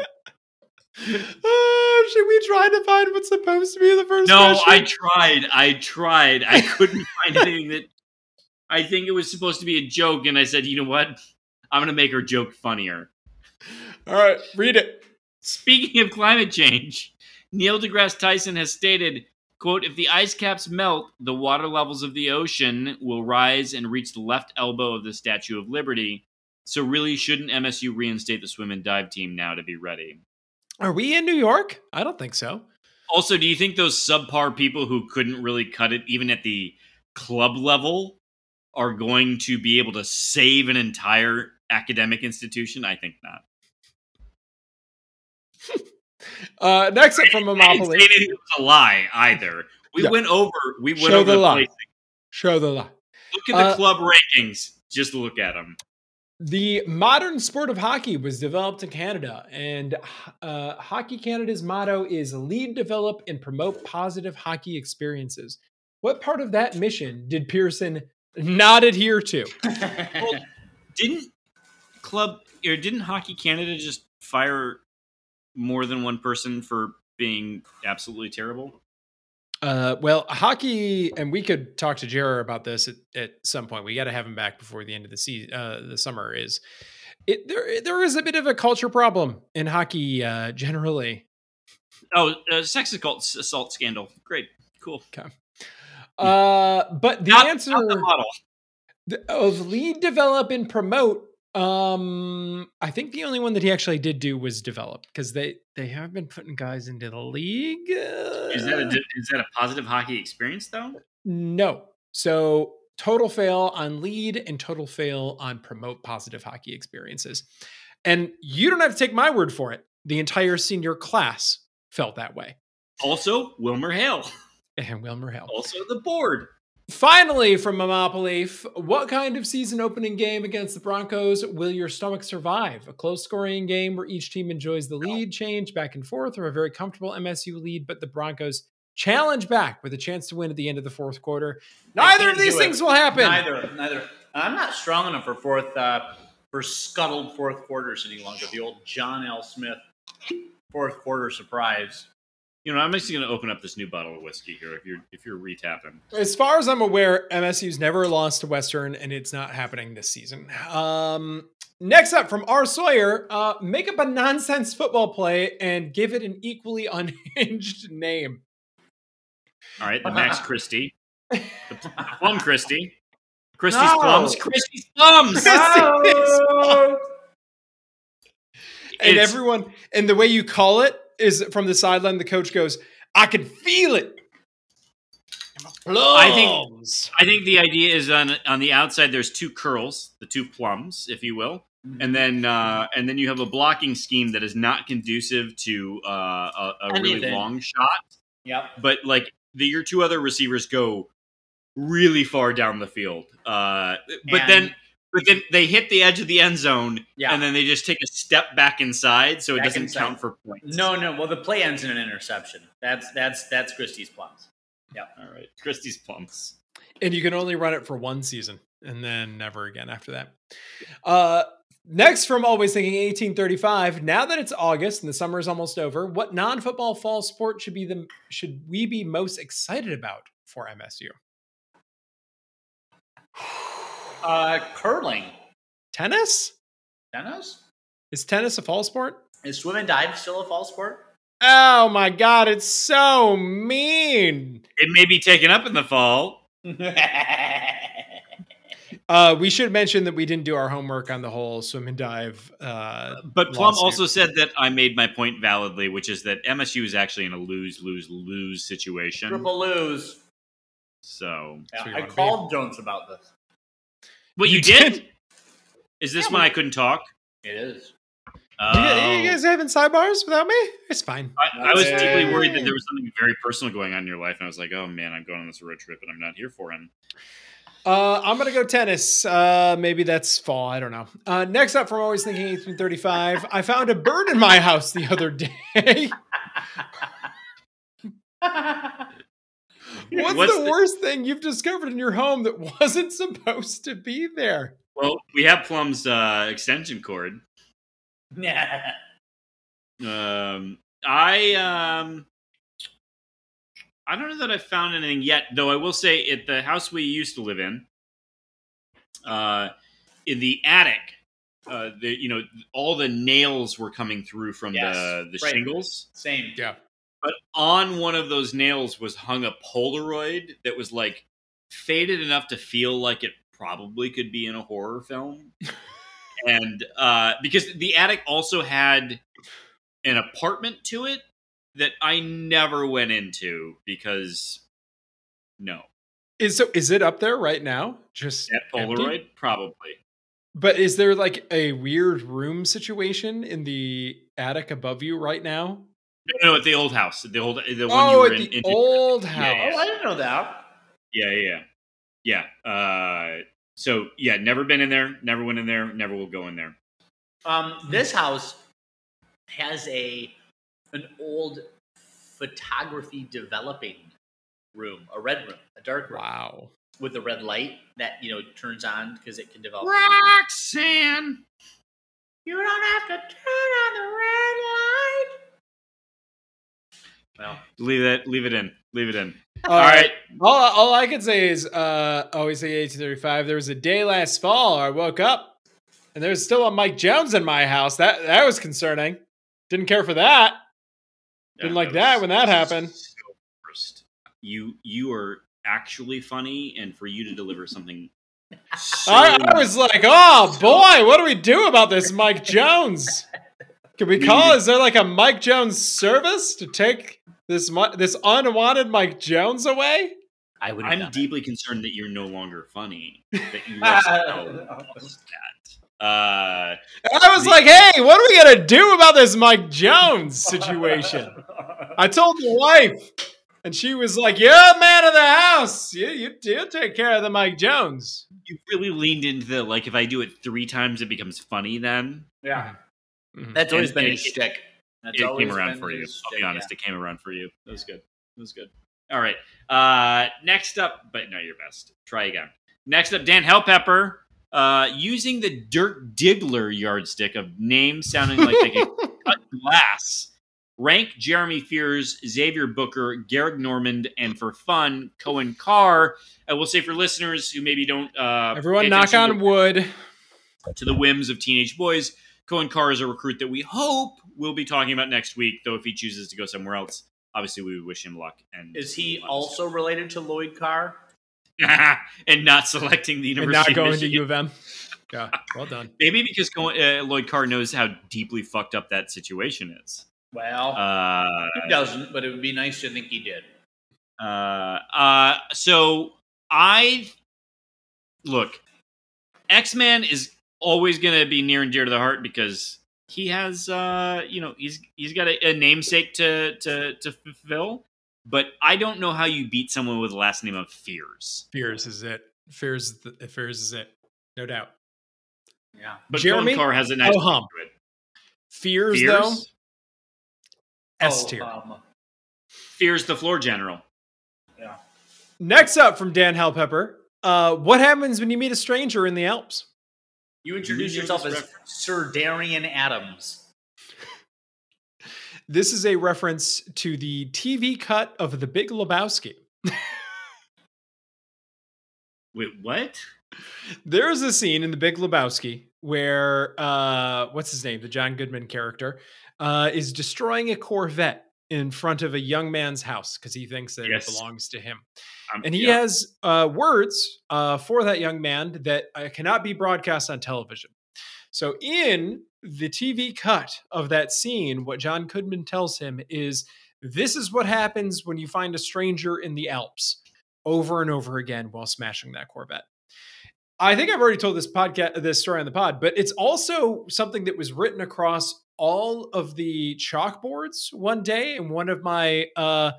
[SPEAKER 3] should we try to find what's supposed to be the first
[SPEAKER 1] No, I tried. I tried. I couldn't find anything that. I think it was supposed to be a joke, and I said, you know what? I'm going to make her joke funnier.
[SPEAKER 3] All right, read it.
[SPEAKER 1] Speaking of climate change, Neil deGrasse Tyson has stated, quote, if the ice caps melt, the water levels of the ocean will rise and reach the left elbow of the Statue of Liberty. So really, shouldn't MSU reinstate the swim and dive team now to be ready?
[SPEAKER 3] Are we in New York? I don't think so.
[SPEAKER 1] Also, do you think those subpar people who couldn't really cut it even at the club level are going to be able to save an entire academic institution? I think not.
[SPEAKER 3] Uh, next up from
[SPEAKER 1] I didn't say
[SPEAKER 3] Momopoly.
[SPEAKER 1] anything that was a lie either. We
[SPEAKER 3] Yeah.
[SPEAKER 1] went over. We went
[SPEAKER 3] Show
[SPEAKER 1] over
[SPEAKER 3] the
[SPEAKER 1] the
[SPEAKER 3] lie.
[SPEAKER 1] place.
[SPEAKER 3] Show the lie.
[SPEAKER 1] Look at the
[SPEAKER 3] Uh,
[SPEAKER 1] club rankings. Just look at them.
[SPEAKER 3] The modern sport of hockey was developed in Canada, and uh, Hockey Canada's motto is lead, develop, and promote positive hockey experiences. What part of that mission did Pearson not adhere to?
[SPEAKER 1] Well, didn't club or didn't Hockey Canada just fire more than one person for being absolutely terrible?
[SPEAKER 3] Uh, well, hockey, and we could talk to Jared about this at, at some point. We got to have him back before the end of the season, uh, the summer. Is it there? There is a bit of a culture problem in hockey uh, generally.
[SPEAKER 1] Oh, uh, sex assault, assault scandal. Great, cool.
[SPEAKER 3] Uh, but the
[SPEAKER 1] Not-
[SPEAKER 3] answer
[SPEAKER 1] not the model.
[SPEAKER 3] the- of lead, develop, and promote. Um, I think the only one that he actually did do was develop because they they have been putting guys into the league.
[SPEAKER 1] Is that a
[SPEAKER 3] Uh,
[SPEAKER 1] is that a positive hockey experience though?
[SPEAKER 3] No. So total fail on lead and total fail on promote positive hockey experiences. And you don't have to take my word for it. The entire senior class felt that way.
[SPEAKER 1] Also, Wilmer Hale.
[SPEAKER 3] And Wilmer Hale.
[SPEAKER 1] Also, the board.
[SPEAKER 3] Finally, from Monopoly, what kind of season opening game against the Broncos will your stomach survive? A close scoring game where each team enjoys the lead change back and forth, or a very comfortable MSU lead, but the Broncos challenge back with a chance to win at the end of the fourth quarter? Neither of these things it. will happen.
[SPEAKER 2] Neither, neither. I'm not strong enough for fourth uh, for scuttled fourth quarters any longer. The old John L. Smith fourth quarter surprise.
[SPEAKER 1] You know, I'm actually going to open up this new bottle of whiskey here. If you're if you're retapping,
[SPEAKER 3] as far as I'm aware, MSU's never lost to Western, and it's not happening this season. Um, next up from R. Sawyer, uh, make up a nonsense football play and give it an equally unhinged name.
[SPEAKER 1] All right, the Max Christie, the Plum Christie, Christie's no. plums, Christie's plums. No.
[SPEAKER 3] and everyone, and the way you call it is from the sideline. The coach goes, "I can feel it."
[SPEAKER 1] Plums. I think I think the idea is on on the outside. There's two curls, the two plums, if you will, mm-hmm. and then uh, and then you have a blocking scheme that is not conducive to uh, a, a really long shot.
[SPEAKER 2] Yep.
[SPEAKER 1] But like the, your two other receivers go really far down the field. Uh, but and then but then they hit the edge of the end zone, yeah. and then they just take a step back inside, so it doesn't inside. count for points.
[SPEAKER 2] No, no. Well, the play ends in an interception. That's that's that's Christie's plums. Yeah.
[SPEAKER 1] All right, Christie's plums.
[SPEAKER 3] And you can only run it for one season, and then never again after that. Uh, next, from always thinking 1835. Now that it's August and the summer is almost over, what non-football fall sport should be the should we be most excited about for MSU?
[SPEAKER 2] Uh, curling.
[SPEAKER 3] Tennis?
[SPEAKER 2] Tennis?
[SPEAKER 3] Is tennis a fall sport?
[SPEAKER 2] Is swim and dive still a fall sport?
[SPEAKER 3] Oh my god, it's so mean.
[SPEAKER 1] It may be taken up in the fall.
[SPEAKER 3] uh, we should mention that we didn't do our homework on the whole swim and dive. Uh,
[SPEAKER 1] but Plum lawsuit. also said that I made my point validly, which is that MSU is actually in a lose, lose, lose situation.
[SPEAKER 2] Triple lose.
[SPEAKER 1] So
[SPEAKER 2] yeah, I called. Jones about this.
[SPEAKER 1] What you, you did? did? Is this yeah, when I couldn't talk?
[SPEAKER 2] It is.
[SPEAKER 3] Oh. You, you, guys having sidebars without me? It's fine.
[SPEAKER 1] I, I was deeply worried that there was something very personal going on in your life, and I was like, "Oh man, I'm going on this road trip, and I'm not here for him."
[SPEAKER 3] Uh, I'm gonna go tennis. Uh, maybe that's fall. I don't know. Uh, next up from always thinking 1835, I found a bird in my house the other day. What's, What's the, the, worst thing you've discovered in your home that wasn't supposed to be there?
[SPEAKER 1] Well, we have Plum's uh, extension cord.
[SPEAKER 2] Yeah.
[SPEAKER 1] um, I um, I don't know that I found anything yet, though. I will say at the house we used to live in, uh, in the attic, uh, the you know all the nails were coming through from yes, the the right. shingles.
[SPEAKER 2] Same.
[SPEAKER 3] Yeah.
[SPEAKER 1] But on one of those nails was hung a Polaroid that was like faded enough to feel like it probably could be in a horror film. and uh, because the attic also had an apartment to it that I never went into because no.
[SPEAKER 3] Is so is it up there right now? Just
[SPEAKER 1] that Polaroid, empty? probably.
[SPEAKER 3] But is there like a weird room situation in the attic above you right now?
[SPEAKER 1] No, no, at the old house. The old, the
[SPEAKER 3] one oh, you were in, the in, old house. Yeah,
[SPEAKER 2] yeah. Oh, I didn't know that.
[SPEAKER 1] Yeah, yeah, yeah. Uh, so yeah, never been in there. Never went in there. Never will go in there.
[SPEAKER 2] Um, this house has a an old photography developing room, a red room, a dark room.
[SPEAKER 3] Wow.
[SPEAKER 2] With a red light that you know turns on because it can develop.
[SPEAKER 1] Roxanne,
[SPEAKER 2] you don't have to turn on the red light.
[SPEAKER 1] Well, leave it. Leave it in. Leave it in.
[SPEAKER 3] All, all right. All, all I can say is, uh, always say 1835. There was a day last fall. I woke up, and there was still a Mike Jones in my house. That that was concerning. Didn't care for that. Yeah, Didn't like that, that when that happened. So
[SPEAKER 1] you you are actually funny, and for you to deliver something.
[SPEAKER 3] So I, I was like, oh boy, what do we do about this, Mike Jones? Can we call? Is there like a Mike Jones service to take this this unwanted Mike Jones away?
[SPEAKER 1] I would. I'm deeply it. concerned that you're no longer funny. That you that. Uh,
[SPEAKER 3] I was the, like, "Hey, what are we gonna do about this Mike Jones situation?" I told the wife, And she was like, "You're a man of the house. You you you take care of the Mike Jones."
[SPEAKER 1] You really leaned into the like. If I do it three times, it becomes funny. Then
[SPEAKER 2] Yeah,
[SPEAKER 3] Mhm.
[SPEAKER 2] that's always
[SPEAKER 1] And-
[SPEAKER 2] been
[SPEAKER 1] and
[SPEAKER 2] his
[SPEAKER 1] it-
[SPEAKER 2] shtick. That's
[SPEAKER 1] it came around for you.
[SPEAKER 2] his
[SPEAKER 1] I'll be honest,
[SPEAKER 2] yeah.
[SPEAKER 1] it came around for you. That was good. That was good. All right. Uh, next up, but no, your best. Try again. Next up, Dan Hellpepper. Uh, using the Dirk Diggler yardstick of names sounding like they could cut glass. Rank Jeremy Fears, Xavier Booker, Gehrig Normand, and for fun, Coen Carr. I will say for listeners who maybe don't uh,
[SPEAKER 3] Everyone, knock on
[SPEAKER 1] to-
[SPEAKER 3] wood.
[SPEAKER 1] to the whims of teenage boys. Coen Carr is a recruit that we hope we'll be talking about next week, though if he chooses to go somewhere else, obviously we wish him luck. And
[SPEAKER 2] Is he
[SPEAKER 1] let us
[SPEAKER 2] also related to Lloyd Carr?
[SPEAKER 1] and not selecting the University
[SPEAKER 3] and
[SPEAKER 1] University
[SPEAKER 3] not going
[SPEAKER 1] of
[SPEAKER 3] to U of M. Yeah, well done.
[SPEAKER 1] Maybe because Coen, uh, Lloyd Carr knows how deeply fucked up that situation is.
[SPEAKER 2] Well,
[SPEAKER 1] Uh,
[SPEAKER 2] he doesn't, but it would be nice to think he did.
[SPEAKER 1] uh, uh, so I look, X Man is always going to be near and dear to the heart because he has, uh, you know, he's he's got a, a namesake to to to fulfill. But I don't know how you beat someone with the last name of Fears.
[SPEAKER 3] Fears is it. Fears is the, Fears is it. No doubt.
[SPEAKER 2] Yeah.
[SPEAKER 1] But
[SPEAKER 3] Jeremy?
[SPEAKER 1] Coen Carr has a nice
[SPEAKER 3] Oh,
[SPEAKER 1] ring
[SPEAKER 3] hum.
[SPEAKER 1] to it.
[SPEAKER 3] Fears,
[SPEAKER 1] Fears,
[SPEAKER 3] though S
[SPEAKER 2] Oh,
[SPEAKER 3] tier.
[SPEAKER 2] um,
[SPEAKER 1] Fears the floor general.
[SPEAKER 2] yeah.
[SPEAKER 3] Next up from Dan Hellpepper. Uh, what happens when you meet a stranger in the Alps?
[SPEAKER 2] You introduce
[SPEAKER 1] you
[SPEAKER 2] yourself as
[SPEAKER 1] reference?
[SPEAKER 2] Sir Darian Adams.
[SPEAKER 3] This is a reference to the TV cut of The Big Lebowski.
[SPEAKER 1] Wait, what?
[SPEAKER 3] There is a scene in The Big Lebowski where uh, what's his name, the John Goodman character, uh, is destroying a Corvette in front of a young man's house because he thinks that
[SPEAKER 1] Yes.
[SPEAKER 3] it belongs to him.
[SPEAKER 1] Um,
[SPEAKER 3] And he
[SPEAKER 1] yeah.
[SPEAKER 3] has uh, words uh, for that young man that uh, cannot be broadcast on television. So, in the TV cut of that scene, what John Goodman tells him is this is what happens when you find a stranger in the Alps over and over again while smashing that Corvette. I think I've already told this podcast, this story on the pod, but it's also something that was written across all of the chalkboards one day in one of my uh,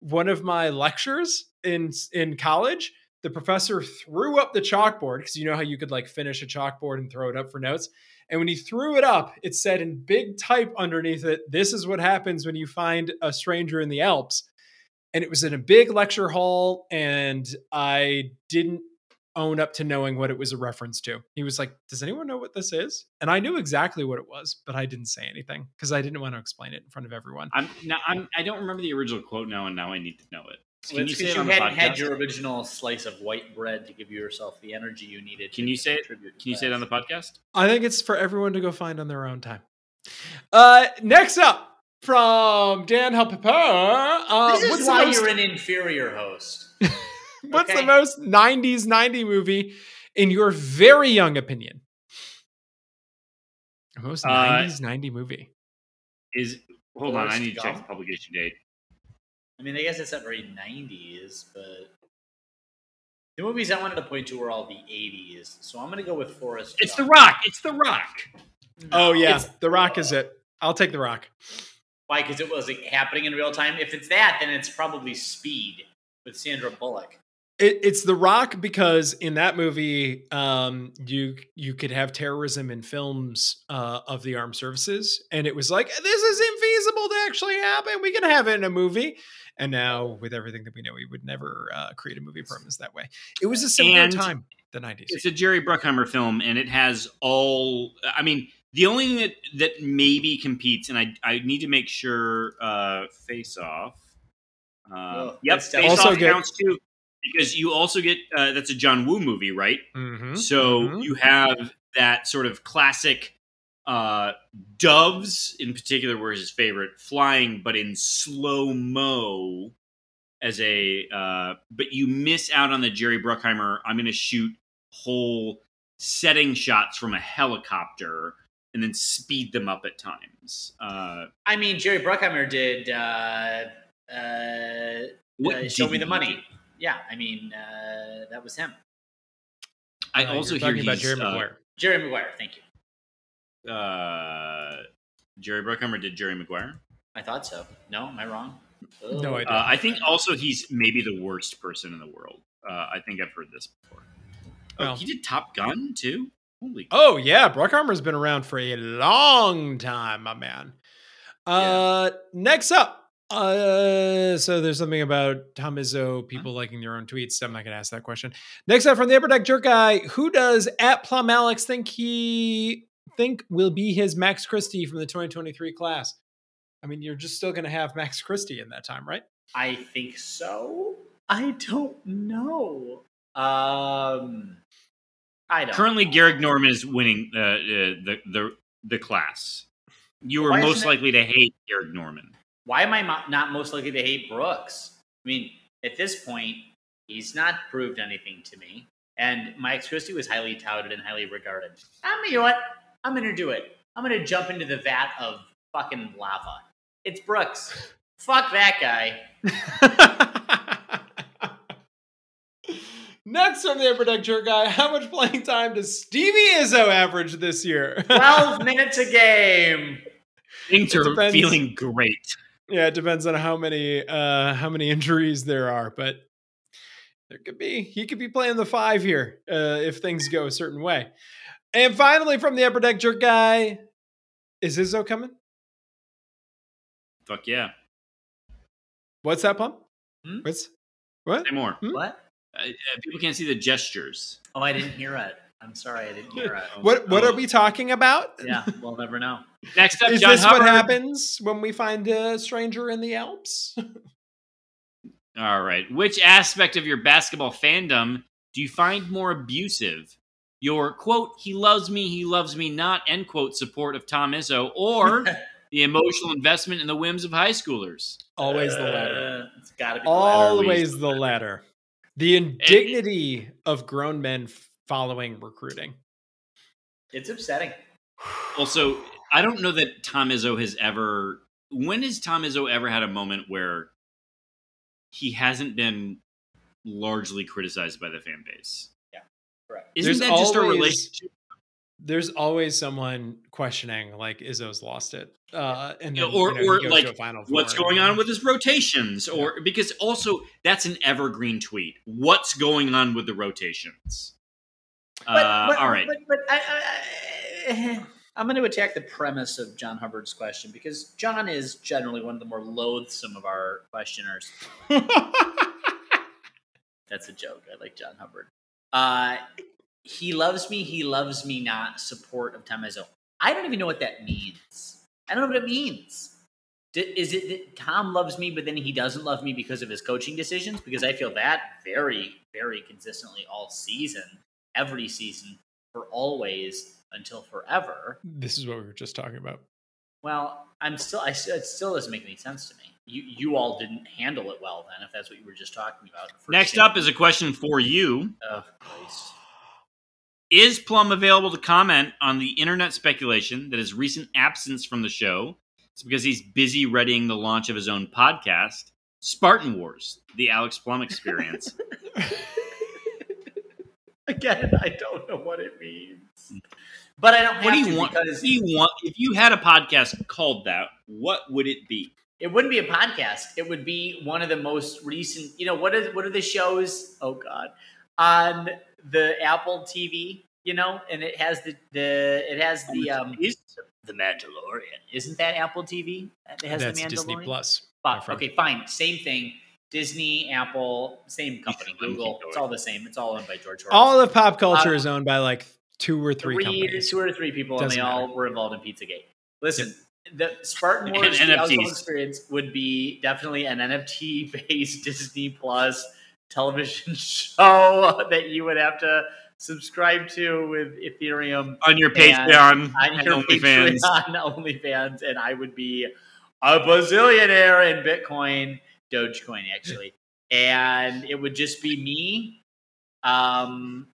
[SPEAKER 3] one of my lectures in in college. The professor threw up the chalkboard because you know how you could like finish a chalkboard and throw it up for notes. And when he threw it up, it said in big type underneath it, "This is what happens when you find a stranger in the Alps." And it was in a big lecture hall, and I didn't own up to knowing what it was a reference to. He was like, "Does anyone know what this is?" And I knew exactly what it was, but I didn't say anything because I didn't want to explain it in front of everyone.
[SPEAKER 1] I'm now. I'm. I don't remember the original quote now, and now I need to know it. Can
[SPEAKER 2] Well,
[SPEAKER 1] you
[SPEAKER 2] it's
[SPEAKER 1] say
[SPEAKER 2] 'cause
[SPEAKER 1] it
[SPEAKER 2] you
[SPEAKER 1] on the
[SPEAKER 2] hadn't had your original slice of white bread to give yourself the energy you needed.
[SPEAKER 1] Can
[SPEAKER 2] to
[SPEAKER 1] you say it? Can you say it on the podcast?
[SPEAKER 3] I think it's for everyone to go find on their own time. Uh, next up from Dan Helpepper. Uh,
[SPEAKER 2] This is
[SPEAKER 3] what's
[SPEAKER 2] why
[SPEAKER 3] most,
[SPEAKER 2] you're an inferior host.
[SPEAKER 3] what's the most 90s 90 movie in your very young opinion? The most
[SPEAKER 1] Uh,
[SPEAKER 3] 90s 90 movie.
[SPEAKER 1] Is hold on. I
[SPEAKER 2] Forrest
[SPEAKER 1] need to check the publication date.
[SPEAKER 2] I mean, I guess it's not very 90s, but the movies I wanted to point to were all the 80s. So I'm going to go with Forrest.
[SPEAKER 1] It's The Rock. It's The Rock.
[SPEAKER 3] Oh, yeah.
[SPEAKER 2] It's-
[SPEAKER 3] The Rock is it. I'll take The Rock.
[SPEAKER 2] Why? Because it was like, happening in real time. If it's that, then it's probably Speed with Sandra Bullock.
[SPEAKER 3] It, it's The Rock because in that movie, um, you you could have terrorism in films uh, of the armed services, and it was like this is infeasible to actually happen. We can have it in a movie, and now with everything that we know, we would never uh, create a movie premise that way. It was a simpler
[SPEAKER 1] And
[SPEAKER 3] time, the nineties.
[SPEAKER 1] It's a Jerry Bruckheimer film, and it has all. I mean, the only thing that that maybe competes, and I I need to make sure. Uh, Face Off. Um,
[SPEAKER 2] Well,
[SPEAKER 1] yep, Face
[SPEAKER 3] also
[SPEAKER 1] Off counts too, because you also get uh, that's a John Woo movie, right?
[SPEAKER 3] Mm-hmm.
[SPEAKER 1] So
[SPEAKER 3] mhm.
[SPEAKER 1] you have that sort of classic uh, doves, in particular, were his favorite, flying, but in slow mo as a. Uh, but you miss out on the Jerry Bruckheimer. I'm going to shoot whole setting shots from a helicopter and then speed them up at times. Uh,
[SPEAKER 2] I mean, Jerry Bruckheimer did uh, uh,
[SPEAKER 1] what
[SPEAKER 2] uh, Show Me the
[SPEAKER 1] he
[SPEAKER 2] Money.
[SPEAKER 1] Do?
[SPEAKER 2] Yeah, I mean, uh, that was him.
[SPEAKER 1] I
[SPEAKER 3] Uh,
[SPEAKER 1] also hear
[SPEAKER 3] talking about
[SPEAKER 1] he's,
[SPEAKER 3] Jerry
[SPEAKER 1] uh,
[SPEAKER 3] Maguire.
[SPEAKER 2] Jerry Maguire, thank you.
[SPEAKER 1] uh, Jerry Bruckheimer did Jerry Maguire.
[SPEAKER 2] I thought so. No, am I wrong?
[SPEAKER 3] No idea.
[SPEAKER 1] Uh, I think also he's maybe the worst person in the world. Uh, I think I've heard this before. Oh,
[SPEAKER 3] Well.
[SPEAKER 1] he did Top Gun too. Holy!
[SPEAKER 3] Oh yeah, Bruckheimer's been around for a long time, my man. Uh next up. Uh so there's something about Tom Izzo, people liking their own tweets. I'm not gonna ask that question. Next up from the Upper Deck Jerk Guy, who does at Plum Alex think he think will be his Max Christie from the 2023 class? I mean, you're just still gonna have Max Christie in that time, right?
[SPEAKER 2] I think so. I don't know. Um, I don't.
[SPEAKER 1] Currently,
[SPEAKER 2] know.
[SPEAKER 1] Gehrig Normand is winning uh, uh, the the the class. You are
[SPEAKER 2] Why
[SPEAKER 1] most
[SPEAKER 2] isn't it-
[SPEAKER 1] likely to hate Gehrig Normand.
[SPEAKER 2] Why am I not most likely to hate Brooks? I mean, at this point, he's not proved anything to me. And Mike Christie was highly touted and highly regarded. I'm you know what? I'm gonna do it. I'm gonna jump into the vat of fucking lava. It's Brooks. Fuck that guy.
[SPEAKER 3] Next from the Upper Deck Guy, how much playing time does Stevie Izzo average this year?
[SPEAKER 2] Twelve minutes a game.
[SPEAKER 1] Things
[SPEAKER 3] It
[SPEAKER 1] are feeling great.
[SPEAKER 3] Yeah, it depends on how many uh how many injuries there are, but there could be he could be playing the five here uh if things go a certain way. And finally, from the upper deck jerk guy, is Izzo coming?
[SPEAKER 1] Fuck yeah!
[SPEAKER 3] What's that pump?
[SPEAKER 2] Hmm?
[SPEAKER 3] What's what?
[SPEAKER 1] Say more.
[SPEAKER 3] Hmm?
[SPEAKER 2] What?
[SPEAKER 1] Uh, people can't see the gestures.
[SPEAKER 2] Oh, I didn't hear it. I'm sorry, I didn't hear it.
[SPEAKER 3] What what
[SPEAKER 1] Oh.
[SPEAKER 3] are we talking about?
[SPEAKER 2] Yeah, we'll never know.
[SPEAKER 1] Next up,
[SPEAKER 3] Is
[SPEAKER 1] John
[SPEAKER 3] this
[SPEAKER 1] Hubbard.
[SPEAKER 3] what happens when we find a stranger in the Alps?
[SPEAKER 1] All right. Which aspect of your basketball fandom do you find more abusive? Your quote, he loves me, he loves me not, end quote, support of Tom Izzo, or the emotional investment in the whims of high schoolers?
[SPEAKER 3] Always the latter.
[SPEAKER 2] Uh, it's got to be the latter.
[SPEAKER 3] Always the latter. The indignity of grown men f- following recruiting.
[SPEAKER 2] It's upsetting.
[SPEAKER 1] Also, I don't know that Tom Izzo has ever. When has Tom Izzo ever had a moment where he hasn't been largely criticized by the fan base?
[SPEAKER 2] Yeah, correct.
[SPEAKER 1] Isn't
[SPEAKER 3] There's
[SPEAKER 1] that just a
[SPEAKER 3] always-
[SPEAKER 1] relationship?
[SPEAKER 3] There's always someone questioning, like Izzo's lost it, uh, and
[SPEAKER 1] Yeah,
[SPEAKER 3] then,
[SPEAKER 1] or-
[SPEAKER 3] you know,
[SPEAKER 1] or, like,
[SPEAKER 3] Final
[SPEAKER 1] What's going on with his rotations? Or because also that's an evergreen tweet. What's going on with the rotations? Uh, all right.
[SPEAKER 2] But, but I, I, I'm going to attack the premise of John Hubbard's question because John is generally one of the more loathsome of our questioners. That's a joke. I like John Hubbard. Uh, he loves me. He loves me not. Support of Tom Izzo. I don't even know what that means. I don't know what it means. Is it that Tom loves me, but then he doesn't love me because of his coaching decisions? Because I feel that very, very consistently all season, every season, for always until forever.
[SPEAKER 3] this is what we were just talking about.
[SPEAKER 2] Well, I'm still, I still, it still doesn't make any sense to me. You, you all didn't handle it well then, if that's what you were just talking about.
[SPEAKER 1] Next
[SPEAKER 2] example.
[SPEAKER 1] up is a question for you.
[SPEAKER 2] Oh, Christ.
[SPEAKER 1] Is Plum available to comment on the internet speculation that his recent absence from the show is because he's busy readying the launch of his own podcast, Spartan Wars, the Alex Plum experience?
[SPEAKER 2] Again, I don't know what it means. But I don't have
[SPEAKER 1] what do
[SPEAKER 2] to
[SPEAKER 1] you want?
[SPEAKER 2] because
[SPEAKER 1] do you want? If you had a podcast called that, what would it be?
[SPEAKER 2] it wouldn't be a podcast. It would be one of the most recent. You know what is what are the shows? Oh God, on the Apple TV. You know, and it has the the it has the um the Mandalorian. Isn't that Apple TV? It has
[SPEAKER 3] That's
[SPEAKER 2] the Mandalorian.
[SPEAKER 3] Disney Plus.
[SPEAKER 2] Fuck. Okay, fine. Same thing. Disney, Apple, same company.
[SPEAKER 1] Let 'em keep
[SPEAKER 2] Google. It's all the same. It's all owned by George Soros.
[SPEAKER 3] All of pop culture
[SPEAKER 2] Uh,
[SPEAKER 3] is owned by like two or three,
[SPEAKER 2] three,
[SPEAKER 3] companies.
[SPEAKER 2] two or three people, and
[SPEAKER 3] Doesn't
[SPEAKER 2] they all were involved in Pizzagate. Listen, the Spartan
[SPEAKER 1] And
[SPEAKER 2] Wars the Alex Plum
[SPEAKER 1] NFTs.
[SPEAKER 2] experience would be definitely an NFT based Disney Plus television show that you would have to subscribe to with Ethereum
[SPEAKER 1] On your
[SPEAKER 2] And
[SPEAKER 1] Patreon,
[SPEAKER 2] on
[SPEAKER 1] and
[SPEAKER 2] your
[SPEAKER 1] OnlyFans.
[SPEAKER 2] Patreon, OnlyFans, and I would be a bazillionaire in Bitcoin, Dogecoin, actually, and it would just be me, um,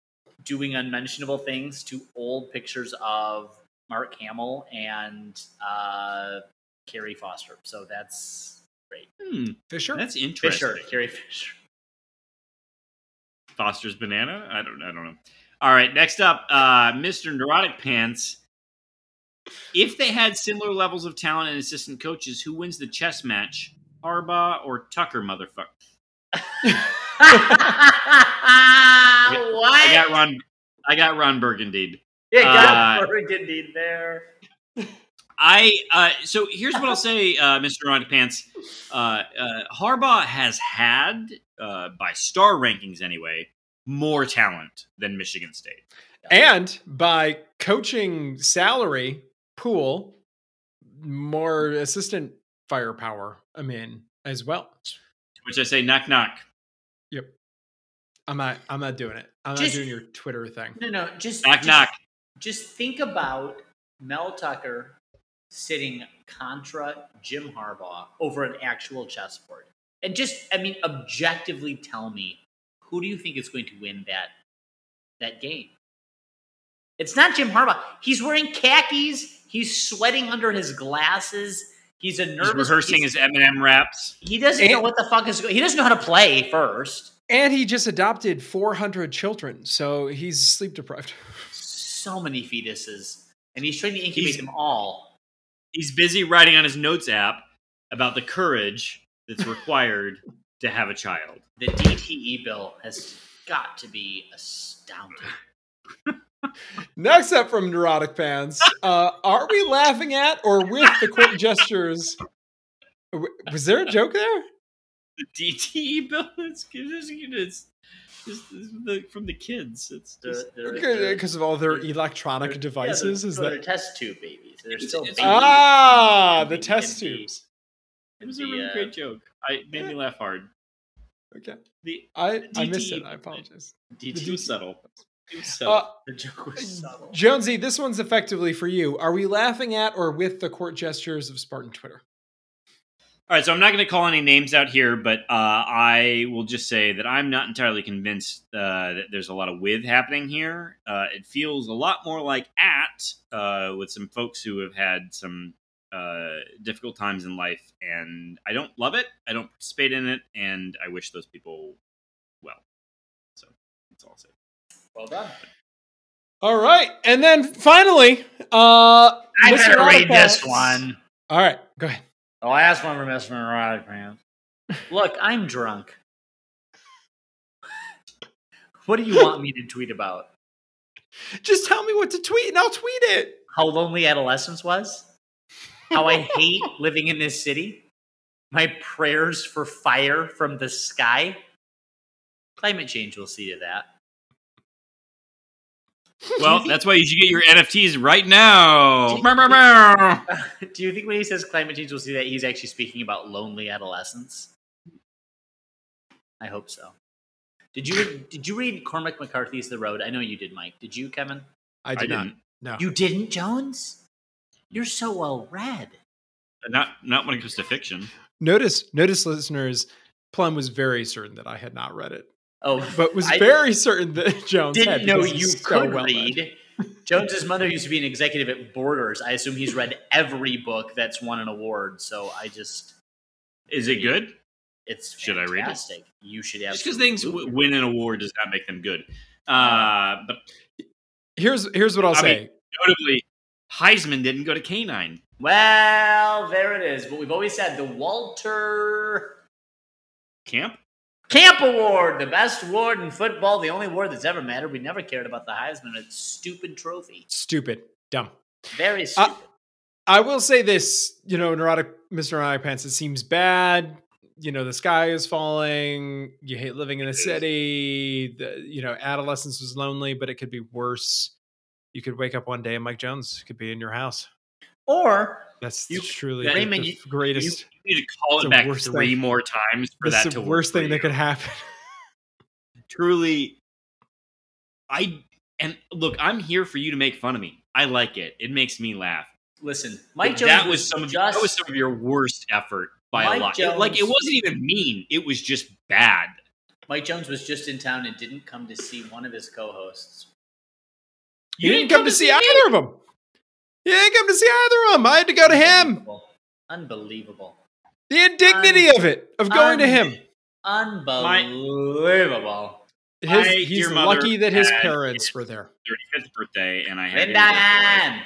[SPEAKER 2] doing unmentionable things to old pictures of Mark Hamill and uh, Carrie Foster. So that's great.
[SPEAKER 1] Hmm,
[SPEAKER 3] Fisher.
[SPEAKER 1] that's interesting.
[SPEAKER 2] Fisher, Carrie Fisher.
[SPEAKER 1] Foster's banana. I don't. I don't know. All right. Next up, uh, Mr. Neurotic Pants. If they had similar levels of talent and assistant coaches, who wins the chess match Harbaugh or Tucker, motherfucker.
[SPEAKER 2] what?
[SPEAKER 1] I got Ron. I got Ron Burgundy.
[SPEAKER 2] Yeah, got
[SPEAKER 1] Uh,
[SPEAKER 2] Burgundy there.
[SPEAKER 1] I uh, so here's what I'll say, uh, Mr. Ron Pants. Uh, uh, Harbaugh has had, uh, by star rankings anyway, more talent than Michigan State.
[SPEAKER 3] And by coaching salary pool, more assistant firepower. I mean, as well.
[SPEAKER 1] Which I say, knock knock.
[SPEAKER 3] Yep. I'm not. I'm not doing it. I'm
[SPEAKER 2] Just-
[SPEAKER 3] not doing your Twitter thing.
[SPEAKER 2] No, no, just
[SPEAKER 1] Knock
[SPEAKER 2] just,
[SPEAKER 1] knock.
[SPEAKER 2] Just think about Mel Tucker sitting contra Jim Harbaugh over an actual chessboard, and just, I mean, objectively tell me who do you think is going to win that that game? It's not Jim Harbaugh. He's wearing khakis. He's sweating under his glasses. He's a
[SPEAKER 1] He's rehearsing
[SPEAKER 2] he's-
[SPEAKER 1] his Eminem raps.
[SPEAKER 2] He doesn't know
[SPEAKER 3] And-
[SPEAKER 2] what the fuck is. He doesn't know how to play first.
[SPEAKER 3] And he just adopted 400 children, so he's sleep deprived.
[SPEAKER 2] So many fetuses, and he's trying to incubate
[SPEAKER 1] He's-
[SPEAKER 2] them all.
[SPEAKER 1] He's busy writing on his notes app about the courage that's required to have a child.
[SPEAKER 2] The DTE bill has got to be astounding.
[SPEAKER 3] Next up from Neurotic Pants, uh, are we laughing at or with the quick gestures? Was there a joke there?
[SPEAKER 1] The DTE bill is it's, it's, it's the, from the kids. It's
[SPEAKER 3] Because of all their electronic
[SPEAKER 2] they're-
[SPEAKER 3] devices?
[SPEAKER 2] yeah,
[SPEAKER 3] Is
[SPEAKER 2] they're,
[SPEAKER 3] that
[SPEAKER 2] they're test tube babies? They're still
[SPEAKER 1] it's-
[SPEAKER 2] babies.
[SPEAKER 3] ah the
[SPEAKER 2] Can
[SPEAKER 3] test
[SPEAKER 2] be-
[SPEAKER 3] tubes?
[SPEAKER 1] it was a really
[SPEAKER 2] uh,
[SPEAKER 1] great joke. I it made me laugh hard.
[SPEAKER 3] Okay,
[SPEAKER 1] The
[SPEAKER 3] I I missed it. I apologize.
[SPEAKER 1] it
[SPEAKER 2] DTE.
[SPEAKER 1] was subtle. Subtle.
[SPEAKER 3] Uh,
[SPEAKER 2] The joke was subtle.
[SPEAKER 3] Jonesy, this one's effectively for you. Are we laughing at or with the court gestures of Spartan Twitter?
[SPEAKER 1] All right, so I'm not going to call any names out here, but uh, I will just say that I'm not entirely convinced uh, that there's a lot of with happening here. Uh, it feels a lot more like at uh, with some folks who have had some uh, difficult times in life, and I don't love it. I don't participate in it, and I wish those people well. So that's all I'll say.
[SPEAKER 2] Well done.
[SPEAKER 3] All right, and then finally, uh,
[SPEAKER 2] I
[SPEAKER 3] Mr.
[SPEAKER 2] better read
[SPEAKER 3] Autocrats-
[SPEAKER 2] this one.
[SPEAKER 3] All right, go ahead.
[SPEAKER 2] The last one for Mr. Neurotic man. Look, I'm drunk. What do you want me to tweet about?
[SPEAKER 3] Just tell me what to tweet, and I'll tweet it.
[SPEAKER 2] How lonely adolescence was? How I hate living in this city? My prayers for fire from the sky? Climate change will see to that.
[SPEAKER 1] Well, that's why you should get your NFTs right now.
[SPEAKER 2] Do-
[SPEAKER 1] Meow, meow, meow.
[SPEAKER 2] Do you think when he says climate change we'll see that he's actually speaking about lonely adolescence? I hope so. Did you read, did you read Cormac McCarthy's The Road? I know you did, Mike. Did you, Kevin?
[SPEAKER 3] I
[SPEAKER 1] I
[SPEAKER 3] did not.
[SPEAKER 1] didn't.
[SPEAKER 3] No.
[SPEAKER 2] You didn't, Jones? You're so well read.
[SPEAKER 1] Uh, not not when it comes to fiction.
[SPEAKER 3] Notice, notice, listeners. Plum was very certain that I had not read it,
[SPEAKER 2] Oh,
[SPEAKER 3] but was
[SPEAKER 2] I
[SPEAKER 3] very certain that Jones
[SPEAKER 2] didn't
[SPEAKER 3] had
[SPEAKER 2] know you
[SPEAKER 3] he's so
[SPEAKER 2] could
[SPEAKER 3] well read.
[SPEAKER 2] read. Jones's mother used to be an executive at Borders. I assume he's read every book that's won an award. So I just,
[SPEAKER 1] Is it good?
[SPEAKER 2] it's
[SPEAKER 1] Should I read it?
[SPEAKER 2] fantastic. You should have
[SPEAKER 1] Just because things w- win an award does not make them good. Uh, but
[SPEAKER 3] Here's here's what I'll
[SPEAKER 1] I
[SPEAKER 3] say.
[SPEAKER 1] mean- notably, Heisman didn't go to K9.
[SPEAKER 2] Well, there it is. But we've always said the Walter
[SPEAKER 1] Camp?
[SPEAKER 2] Camp Award, the best award in football, the only award that's ever mattered. We never cared about the Heisman. It's stupid trophy.
[SPEAKER 3] Stupid, dumb.
[SPEAKER 2] Very uh, stupid.
[SPEAKER 3] I will say this, you know, neurotic Mr. Neurotic Pants, it seems bad. You know, the sky is falling. You hate living in a city. The, you know, adolescence was lonely, but it could be worse. You could wake up one day and Mike Jones could be in your house.
[SPEAKER 2] or
[SPEAKER 3] That's
[SPEAKER 2] You-
[SPEAKER 3] truly
[SPEAKER 1] that-
[SPEAKER 3] the,
[SPEAKER 2] Raymond,
[SPEAKER 3] the
[SPEAKER 2] you-
[SPEAKER 3] greatest.
[SPEAKER 1] You need to call it back three
[SPEAKER 3] thing.
[SPEAKER 1] more times for
[SPEAKER 3] That's
[SPEAKER 1] that
[SPEAKER 3] the
[SPEAKER 1] to work
[SPEAKER 3] worst
[SPEAKER 1] for
[SPEAKER 3] thing that could happen.
[SPEAKER 1] Truly, I and look, I'm here for you to make fun of me. I like it. It makes me laugh.
[SPEAKER 2] listen, Mike Jones
[SPEAKER 1] that was some of
[SPEAKER 2] just
[SPEAKER 1] that was some of your worst effort by
[SPEAKER 2] Mike
[SPEAKER 1] a lot. It- like it wasn't even mean. It was just bad.
[SPEAKER 2] Mike Jones was just in town and didn't come to see one of his co-hosts.
[SPEAKER 3] You didn't come to see either of them. You didn't come to see either of them. I had to go to him.
[SPEAKER 2] Unbelievable. Unbelievable.
[SPEAKER 3] The indignity of it, of going to him.
[SPEAKER 2] Unbelievable.
[SPEAKER 3] His,
[SPEAKER 1] My
[SPEAKER 3] he's lucky that his parents
[SPEAKER 1] his
[SPEAKER 3] were there.
[SPEAKER 1] 35th birthday, and I had
[SPEAKER 2] Lynn
[SPEAKER 1] him there for.
[SPEAKER 2] Diane.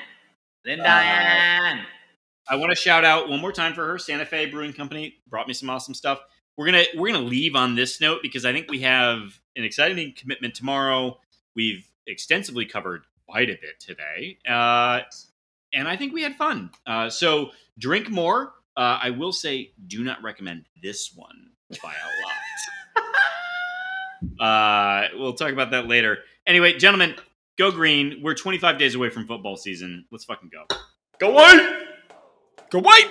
[SPEAKER 1] Uh,
[SPEAKER 2] Diane.
[SPEAKER 1] I want to shout out one more time for her. Santa Fe Brewing Company brought me some awesome stuff. We're gonna we're gonna leave on this note because I think we have an exciting commitment tomorrow. We've extensively covered quite a bit today, uh, and I think we had fun. Uh, so drink more. Uh, I will say, do not recommend this one by a lot. uh, we'll talk about that later. Anyway, gentlemen, go green. We're 25 days away from football season. Let's fucking go.
[SPEAKER 2] Go white.
[SPEAKER 3] Go white.